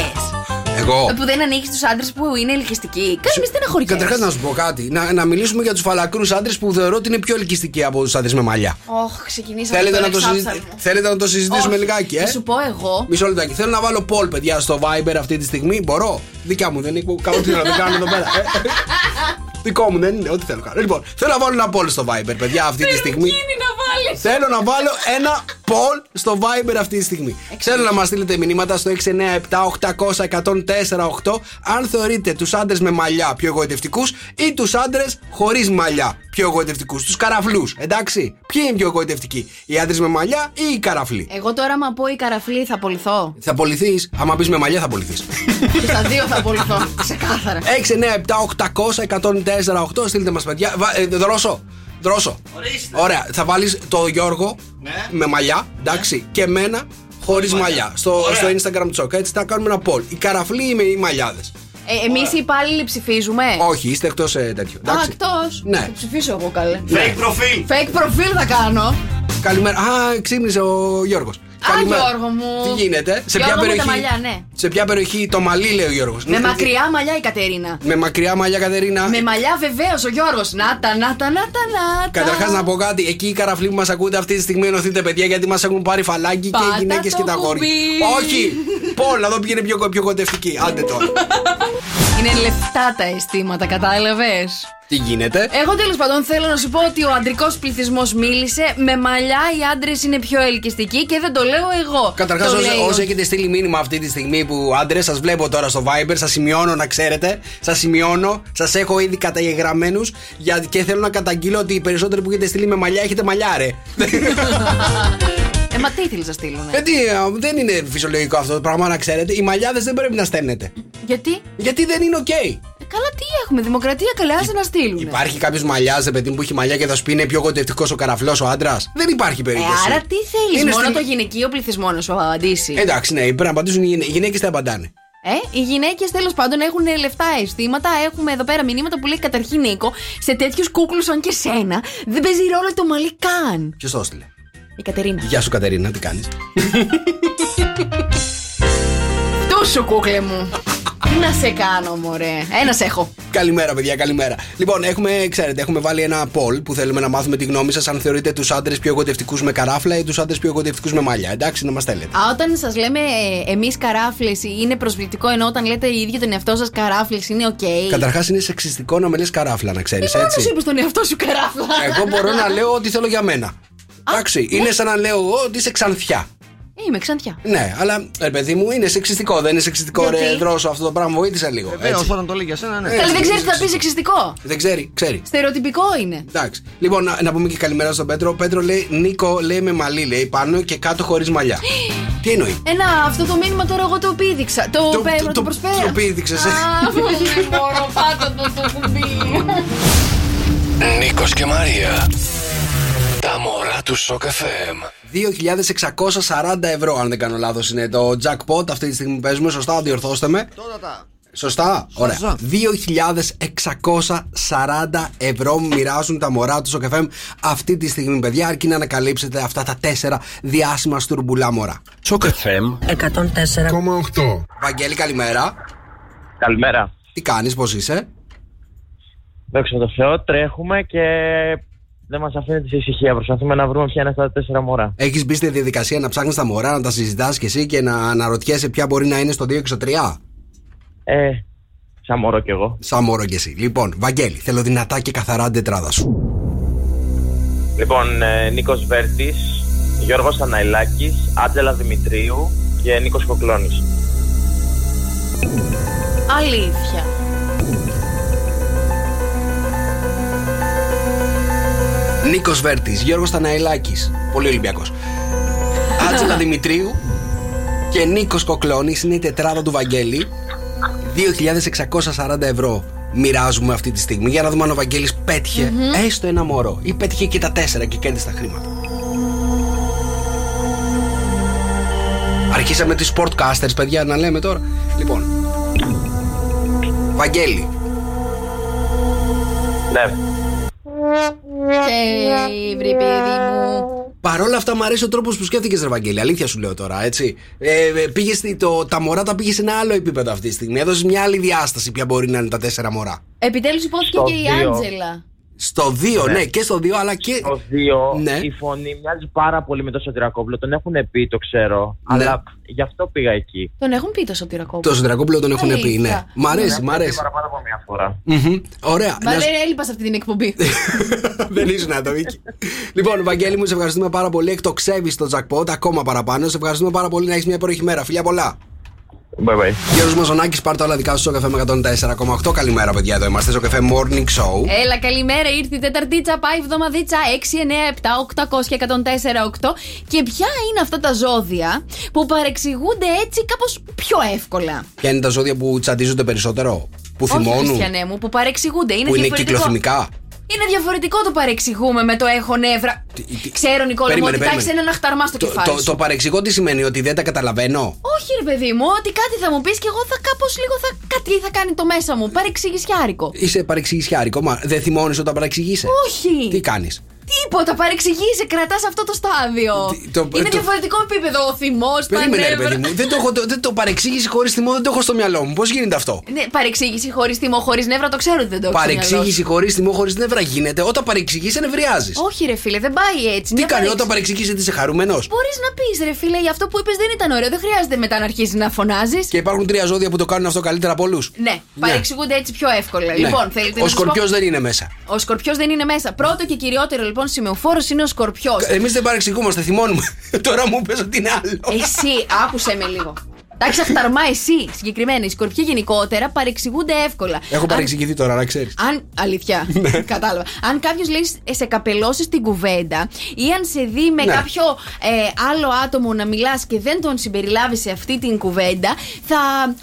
Speaker 6: Εγώ.
Speaker 5: Που δεν ανοίγεις τους άντρες που είναι ελκυστικοί. Κάνε με στεναχωρικέ.
Speaker 6: Καταρχάς να σου πω κάτι. Να, να μιλήσουμε για τους φαλακρούς άντρες που θεωρώ ότι είναι πιο ελκυστικοί από του άντρε με μαλλιά.
Speaker 5: Όχ, ξεκινήσαμε
Speaker 6: Θέλετε
Speaker 5: τώρα
Speaker 6: να, το συζη-
Speaker 5: εξάψαλμο.
Speaker 6: Θέλετε να το συζητήσουμε
Speaker 5: Όχι.
Speaker 6: λιγάκι, ε;
Speaker 5: Θα σου πω εγώ.
Speaker 6: Μισό λεπτάκι. Θέλω να βάλω poll, παιδιά, στο Viber αυτή τη στιγμή. Μπορώ; Δικιά μου, δεν είναι κάνω τι να δεν κάνω εδώ πέρα. Ε, Δικό μου δεν είναι, ό,τι θέλω να κάνω. Λοιπόν, θέλω να βάλω ένα poll στο Viber, παιδιά, αυτή τη στιγμή.
Speaker 5: Είναι να βάλεις.
Speaker 6: Θέλω να βάλω ένα poll στο Viber αυτή τη στιγμή. Θέλω να μας στείλετε μηνύματα στο 697-800-1048 αν θεωρείτε τους άντρες με μαλλιά πιο εγωιτευτικούς ή τους άντρες χωρίς μαλλιά πιο εγωιτευτικούς. Τους καραφλούς, εντάξει. Ποιοι είναι πιο εγωιτευτικοί, οι άντρες με μαλλιά ή οι καραφλοί;
Speaker 5: Εγώ τώρα, άμα πω η καραφλή, θα απολυθώ.
Speaker 6: Θα απολυθείς. Άμα πεις με μαλλιά, θα απολυθείς.
Speaker 5: Και στα δύο θα απολυθώ. Ξεκάθαρα.
Speaker 6: 697-800-1048. Στείλτε μας, παιδιά. Βα- ε, δρόσο. Δρόσο. Ωραία. Θα βάλεις το Γιώργο με μαλλιά, εντάξει, και εμένα χωρίς μαλλιά. Στο, στο Instagram τσόκα. Έτσι θα κάνουμε ένα poll. Οι καραφλοί ή οι μαλλιάδες.
Speaker 5: Ε, Εμείς οι υπάλληλοι ψηφίζουμε;
Speaker 6: Όχι, είστε εκτός ε, τέτοιο.
Speaker 5: Α,
Speaker 6: Εντάξει.
Speaker 5: εκτός.
Speaker 6: Ναι.
Speaker 5: Θα ψηφίσω εγώ καλέ.
Speaker 6: Ναι.
Speaker 8: προφίλ.
Speaker 5: Fake προφίλ θα κάνω.
Speaker 6: Καλημέρα. Α, ξύπνησε ο Γιώργος.
Speaker 5: Α, Γιώργο μου.
Speaker 6: Τι γίνεται, σε
Speaker 5: Γιώργο
Speaker 6: ποια
Speaker 5: με τα
Speaker 6: περιοχή.
Speaker 5: μαλλιά, ναι.
Speaker 6: Σε ποια περιοχή το μαλλί, λέει ο Γιώργος;
Speaker 5: Με μακριά μαλλιά η Κατερίνα.
Speaker 6: Με μακριά μαλλιά, Κατερίνα.
Speaker 5: Με μαλλιά βεβαίως ο Γιώργος. Να τα, να τα, να τα, να τα.
Speaker 6: Καταρχάς να πω κάτι, εκεί οι καραφλοί που μας ακούτε αυτή τη στιγμή ενωθείτε παιδιά γιατί μας έχουν πάρει φαλάκι και
Speaker 5: Πάτα
Speaker 6: οι γυναίκες
Speaker 5: το
Speaker 6: και τα αγόρια.
Speaker 5: κουμπί.
Speaker 6: Όχι! Πόλ, να δω ποιο είναι πιο, πιο κοντευτική. Άντε τώρα.
Speaker 5: Είναι λεφτά τα αισθήματα, κατάλαβες;
Speaker 6: Τι γίνεται;
Speaker 5: Εγώ τέλος πάντων θέλω να σου πω ότι ο αντρικός πληθυσμός μίλησε. Με μαλλιά οι άντρες είναι πιο ελκυστικοί και δεν το λέω εγώ.
Speaker 6: Καταρχάς,
Speaker 5: Το λέει ο-
Speaker 6: όσοι έχετε στείλει μήνυμα αυτή τη στιγμή που άντρες, σας βλέπω τώρα στο Viber, σας σημειώνω να ξέρετε. Σας σημειώνω, σας έχω ήδη καταγεγραμμένους και θέλω να καταγγείλω ότι οι περισσότεροι που έχετε στείλει με μαλλιά έχετε μαλλιά, ρε.
Speaker 5: Ε, μα τι ήθελες να στείλουνε;
Speaker 6: Ε, τι, α, δεν είναι φυσιολογικό αυτό το πράγμα να ξέρετε. Οι μαλλιάδες δεν πρέπει να στέλνετε.
Speaker 5: Γιατί;
Speaker 6: Γιατί δεν είναι οκ.
Speaker 5: Ε, Καλά, τι έχουμε, δημοκρατία, καλά, άσε να στείλουν.
Speaker 6: Υπάρχει κάποιος μαλλιάς, παιδί μου, που έχει μαλλιά και θα σου πει είναι πιο γοητευτικό ο καραφλός ο άντρας; Δεν υπάρχει
Speaker 5: Ε,
Speaker 6: περίπτωση.
Speaker 5: άρα τι θέλεις,
Speaker 6: Είναι
Speaker 5: μόνο
Speaker 6: στην-
Speaker 5: το γυναικείο πληθυσμό να σου απαντήσει.
Speaker 6: Εντάξει, ναι, πρέπει να απαντήσουν οι γυναίκε. Οι γυναίκες δεν απαντάνε.
Speaker 5: Ε, οι γυναίκες τέλος πάντων έχουν λεφτά αισθήματα. Έχουμε εδώ πέρα μηνύματα που λέει καταρχήν Νίκο, σε τέτοιους κούκλους σαν και σένα δεν παίζει ρόλο το μαλλί καν.
Speaker 6: Ποιος το έστειλε;
Speaker 5: Η Κατερίνα.
Speaker 6: Γεια σου, Κατερίνα, τι κάνεις;
Speaker 5: Τόσο κούκλε μου. Τι να σε κάνω, μωρέ. Ένα σε έχω.
Speaker 6: Καλημέρα, παιδιά, καλημέρα. Λοιπόν, έχουμε, ξέρετε, έχουμε βάλει ένα poll που θέλουμε να μάθουμε τη γνώμη σας αν θεωρείτε τους άντρες πιο εγωτευτικού με καράφλα ή τους άντρες πιο εγωτευτικού με μαλλιά. Εντάξει, να μας στέλνετε.
Speaker 5: Α, όταν σας λέμε εμείς καράφλες είναι προσβλητικό, ενώ όταν λέτε οι ίδιοι τον εαυτό σας καράφλες είναι οκ.
Speaker 6: Καταρχάς, είναι σεξιστικό να με λες καράφλα, να ξέρεις,
Speaker 5: Μόνο
Speaker 6: έτσι.
Speaker 5: σου είπες τον εαυτό σου καράφλα.
Speaker 6: Εγώ μπορώ να λέω ό,τι θέλω για μένα. Εντάξει, είναι σαν να λέω εγώ ότι είσαι ξανθιά.
Speaker 5: Ε, Είμαι ξανθιά.
Speaker 6: Ναι, αλλά ρε παιδί μου είναι σεξιστικό. Δεν είναι σεξιστικό,
Speaker 5: Γιατί;
Speaker 6: ρε Δρόσο αυτό το πράγμα. Βοήθησε λίγο.
Speaker 8: Βεβαίως,
Speaker 6: έτσι.
Speaker 8: όταν το λέει για σένα, ναι.
Speaker 6: Ε,
Speaker 5: Καλά, δεν ξέρεις τι θα
Speaker 6: ξέρεις.
Speaker 5: πεις σεξιστικό.
Speaker 6: Δεν ξέρει, ξέρει.
Speaker 5: Στερεοτυπικό είναι.
Speaker 6: Εντάξει. Λοιπόν, να, να πούμε και καλημέρα στον Πέτρο. Ο Πέτρο λέει Νίκο, λέει με μαλλί, λέει πάνω και κάτω χωρίς μαλλιά. Τι εννοεί;
Speaker 5: Ένα, αυτό το μήνυμα τώρα εγώ το πήδηξα. Το,
Speaker 6: Το-
Speaker 5: πέ-
Speaker 6: το-
Speaker 5: το προσφέρω.
Speaker 6: το πήδηξες, ε.
Speaker 5: Α, δεν μπορώ, πάτα το το κουμπί.
Speaker 1: Νίκος και Μαρία. Τα μωρά του Σοκ FM.
Speaker 6: 2.640 ευρώ, αν δεν κάνω λάθος, είναι το jackpot αυτή τη στιγμή που παίζουμε. Σωστά, διορθώστε με. Σωστά, ωραία. 2.640 ευρώ μοιράζουν τα μωρά του στο FM αυτή τη στιγμή, παιδιά, αρκεί να ανακαλύψετε αυτά τα τέσσερα διάσημα στουρμπουλά μωρά. Σοκ FM
Speaker 12: 104,8.
Speaker 6: Βαγγέλη, καλημέρα.
Speaker 10: Καλημέρα.
Speaker 6: Τι κάνεις, πώς είσαι;
Speaker 10: Δόξα τω Θεώ, τρέχουμε και δεν μας αφήνει τη ησυχία. Προσπαθούμε να βρούμε ποια είναι αυτά τα τέσσερα μωρά.
Speaker 6: Έχεις μπει στη διαδικασία να ψάχνεις τα μωρά, να τα συζητάς κι εσύ και να αναρωτιέσαι ποια μπορεί να είναι στο 2 και στο 3.
Speaker 10: Ε, σαν μωρό κι εγώ.
Speaker 6: Σαν μωρό κι εσύ. Λοιπόν, Βαγγέλη, θέλω δυνατά και καθαρά την τετράδα σου.
Speaker 10: Λοιπόν, ε, Νίκος Βέρτης, Γιώργος Αναϊλάκης, Άντζελα Δημητρίου και Νίκος Κοκλώνης.
Speaker 5: Αλήθεια.
Speaker 6: Νίκος Βέρτης, Γιώργος Ταναηλάκη. Πολύ Ολυμπιακός. Άτζελα Δημητρίου και Νίκος Κοκλώνης είναι η τετράδα του Βαγγέλη. 2.640 ευρώ μοιράζουμε αυτή τη στιγμή για να δούμε αν ο Βαγγέλης πέτυχε έστω ένα μωρό ή πέτυχε και τα τέσσερα και κέρδισε τα χρήματα. Αρχίσαμε τις sportcasters, παιδιά, να λέμε τώρα. Λοιπόν, Βαγγέλη,
Speaker 10: Ναι.
Speaker 5: Και βρει παιδί μου.
Speaker 6: Παρ' όλα αυτά, μου αρέσει ο τρόπος που σκέφτηκες, Ρε Βαγγέλη. Αλήθεια σου λέω τώρα, έτσι. Ε, ε, πήγες στη- το, τα μωρά τα πήγες σε ένα άλλο επίπεδο αυτή τη στιγμή. Έδωσες μια άλλη διάσταση ποια μπορεί να είναι τα τέσσερα μωρά.
Speaker 5: Επιτέλους υπόθηκε
Speaker 10: Στο
Speaker 5: και η
Speaker 10: δύο.
Speaker 5: Άντζελα.
Speaker 6: Στο 2, ναι.
Speaker 10: Ναι.
Speaker 6: και στο 2, αλλά και.
Speaker 10: Το δύο,
Speaker 6: Ναι.
Speaker 10: η φωνή μοιάζει πάρα πολύ με το Σωτηρακόπουλο. Τον έχουν πει, το ξέρω.
Speaker 6: Ναι.
Speaker 10: Αλλά γι' αυτό πήγα εκεί.
Speaker 5: Τον έχουν πει το Σωτηρακόπουλο.
Speaker 6: Το Σωτηρακόπουλο τον έχουν πει,
Speaker 5: Αλήθεια.
Speaker 6: ναι. Μ' αρέσει, μ' αρέσει.
Speaker 10: Παραπάνω από μια φορά.
Speaker 6: Μμμ. Ωραία.
Speaker 5: Μα
Speaker 6: Να σου-
Speaker 5: δεν έλειπα σε αυτή την εκπομπή.
Speaker 6: Δεν ήσουν να το Βίκυ. Λοιπόν, Βαγγέλη μου, σε ευχαριστούμε πάρα πολύ. Εκτοξεύει το jackpot ακόμα παραπάνω. Σε ευχαριστούμε πάρα πολύ να έχεις μια υπέροχη μέρα. Φιλιά πολλά.
Speaker 10: Bye bye.
Speaker 6: Γιώργο Μαζονάκη, πάρτε όλα δικά σου στο καφέ με 104,8. Καλημέρα, παιδιά. Εδώ είμαστε στο καφέ Morning Show.
Speaker 5: Έλα, καλημέρα. Ήρθε η Τεταρτίτσα, πάει η εβδομαδίτσα 6, 9, 7, 800 και 104, 8. Και ποια είναι αυτά τα ζώδια που παρεξηγούνται έτσι κάπως πιο εύκολα;
Speaker 6: Ποια είναι τα ζώδια που τσαντίζονται περισσότερο, που
Speaker 5: Όχι,
Speaker 6: θυμώνουν,
Speaker 5: Χριστιανέ μου, που παρεξηγούνται. Είναι
Speaker 6: που είναι
Speaker 5: διαφορετικό.
Speaker 6: κυκλοθυμικά;
Speaker 5: Είναι διαφορετικό το παρεξηγούμε με το έχω νεύρα. Ξέρω, Νικόλα, μου,
Speaker 6: Περίμενε,
Speaker 5: ότι θα έχει
Speaker 6: περίμενε.
Speaker 5: ένα χταρμά στο
Speaker 6: Το,
Speaker 5: κεφάλι.
Speaker 6: το,
Speaker 5: σου.
Speaker 6: το παρεξηγώ τι σημαίνει, ότι δεν τα καταλαβαίνω;
Speaker 5: Όχι, ρε παιδί μου, ότι κάτι θα μου πεις και εγώ θα κάπως λίγο θα. Κάτι θα κάνει το μέσα μου. Παρεξηγησιάρικο.
Speaker 6: Είσαι παρεξηγησιάρικο, μα δεν θυμώνεις όταν παρεξηγείσαι;
Speaker 5: Όχι.
Speaker 6: Τι κάνεις;
Speaker 5: Τίποτα, παρεξηγήσει, κρατάς αυτό το στάδιο.
Speaker 6: το-
Speaker 5: Είναι
Speaker 6: το-
Speaker 5: διαφορετικό επίπεδο. Ο θυμός, τα
Speaker 6: Περίμενε, ρε
Speaker 5: νεύρα.
Speaker 6: παιδί μου. Δεν το, έχω, δεν το παρεξήγηση χωρίς θυμό, δεν το έχω στο μυαλό μου. Πώς γίνεται αυτό;
Speaker 5: Ναι, παρεξήγηση χωρίς θυμό, χωρίς νεύρα, το ξέρω ότι δεν το έχω. στο μυαλό σου.
Speaker 6: Παρεξήγηση χωρίς θυμό, χωρίς νεύρα γίνεται. Όταν παρεξηγήσει, ενευριάζεις.
Speaker 5: Όχι, ρε φίλε, δεν πάει έτσι.
Speaker 6: Τι κάνει όταν παρεξηγήσει, είσαι χαρούμενος;
Speaker 5: Μπορείς να πεις, ρε φίλε, για αυτό που είπες δεν ήταν ωραίο. Δεν χρειάζεται μετά να αρχίσει να φωνάζεις.
Speaker 6: Και υπάρχουν τρία ζώδια που το κάνουν αυτό καλύτερα από όλους;
Speaker 5: Ναι, παρεξηγούνται έτσι πιο εύκολα. Λοιπόν, θέλετε
Speaker 6: Ο
Speaker 5: να σας πω-
Speaker 6: σκορπιός δεν είναι μέσα.
Speaker 5: Ο σκορπιός δεν είναι μέσα. Πρώτο και κυριότερο λοιπόν σημεοφόρο είναι ο σκορπιός.
Speaker 6: Εμείς δεν παρεξηγούμαστε, θυμώνουμε. Τώρα μου πες ότι είναι άλλο.
Speaker 5: Εσύ, άκουσε με λίγο. Εντάξει, αχταρμά εσύ συγκεκριμένα. Οι σκορπιοί γενικότερα παρεξηγούνται εύκολα.
Speaker 6: Έχω
Speaker 5: Αν-
Speaker 6: παρεξηγηθεί τώρα, να ξέρεις.
Speaker 5: Αν. Αλήθεια.
Speaker 6: Ναι.
Speaker 5: Κατάλαβα. Αν κάποιος λέει σε καπελώσεις την κουβέντα ή αν σε δει με
Speaker 6: Ναι.
Speaker 5: κάποιο ε, άλλο άτομο να μιλάς και δεν τον συμπεριλάβεις σε αυτή την κουβέντα, θα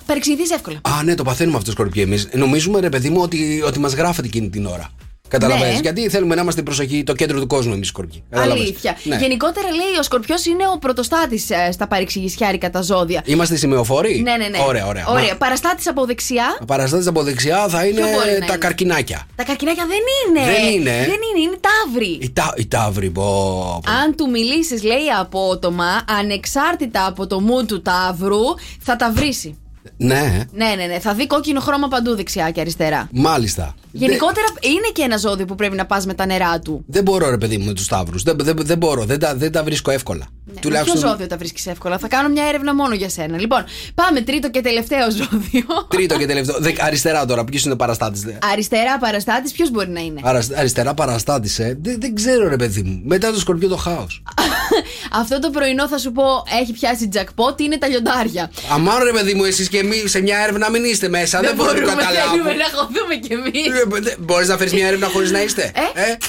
Speaker 5: παρεξηγηθείς εύκολα.
Speaker 6: Α, ναι, το παθαίνουμε αυτό σκορπιό εμείς. Νομίζουμε, ρε παιδί μου, ότι, ότι μας γράφεται εκείνη την ώρα. Καταλαβαίνεις
Speaker 5: Ναι.
Speaker 6: Γιατί θέλουμε να είμαστε προσοχή, το κέντρο του κόσμου εμείς σκορπιοί. Καταλαβαίνεις.
Speaker 5: Αλήθεια.
Speaker 6: Ναι.
Speaker 5: Γενικότερα λέει ο σκορπιός είναι ο πρωτοστάτης στα παρεξηγησιάρικα τα ζώδια.
Speaker 6: Είμαστε σημεοφόροι.
Speaker 5: Ναι, ναι, ναι.
Speaker 6: Ωραία, ωραία.
Speaker 5: ωραία. Παραστάτης από δεξιά.
Speaker 6: Παραστάτης από δεξιά θα είναι
Speaker 5: Ποιο μπορεί να
Speaker 6: τα
Speaker 5: είναι;
Speaker 6: καρκινάκια.
Speaker 5: Τα καρκινάκια δεν είναι.
Speaker 6: Δεν είναι.
Speaker 5: Δεν είναι, είναι ταύροι.
Speaker 6: Η, τα, η ταύρη, πω. πω.
Speaker 5: Αν του μιλήσεις, λέει απότομα, ανεξάρτητα από το μου του ταύρου, θα τα βρήσει.
Speaker 6: Ναι,
Speaker 5: Ναι, ναι, ναι. Θα δει κόκκινο χρώμα παντού δεξιά και αριστερά.
Speaker 6: μάλιστα.
Speaker 5: Γενικότερα είναι και ένα ζώδιο που πρέπει να πας με τα νερά του.
Speaker 6: Δεν μπορώ, ρε παιδί μου, με τους ταύρου. Δεν, δεν, δεν μπορώ, δεν τα, δεν τα βρίσκω εύκολα.
Speaker 5: Ναι, με ποιο ζώδιο τα βρίσκεις εύκολα; Θα κάνω μια έρευνα μόνο για σένα. Λοιπόν, πάμε τρίτο και τελευταίο ζώδιο.
Speaker 6: Τρίτο και τελευταίο. Δε, αριστερά τώρα, ποιος είναι ο παραστάτης.
Speaker 5: Αριστερά παραστάτης, ποιος μπορεί να είναι;
Speaker 6: Αριστερά παραστάτης, ε. Δεν, δεν ξέρω, ρε παιδί μου. Μετά το σκορπιό το χάος.
Speaker 5: Αυτό το πρωινό θα σου πω έχει πιάσει jackpot, είναι τα λιοντάρια.
Speaker 6: Αμάν, ρε παιδί μου, εσείς και εμείς σε μια έρευνα μην είστε μέσα. Δεν, μπορώ να το
Speaker 5: μπορούμε,
Speaker 6: καταλάβω.
Speaker 5: θέλουμε να χωθούμε κι εμείς.
Speaker 6: Μπορείς να φέρεις μια έρευνα χωρίς να είστε;
Speaker 5: Ε,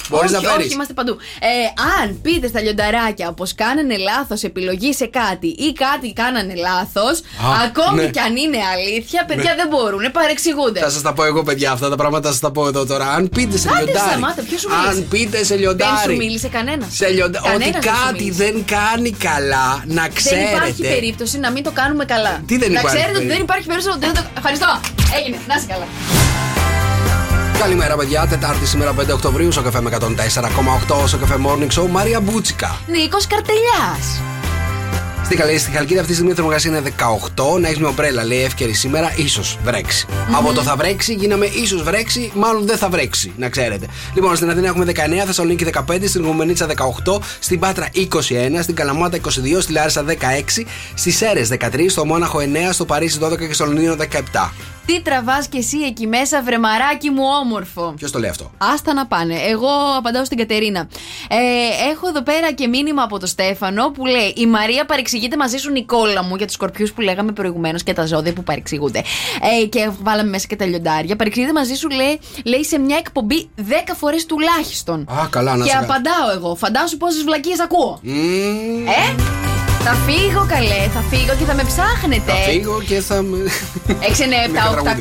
Speaker 6: Μπορείς να
Speaker 5: όχι,
Speaker 6: φέρεις;
Speaker 5: όχι, είμαστε παντού. Ε, αν πείτε στα λιονταράκια πω κάνανε λάθος επιλογή σε κάτι ή κάτι κάνανε λάθος, ακόμη
Speaker 6: ναι.
Speaker 5: κι αν είναι αλήθεια, παιδιά
Speaker 6: Ναι.
Speaker 5: δεν μπορούν, παρεξηγούνται.
Speaker 6: Θα σας τα πω εγώ, παιδιά, αυτά τα πράγματα θα σας τα πω εδώ τώρα. Αν πείτε σε
Speaker 5: Άντε,
Speaker 6: λιοντάρι.
Speaker 5: σταμάτα, ποιος σου μίλησε;
Speaker 6: Αν πείτε σε
Speaker 5: Δεν
Speaker 6: λιοντάρι.
Speaker 5: σου μίλησε κανένας.
Speaker 6: Σε λιοντα... Ότι
Speaker 5: Κανένας δεν σου
Speaker 6: κάτι
Speaker 5: μίλησε.
Speaker 6: δεν κάνει καλά, να
Speaker 5: Δεν
Speaker 6: ξέρετε.
Speaker 5: υπάρχει περίπτωση να μην το κάνουμε καλά.
Speaker 6: Τι δεν
Speaker 5: να
Speaker 6: υπάρχει
Speaker 5: ξέρετε ότι
Speaker 6: περίπτωση;
Speaker 5: δεν υπάρχει περίπτωση ότι δεν το. Ευχαριστώ. Έγινε. Να είσαι καλά.
Speaker 6: Καλημέρα, παιδιά. Τετάρτη σήμερα 5 Οκτωβρίου στο καφέ με 104,8 στο καφέ Morning Show. Μαρία Μπούτσικα.
Speaker 5: Νίκος Καρτελιάς.
Speaker 6: Στη, Χαλ- στη Χαλκίδα αυτή τη στιγμή η θερμοκρασία είναι 18. Να έχεις μια ομπρέλα, λέει εύκαιρη σήμερα, ίσως βρέξει. Από το θα βρέξει γίναμε ίσως βρέξει, μάλλον δεν θα βρέξει, να ξέρετε. Λοιπόν, στην Αθήνα έχουμε 19, Θεσσαλονίκη 15, στην Γουμενίτσα 18, στην Πάτρα 21, στην Καλαμάτα 22, στη Λάρισα 16, στι Σέρες 13, στο Μόναχο 9, στο Παρίσι 12 και στο Λονδίνο 17.
Speaker 5: Τι τραβάς κι εσύ εκεί μέσα, βρεμαράκι μου όμορφο.
Speaker 6: Ποιος το λέει αυτό;
Speaker 5: Άστα να πάνε. Εγώ απαντάω στην Κατερίνα. Ε, έχω εδώ πέρα και μήνυμα από το Στέφανο που λέει: Η Μαρία παρεξηγείται μαζί σου, Νικόλα μου, για τους σκορπιούς που λέγαμε προηγουμένως και τα ζώδια που παρεξηγούνται. Ε, και βάλαμε μέσα και τα λιοντάρια. Παρεξηγείται μαζί σου, λέει, λέει σε μια εκπομπή 10 φορές τουλάχιστον.
Speaker 6: Α, καλά, να
Speaker 5: και
Speaker 6: σε καλά.
Speaker 5: απαντάω εγώ. Φαντάσου πόσες βλακίες ακούω. Ε! Θα φύγω καλέ, θα φύγω και θα με ψάχνετε.
Speaker 6: Θα φύγω και θα με.
Speaker 5: 697
Speaker 6: Με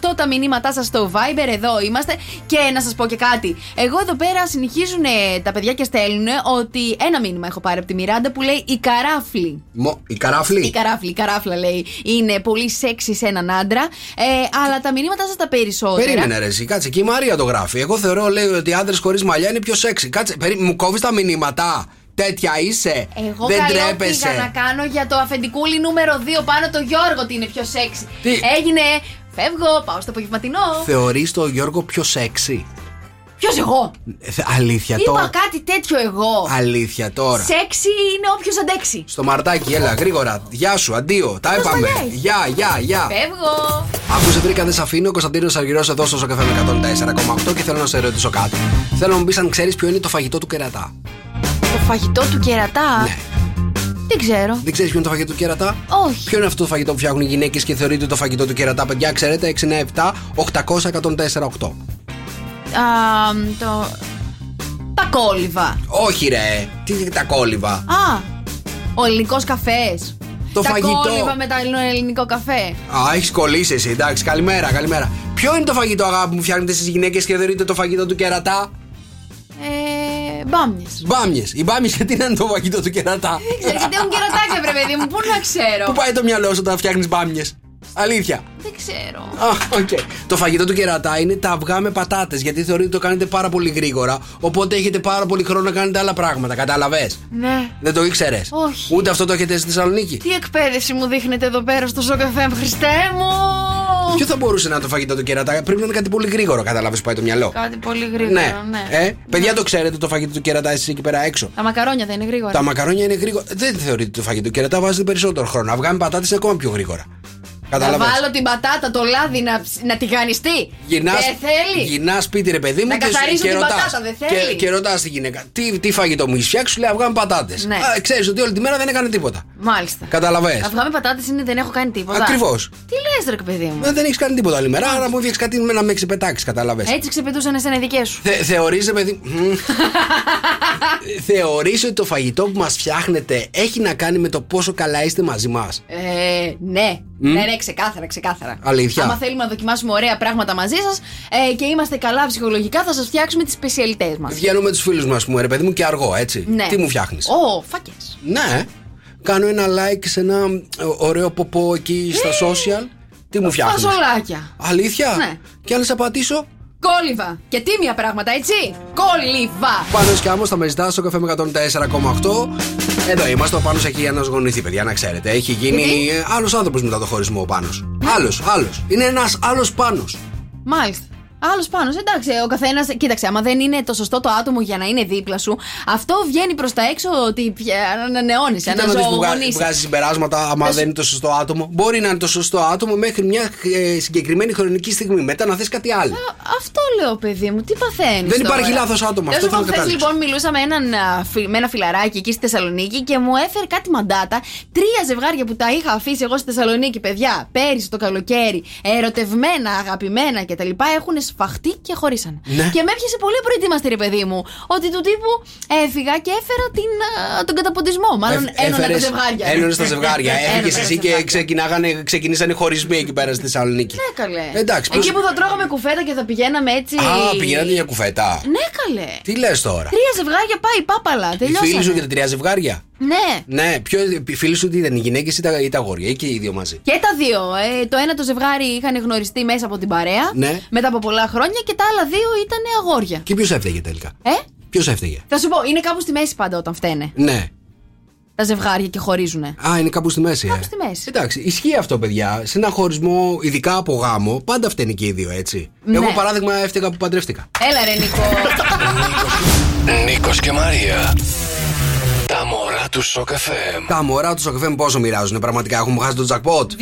Speaker 5: 800 1048 τα μηνύματά σας στο Viber, εδώ είμαστε. Και να σας πω και κάτι. Εγώ εδώ πέρα συνεχίζουν ε, τα παιδιά και στέλνουν ότι ένα μήνυμα έχω πάρει από τη Μιράντα που λέει η καράφλη.
Speaker 6: Μο... Η καράφλη;
Speaker 5: Η καράφλη, η καράφλα λέει είναι πολύ σεξι σε έναν άντρα. Ε, αλλά τα μηνύματά σας τα περισσότερα.
Speaker 6: Περίμενε ρε εσύ, κάτσε και η Μαρία το γράφει. Εγώ θεωρώ λέει ότι άντρες χωρίς μαλλιά είναι πιο σεξy. Κάτσε, περί... μου κόβεις τα μηνύματα. Τέτοια είσαι.
Speaker 5: Εγώ
Speaker 6: Δεν
Speaker 5: καλό
Speaker 6: τρέπεσαι.
Speaker 5: πήγα να κάνω για το αφεντικούλι νούμερο 2 πάνω το Γιώργο ότι είναι πιο σεξι.
Speaker 6: Τι;
Speaker 5: Έγινε. Φεύγω, πάω στο απογευματινό.
Speaker 6: Θεωρείς τον Γιώργο πιο σεξy.
Speaker 5: Ποιος εγώ;
Speaker 6: Ε, θε- Αλήθεια
Speaker 5: Είπα
Speaker 6: τώρα.
Speaker 5: κάτι τέτοιο εγώ.
Speaker 6: Αλήθεια τώρα.
Speaker 5: Σεξι είναι όποιος αντέξει.
Speaker 6: Στο μαρτάκι, έλα γρήγορα. Γεια σου, αντίο. Τα
Speaker 5: Πώς
Speaker 6: είπαμε.
Speaker 5: μαλλιάει.
Speaker 6: Γεια, γεια, γεια.
Speaker 5: Φεύγω.
Speaker 6: Άκουσε βρήκα δεν σε αφήνω. Ο Κωνσταντίνος Αργυρός εδώ στο καφέ με 104,8 και θέλω να σε ρωτήσω κάτι. Θέλω να μου πεις αν ξέρεις ποιο είναι το φαγητό του κερατά.
Speaker 5: Το φαγητό του κερατά;
Speaker 6: Ναι.
Speaker 5: Δεν ξέρω.
Speaker 6: Δεν ξέρεις ποιο είναι το φαγητό του κερατά;
Speaker 5: Όχι.
Speaker 6: Ποιο είναι αυτό το φαγητό που φτιάχνουν οι γυναίκες και θεωρείται το φαγητό του κερατά, παιδιά, ξέρετε, 697 800 104,8.
Speaker 5: Α, το. Τα κόλληβα.
Speaker 6: Όχι, ρε. Τι είναι τα κόλληβα;
Speaker 5: Α, ο ελληνικός καφές.
Speaker 6: Το
Speaker 5: τα
Speaker 6: φαγητό.
Speaker 5: κόλληβα με τα ελληνικό καφέ.
Speaker 6: Α, έχεις κολλήσει εσύ, εντάξει. Καλημέρα, καλημέρα. Ποιο είναι το φαγητό, αγάπη μου, φτιάχνετε στι γυναίκες και θεωρείτε το φαγητό του κερατά;
Speaker 5: Ε, μπάμιες.
Speaker 6: Μπάμιες. Οι μπάμιες γιατί είναι το φαγητό του κερατά;
Speaker 5: Δεν ξέρω γιατί έχουν κερατάκια, βρε παιδί μου, πού να ξέρω;
Speaker 6: Πού πάει το μυαλό σου όταν φτιάχνεις μπάμιες; Αλήθεια.
Speaker 5: Δεν ξέρω.
Speaker 6: Α, οκ. Το φαγητό του κερατά είναι τα αυγά με πατάτες. Γιατί θεωρείται ότι το κάνετε πάρα πολύ γρήγορα. Οπότε έχετε πάρα πολύ χρόνο να κάνετε άλλα πράγματα. Κατάλαβες;
Speaker 5: Ναι.
Speaker 6: Δεν το ήξερες;
Speaker 5: Όχι.
Speaker 6: Ούτε αυτό το έχετε στη Θεσσαλονίκη;
Speaker 5: Τι εκπαίδευση μου δείχνετε εδώ πέρα στο Sok FM, Χριστέ μου!
Speaker 6: Ποιο θα μπορούσε να είναι το φαγητό του κερατά. Πρέπει να είναι κάτι πολύ γρήγορο. Κατάλαβες που πάει το μυαλό.
Speaker 5: Κάτι πολύ γρήγορο,
Speaker 6: Ναι.
Speaker 5: ναι.
Speaker 6: Ε, παιδιά το ξέρετε το φαγητό του κερατά εσείς εκεί πέρα έξω;
Speaker 5: Τα μακαρόνια δεν είναι γρήγορα.
Speaker 6: Τα μακαρόνια είναι γρήγορα. Δεν θεωρείτε το φαγητό του κερατά βάζετε περισσότερο χρόνο. Αυγά με πατάτες είναι ακόμα πιο γρήγορα.
Speaker 5: Να
Speaker 6: Κατάλαβε.
Speaker 5: βάλω την πατάτα, το λάδι να, ψ- να τηγανιστεί.
Speaker 6: Γυρνάς,
Speaker 5: Δεν θέλει.
Speaker 6: γυρνάς σπίτι ρε παιδί μου
Speaker 5: Να
Speaker 6: και, σου-
Speaker 5: καθαρίσω
Speaker 6: και
Speaker 5: την
Speaker 6: ρωτάς,
Speaker 5: πατάτα, δεν θέλει.
Speaker 6: Και, και ρωτάς τη γυναίκα, τι, τι φαγητό μου έχει φτιάξει, σου λέει αυγά με πατάτες.
Speaker 5: Ναι.
Speaker 6: Ξέρεις ότι όλη τη μέρα δεν έκανε τίποτα.
Speaker 5: Μάλιστα.
Speaker 6: Καταλαβες.
Speaker 5: Αυγά με πατάτες είναι δεν έχω κάνει τίποτα.
Speaker 6: Ακριβώς.
Speaker 5: Τι λες, ρε παιδί μου;
Speaker 6: Δεν, δεν έχεις κάνει τίποτα άλλη μέρα, άρα μου έφτιαξε κάτι με να με ξεπετάξει, κατάλαβε.
Speaker 5: Έτσι ξεπετούσαν εσένα οι δικές σου.
Speaker 6: Θε, θεωρείς, ρε παιδί. μμ. Θεωρείς ότι το φαγητό που μας φτιάχνετε έχει να κάνει με το πόσο καλά είστε μαζί μας;
Speaker 5: Ε, ναι. Ναι, ναι, ξεκάθαρα, ξεκάθαρα.
Speaker 6: Αλήθεια.
Speaker 5: Άμα θέλουμε να δοκιμάσουμε ωραία πράγματα μαζί σας ε, και είμαστε καλά ψυχολογικά, θα σας φτιάξουμε τις σπεσιαλιτές μας.
Speaker 6: Βγαίνω με τους φίλους μας, μου, ρε παιδί μου, και αργό, έτσι.
Speaker 5: Ναι.
Speaker 6: Τι μου φτιάχνεις;
Speaker 5: Ω, φάκε.
Speaker 6: Ναι. Κάνω ένα like σε ένα ε, ωραίο ποπό εκεί στα social. Τι μου φτιάχνεις;
Speaker 5: Φασολάκια.
Speaker 6: Αλήθεια;
Speaker 5: Ναι.
Speaker 6: Και αν να σε απαντήσω.
Speaker 5: Κόλυβα. Και τίμια πράγματα, έτσι. Κόλυβα.
Speaker 6: Πάνω και άμμο θα με ζητά στο καφέ με 104,8. Εδώ είμαστε. Ο Πάνος έχει ανασγονηθεί, παιδιά, να ξέρετε. Έχει γίνει άλλος άνθρωπος μετά το χωρισμό ο Πάνος. Άλλος, άλλος. Είναι ένας άλλος Πάνος.
Speaker 5: Μάλιστα. Άλλος πάνω. Εντάξει, ο καθένας. Κοίταξε, άμα δεν είναι το σωστό το άτομο για να είναι δίπλα σου, αυτό βγαίνει προς τα έξω ότι πια ανανεώνεις,
Speaker 6: Κοίτα να δεις που βγα-
Speaker 5: αναζωογονείς.
Speaker 6: βγάζει συμπεράσματα, άμα δεν είναι το σωστό άτομο. Μπορεί να είναι το σωστό άτομο μέχρι μια ε, συγκεκριμένη χρονική στιγμή. Μετά να θες κάτι άλλο.
Speaker 5: Αυτό λέω, παιδί μου, τι παθαίνεις.
Speaker 6: Δεν υπάρχει λάθος άτομο, αυτό θέλω να
Speaker 5: Χθες
Speaker 6: κατάληξα.
Speaker 5: λοιπόν μιλούσα με, έναν, α, φι- με ένα φιλαράκι εκεί στη Θεσσαλονίκη και μου έφερε κάτι μαντάτα. Τρία ζευγάρια που τα είχα αφήσει εγώ στη Θεσσαλονίκη, παιδιά, πέρυσι το καλοκαίρι, ερωτευμένα, αγαπημένα κτλ. έχουν σφαχτεί και χωρίσανε.
Speaker 6: Ναι.
Speaker 5: Και με έπιασε πολύ προετοίμαστη, ρε παιδί μου, ότι του τύπου έφυγα και έφερα την, α, τον καταποντισμό. Μάλλον
Speaker 6: Ε,
Speaker 5: ένωνα τα
Speaker 6: έφερες-
Speaker 5: ζευγάρια.
Speaker 6: Ένωνες τα ζευγάρια.
Speaker 5: Ένωνα
Speaker 6: Έφυγες
Speaker 5: τα
Speaker 6: εσύ και
Speaker 5: ζευγάρια.
Speaker 6: ξεκινάγανε, ξεκινήσανε χωρισμοί εκεί πέρα στη Θεσσαλονίκη.
Speaker 5: Ναι, καλέ.
Speaker 6: Εντάξει, πώς-
Speaker 5: Εκεί που θα τρώγαμε κουφέτα και θα πηγαίναμε έτσι.
Speaker 6: Α, πηγαίνατε για κουφέτα.
Speaker 5: Ναι, καλέ.
Speaker 6: Τι λες τώρα;
Speaker 5: Τρία ζευγάρια πάει, πάπαλα.
Speaker 6: Οι
Speaker 5: Τελειώσανε.
Speaker 6: φίλοι σου και τα τρία ζευγάρια;
Speaker 5: Ναι.
Speaker 6: Ναι, ποιο, οι φίλοι σου τι ήταν, οι γυναίκες ή τα, ή τα αγόρια, ή και οι δύο μαζί.
Speaker 5: Και τα δύο. Ε, το ένα το ζευγάρι είχαν γνωριστεί μέσα από την παρέα.
Speaker 6: Ναι.
Speaker 5: Μετά από πολλά χρόνια και τα άλλα δύο ήταν αγόρια.
Speaker 6: Και ποιος έφταιγε τελικά;
Speaker 5: Ε,
Speaker 6: Ποιος έφταιγε;
Speaker 5: θα σου πω, είναι κάπου στη μέση πάντα όταν φταίνε
Speaker 6: Ναι.
Speaker 5: τα ζευγάρια και χωρίζουνε.
Speaker 6: Α, είναι κάπου στη μέση.
Speaker 5: Κάπου
Speaker 6: ε.
Speaker 5: στη μέση.
Speaker 6: Εντάξει, ισχύει αυτό, παιδιά. Σε ένα χωρισμό, ειδικά από γάμο, πάντα φταίνει και οι δύο, έτσι.
Speaker 5: Ναι.
Speaker 6: Εγώ, παράδειγμα, έφταιγα που παντρεύτηκα.
Speaker 5: Έλα ρε Νίκο.
Speaker 1: Νίκος και Μαρία. Τα μωρά του Σοκαφέ.
Speaker 6: Τα μωρά του Σοκαφέ πόσο μοιράζουν, πραγματικά έχουν χάσει το jackpot.
Speaker 5: 2.660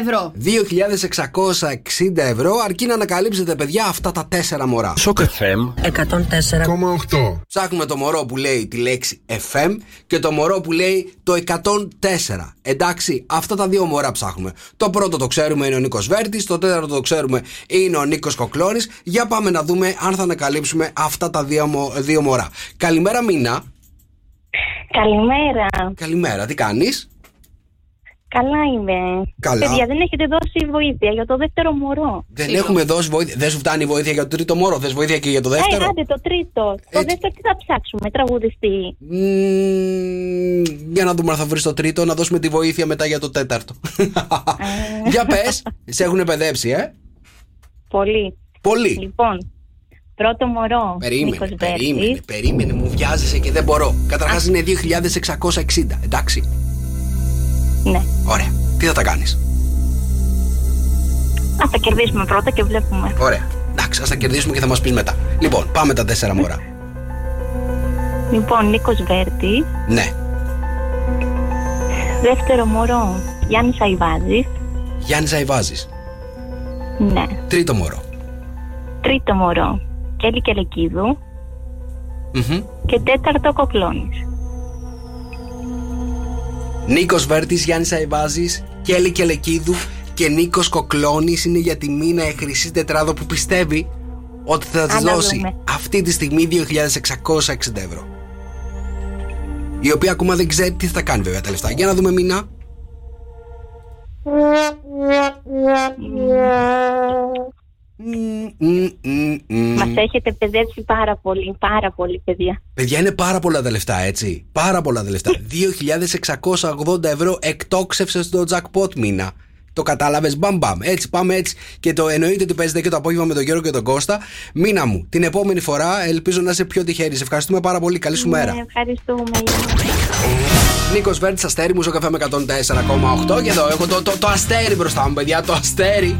Speaker 5: ευρώ.
Speaker 6: 2.660 ευρώ αρκεί να ανακαλύψετε, παιδιά, αυτά τα τέσσερα μωρά.
Speaker 12: FM 104,8.
Speaker 6: Ψάχνουμε το μωρό που λέει τη λέξη FM και το μωρό που λέει το 104. Εντάξει, αυτά τα δύο μωρά ψάχνουμε. Το πρώτο το ξέρουμε είναι ο Νίκος Βέρτης, το τέταρτο το ξέρουμε είναι ο Νίκος Κοκλώνης. Για πάμε να δούμε αν θα ανακαλύψουμε αυτά τα δύο, μω- δύο μωρά. Καλημέρα, Μίνα.
Speaker 14: Καλημέρα.
Speaker 6: Καλημέρα, τι κάνεις;
Speaker 14: Καλά είμαι.
Speaker 6: Καλά.
Speaker 14: Παιδιά, δεν έχετε δώσει βοήθεια για το δεύτερο μωρό.
Speaker 6: Δεν έχουμε δώσει βοήθεια. Δεν σου φτάνει η βοήθεια για το τρίτο μωρό. Θε βοήθεια και για το
Speaker 14: Ε,
Speaker 6: δεύτερο;
Speaker 14: άντε το τρίτο. Το δεύτερο τι θα ψάξουμε, τραγουδιστή;
Speaker 6: Μμμ, για να δούμε αν θα βρεις το τρίτο, να δώσουμε τη βοήθεια μετά για το τέταρτο. για πες, σε έχουν παιδέψει, ε;
Speaker 14: Πολύ.
Speaker 6: Πολύ.
Speaker 14: Λοιπόν, πρώτο μωρό.
Speaker 6: Περίμενε,
Speaker 14: Νίκος
Speaker 6: περίμενε,
Speaker 14: Βέρτης.
Speaker 6: περίμενε, μου βιάζεσαι και δεν μπορώ. Καταρχάς είναι 2660, εντάξει.
Speaker 14: Ναι.
Speaker 6: Ωραία. Τι θα τα κάνεις;
Speaker 14: Α, θα κερδίσουμε πρώτα και βλέπουμε.
Speaker 6: Ωραία. Εντάξει, ας τα κερδίσουμε και θα μας πεις μετά. Λοιπόν, πάμε τα τέσσερα μωρά.
Speaker 14: Λοιπόν, Νίκος Βέρτης.
Speaker 6: Ναι.
Speaker 14: Δεύτερο μωρό, Γιάννης Αϊβάζης.
Speaker 6: Γιάννης Ζαϊβάζη.
Speaker 14: Ναι.
Speaker 6: Τρίτο μωρό.
Speaker 14: Τρίτο μωρό, Κέλη Κελεκίδου.
Speaker 6: Μμμ.
Speaker 14: Και τέταρτο Κοκλώνης.
Speaker 6: Νίκος Βέρτης, Γιάννης Αϊβάζης, Κέλη Κελεκίδου και Νίκος Κοκλώνης είναι για τη μήνα η χρυσή τετράδο που πιστεύει ότι θα τη
Speaker 14: Α, να
Speaker 6: δώσει
Speaker 14: δούμε.
Speaker 6: αυτή τη στιγμή 2.660 ευρώ. Η οποία ακόμα δεν ξέρει τι θα κάνει βέβαια τα λεφτά. Για να δούμε μήνα.
Speaker 14: Μας έχετε παιδεύσει πάρα πολύ, πάρα πολύ, παιδιά.
Speaker 6: Παιδιά είναι πάρα πολλά τα λεφτά, έτσι. Πάρα πολλά τα λεφτά. 2.680 ευρώ εκτόξευσε στο jackpot μήνα. Το κατάλαβες, μπαμ μπαμ. Έτσι, πάμε έτσι. Και το εννοείται ότι παίζετε και το απόγευμα με τον Γιώργο και τον Κώστα. Μήνα μου. Την επόμενη φορά ελπίζω να είσαι πιο τυχερή. Σε ευχαριστούμε πάρα πολύ. Καλή σου μέρα.
Speaker 14: Ναι, ευχαριστούμε.
Speaker 6: Νίκος Βέρτ, αστέρι μου, στο καφέ με 104,8. Και εδώ έχω το, το, το αστέρι μπροστά μου, παιδιά. Το αστέρι.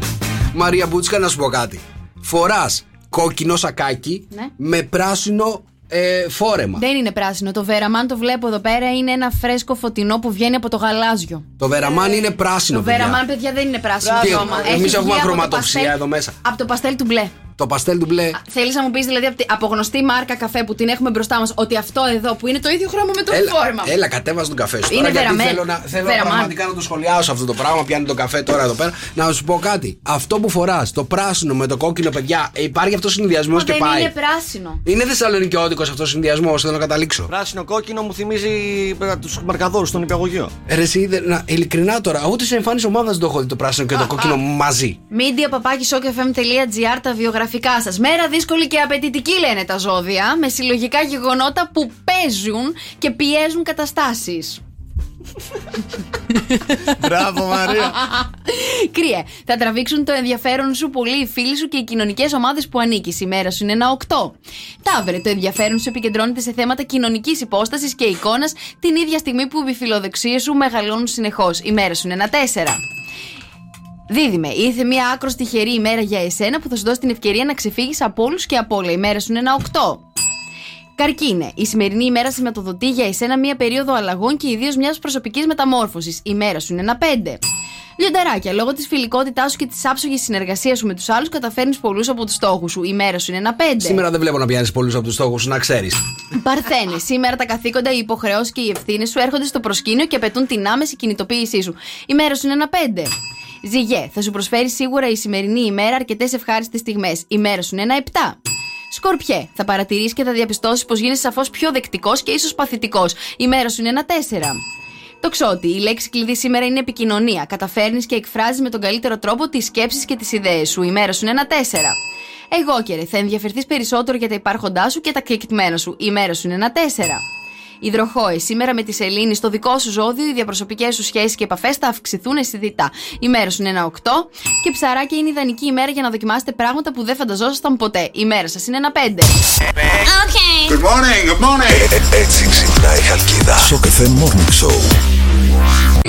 Speaker 6: Μαρία Μπούτσκα, να σου πω κάτι. Φοράς κόκκινο σακάκι
Speaker 5: Ναι.
Speaker 6: με πράσινο ε, φόρεμα.
Speaker 5: Δεν είναι πράσινο. Το βεραμάν το βλέπω εδώ πέρα είναι ένα φρέσκο φωτεινό που βγαίνει από το γαλάζιο.
Speaker 6: Το βεραμάν είναι πράσινο,
Speaker 5: το
Speaker 6: παιδιά.
Speaker 5: βεραμάν, παιδιά, δεν είναι πράσινο.
Speaker 6: Τι,
Speaker 5: ακόμα. Έχει
Speaker 6: εμείς έχουμε
Speaker 5: βγει από το
Speaker 6: χρωματοψία
Speaker 5: παστέλ-
Speaker 6: εδώ μέσα.
Speaker 5: Από το παστέλ του μπλε.
Speaker 6: Το παστέλ του μπλε.
Speaker 5: Θέλεις να μου πεις δηλαδή από τη- από γνωστή μάρκα καφέ που την έχουμε μπροστά μας ότι αυτό εδώ που είναι το ίδιο χρώμα με το φόρμα.
Speaker 6: Έλα, έλα, κατέβασε τον καφέ σου.
Speaker 5: Είναι
Speaker 6: τώρα, γιατί
Speaker 5: βεραμέ.
Speaker 6: θέλω, να, θέλω
Speaker 5: Βεραμάν.
Speaker 6: πραγματικά να το σχολιάσω αυτό το πράγμα. Πιάνει τον καφέ τώρα εδώ πέρα. Να σου πω κάτι. Αυτό που φοράς, το πράσινο με το κόκκινο, παιδιά, ε, υπάρχει αυτός ο συνδυασμός
Speaker 5: Μα
Speaker 6: και
Speaker 5: δεν
Speaker 6: πάει.
Speaker 5: είναι πράσινο.
Speaker 6: Είναι Θεσσαλονικιώτικος αυτός ο συνδυασμός, θέλω να καταλήξω.
Speaker 8: Πράσινο κόκκινο μου θυμίζει τους μαρκαδόρους στον υπηαγωγείο.
Speaker 6: Ε, Ρε, εσύ, δεν- να, ειλικρινά τώρα, ούτε σε εμφάνιση ομάδα δεν το έχω δει το πράσινο και το κόκκινο μαζί.
Speaker 5: Media papakisokfm.gr τα βιογραφικά σας. Μέρα δύσκολη και απαιτητική λένε τα ζώδια. Με συλλογικά γεγονότα που παίζουν και πιέζουν καταστάσεις.
Speaker 8: Μπράβο, Μαρία.
Speaker 5: Κρύε. Θα τραβήξουν το ενδιαφέρον σου πολύ οι φίλοι σου και οι κοινωνικές ομάδες που ανήκει. Η μέρα σου είναι ένα 8. Ταύρε. Το ενδιαφέρον σου επικεντρώνεται σε θέματα κοινωνικής υπόστασης και εικόνας την ίδια στιγμή που οι φιλοδοξίες σου μεγαλώνουν συνεχώς. Η μέρα σου είναι ένα 4. Δίδυμε, ήρθε μια άκρο τυχερή ημέρα για εσένα που θα σου δώσει την ευκαιρία να ξεφύγεις από όλους και από όλα. Η μέρα σου είναι ένα 8. Καρκίνε. Η σημερινή ημέρα σηματοδοτεί για εσένα μία περίοδο αλλαγών και ιδίως μιας προσωπικής μεταμόρφωσης. Η μέρα σου είναι ένα 5. Λιονταράκια, λόγω της φιλικότητάς σου και της άψογης συνεργασίας σου με τους άλλους, καταφέρνεις πολλούς από τους στόχους σου. Η μέρα σου είναι ένα 5.
Speaker 6: Σήμερα δεν βλέπω να πιάνεις πολλούς από τους στόχους σου, να ξέρεις.
Speaker 5: Παρθένε. Σήμερα τα καθήκοντα, οι υποχρεώσεις και οι ευθύνες σου έρχονται στο προσκήνιο και απαιτούν την άμεση κινητοποίησή σου. Η μέρα σου είναι ένα 5. Ζυγέ. Θα σου προσφέρει σίγουρα η σημερινή ημέρα αρκετές ευχάριστες στιγμές. Η μέρα σου είναι ένα 7. Σκορπιέ. Θα παρατηρήσει και θα διαπιστώσεις πως γίνεσαι σαφώς πιο δεκτικός και ίσως παθητικός. Η μέρα σου είναι ένα 4. Το ξότι. Η λέξη κλειδί σήμερα είναι επικοινωνία. Καταφέρνεις και εκφράζεις με τον καλύτερο τρόπο τις σκέψεις και τις ιδέες σου. Η μέρα σου είναι ένα 4. Εγώ και ρε, θα ενδιαφερθείς περισσότερο για τα υπάρχοντά σου και τα κεκτημένα σου. Η μέρα σου είναι ένα 4. Υδροχόε, σήμερα με τη σελήνη στο δικό σου ζώδιο, οι διαπροσωπικές σου σχέσεις και επαφές θα αυξηθούν αισθητά. Η μέρα σου είναι ένα 8. Και ψαράκια είναι ιδανική ημέρα για να δοκιμάσετε πράγματα που δεν φανταζόσασταν ποτέ. Η μέρα σας είναι ένα 5.
Speaker 15: Good morning, good morning.
Speaker 1: Έτσι ξυπνάει η Χαλκίδα. Σοκ FM Morning Show.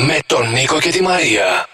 Speaker 1: Με τον Νίκο και τη Μαρία.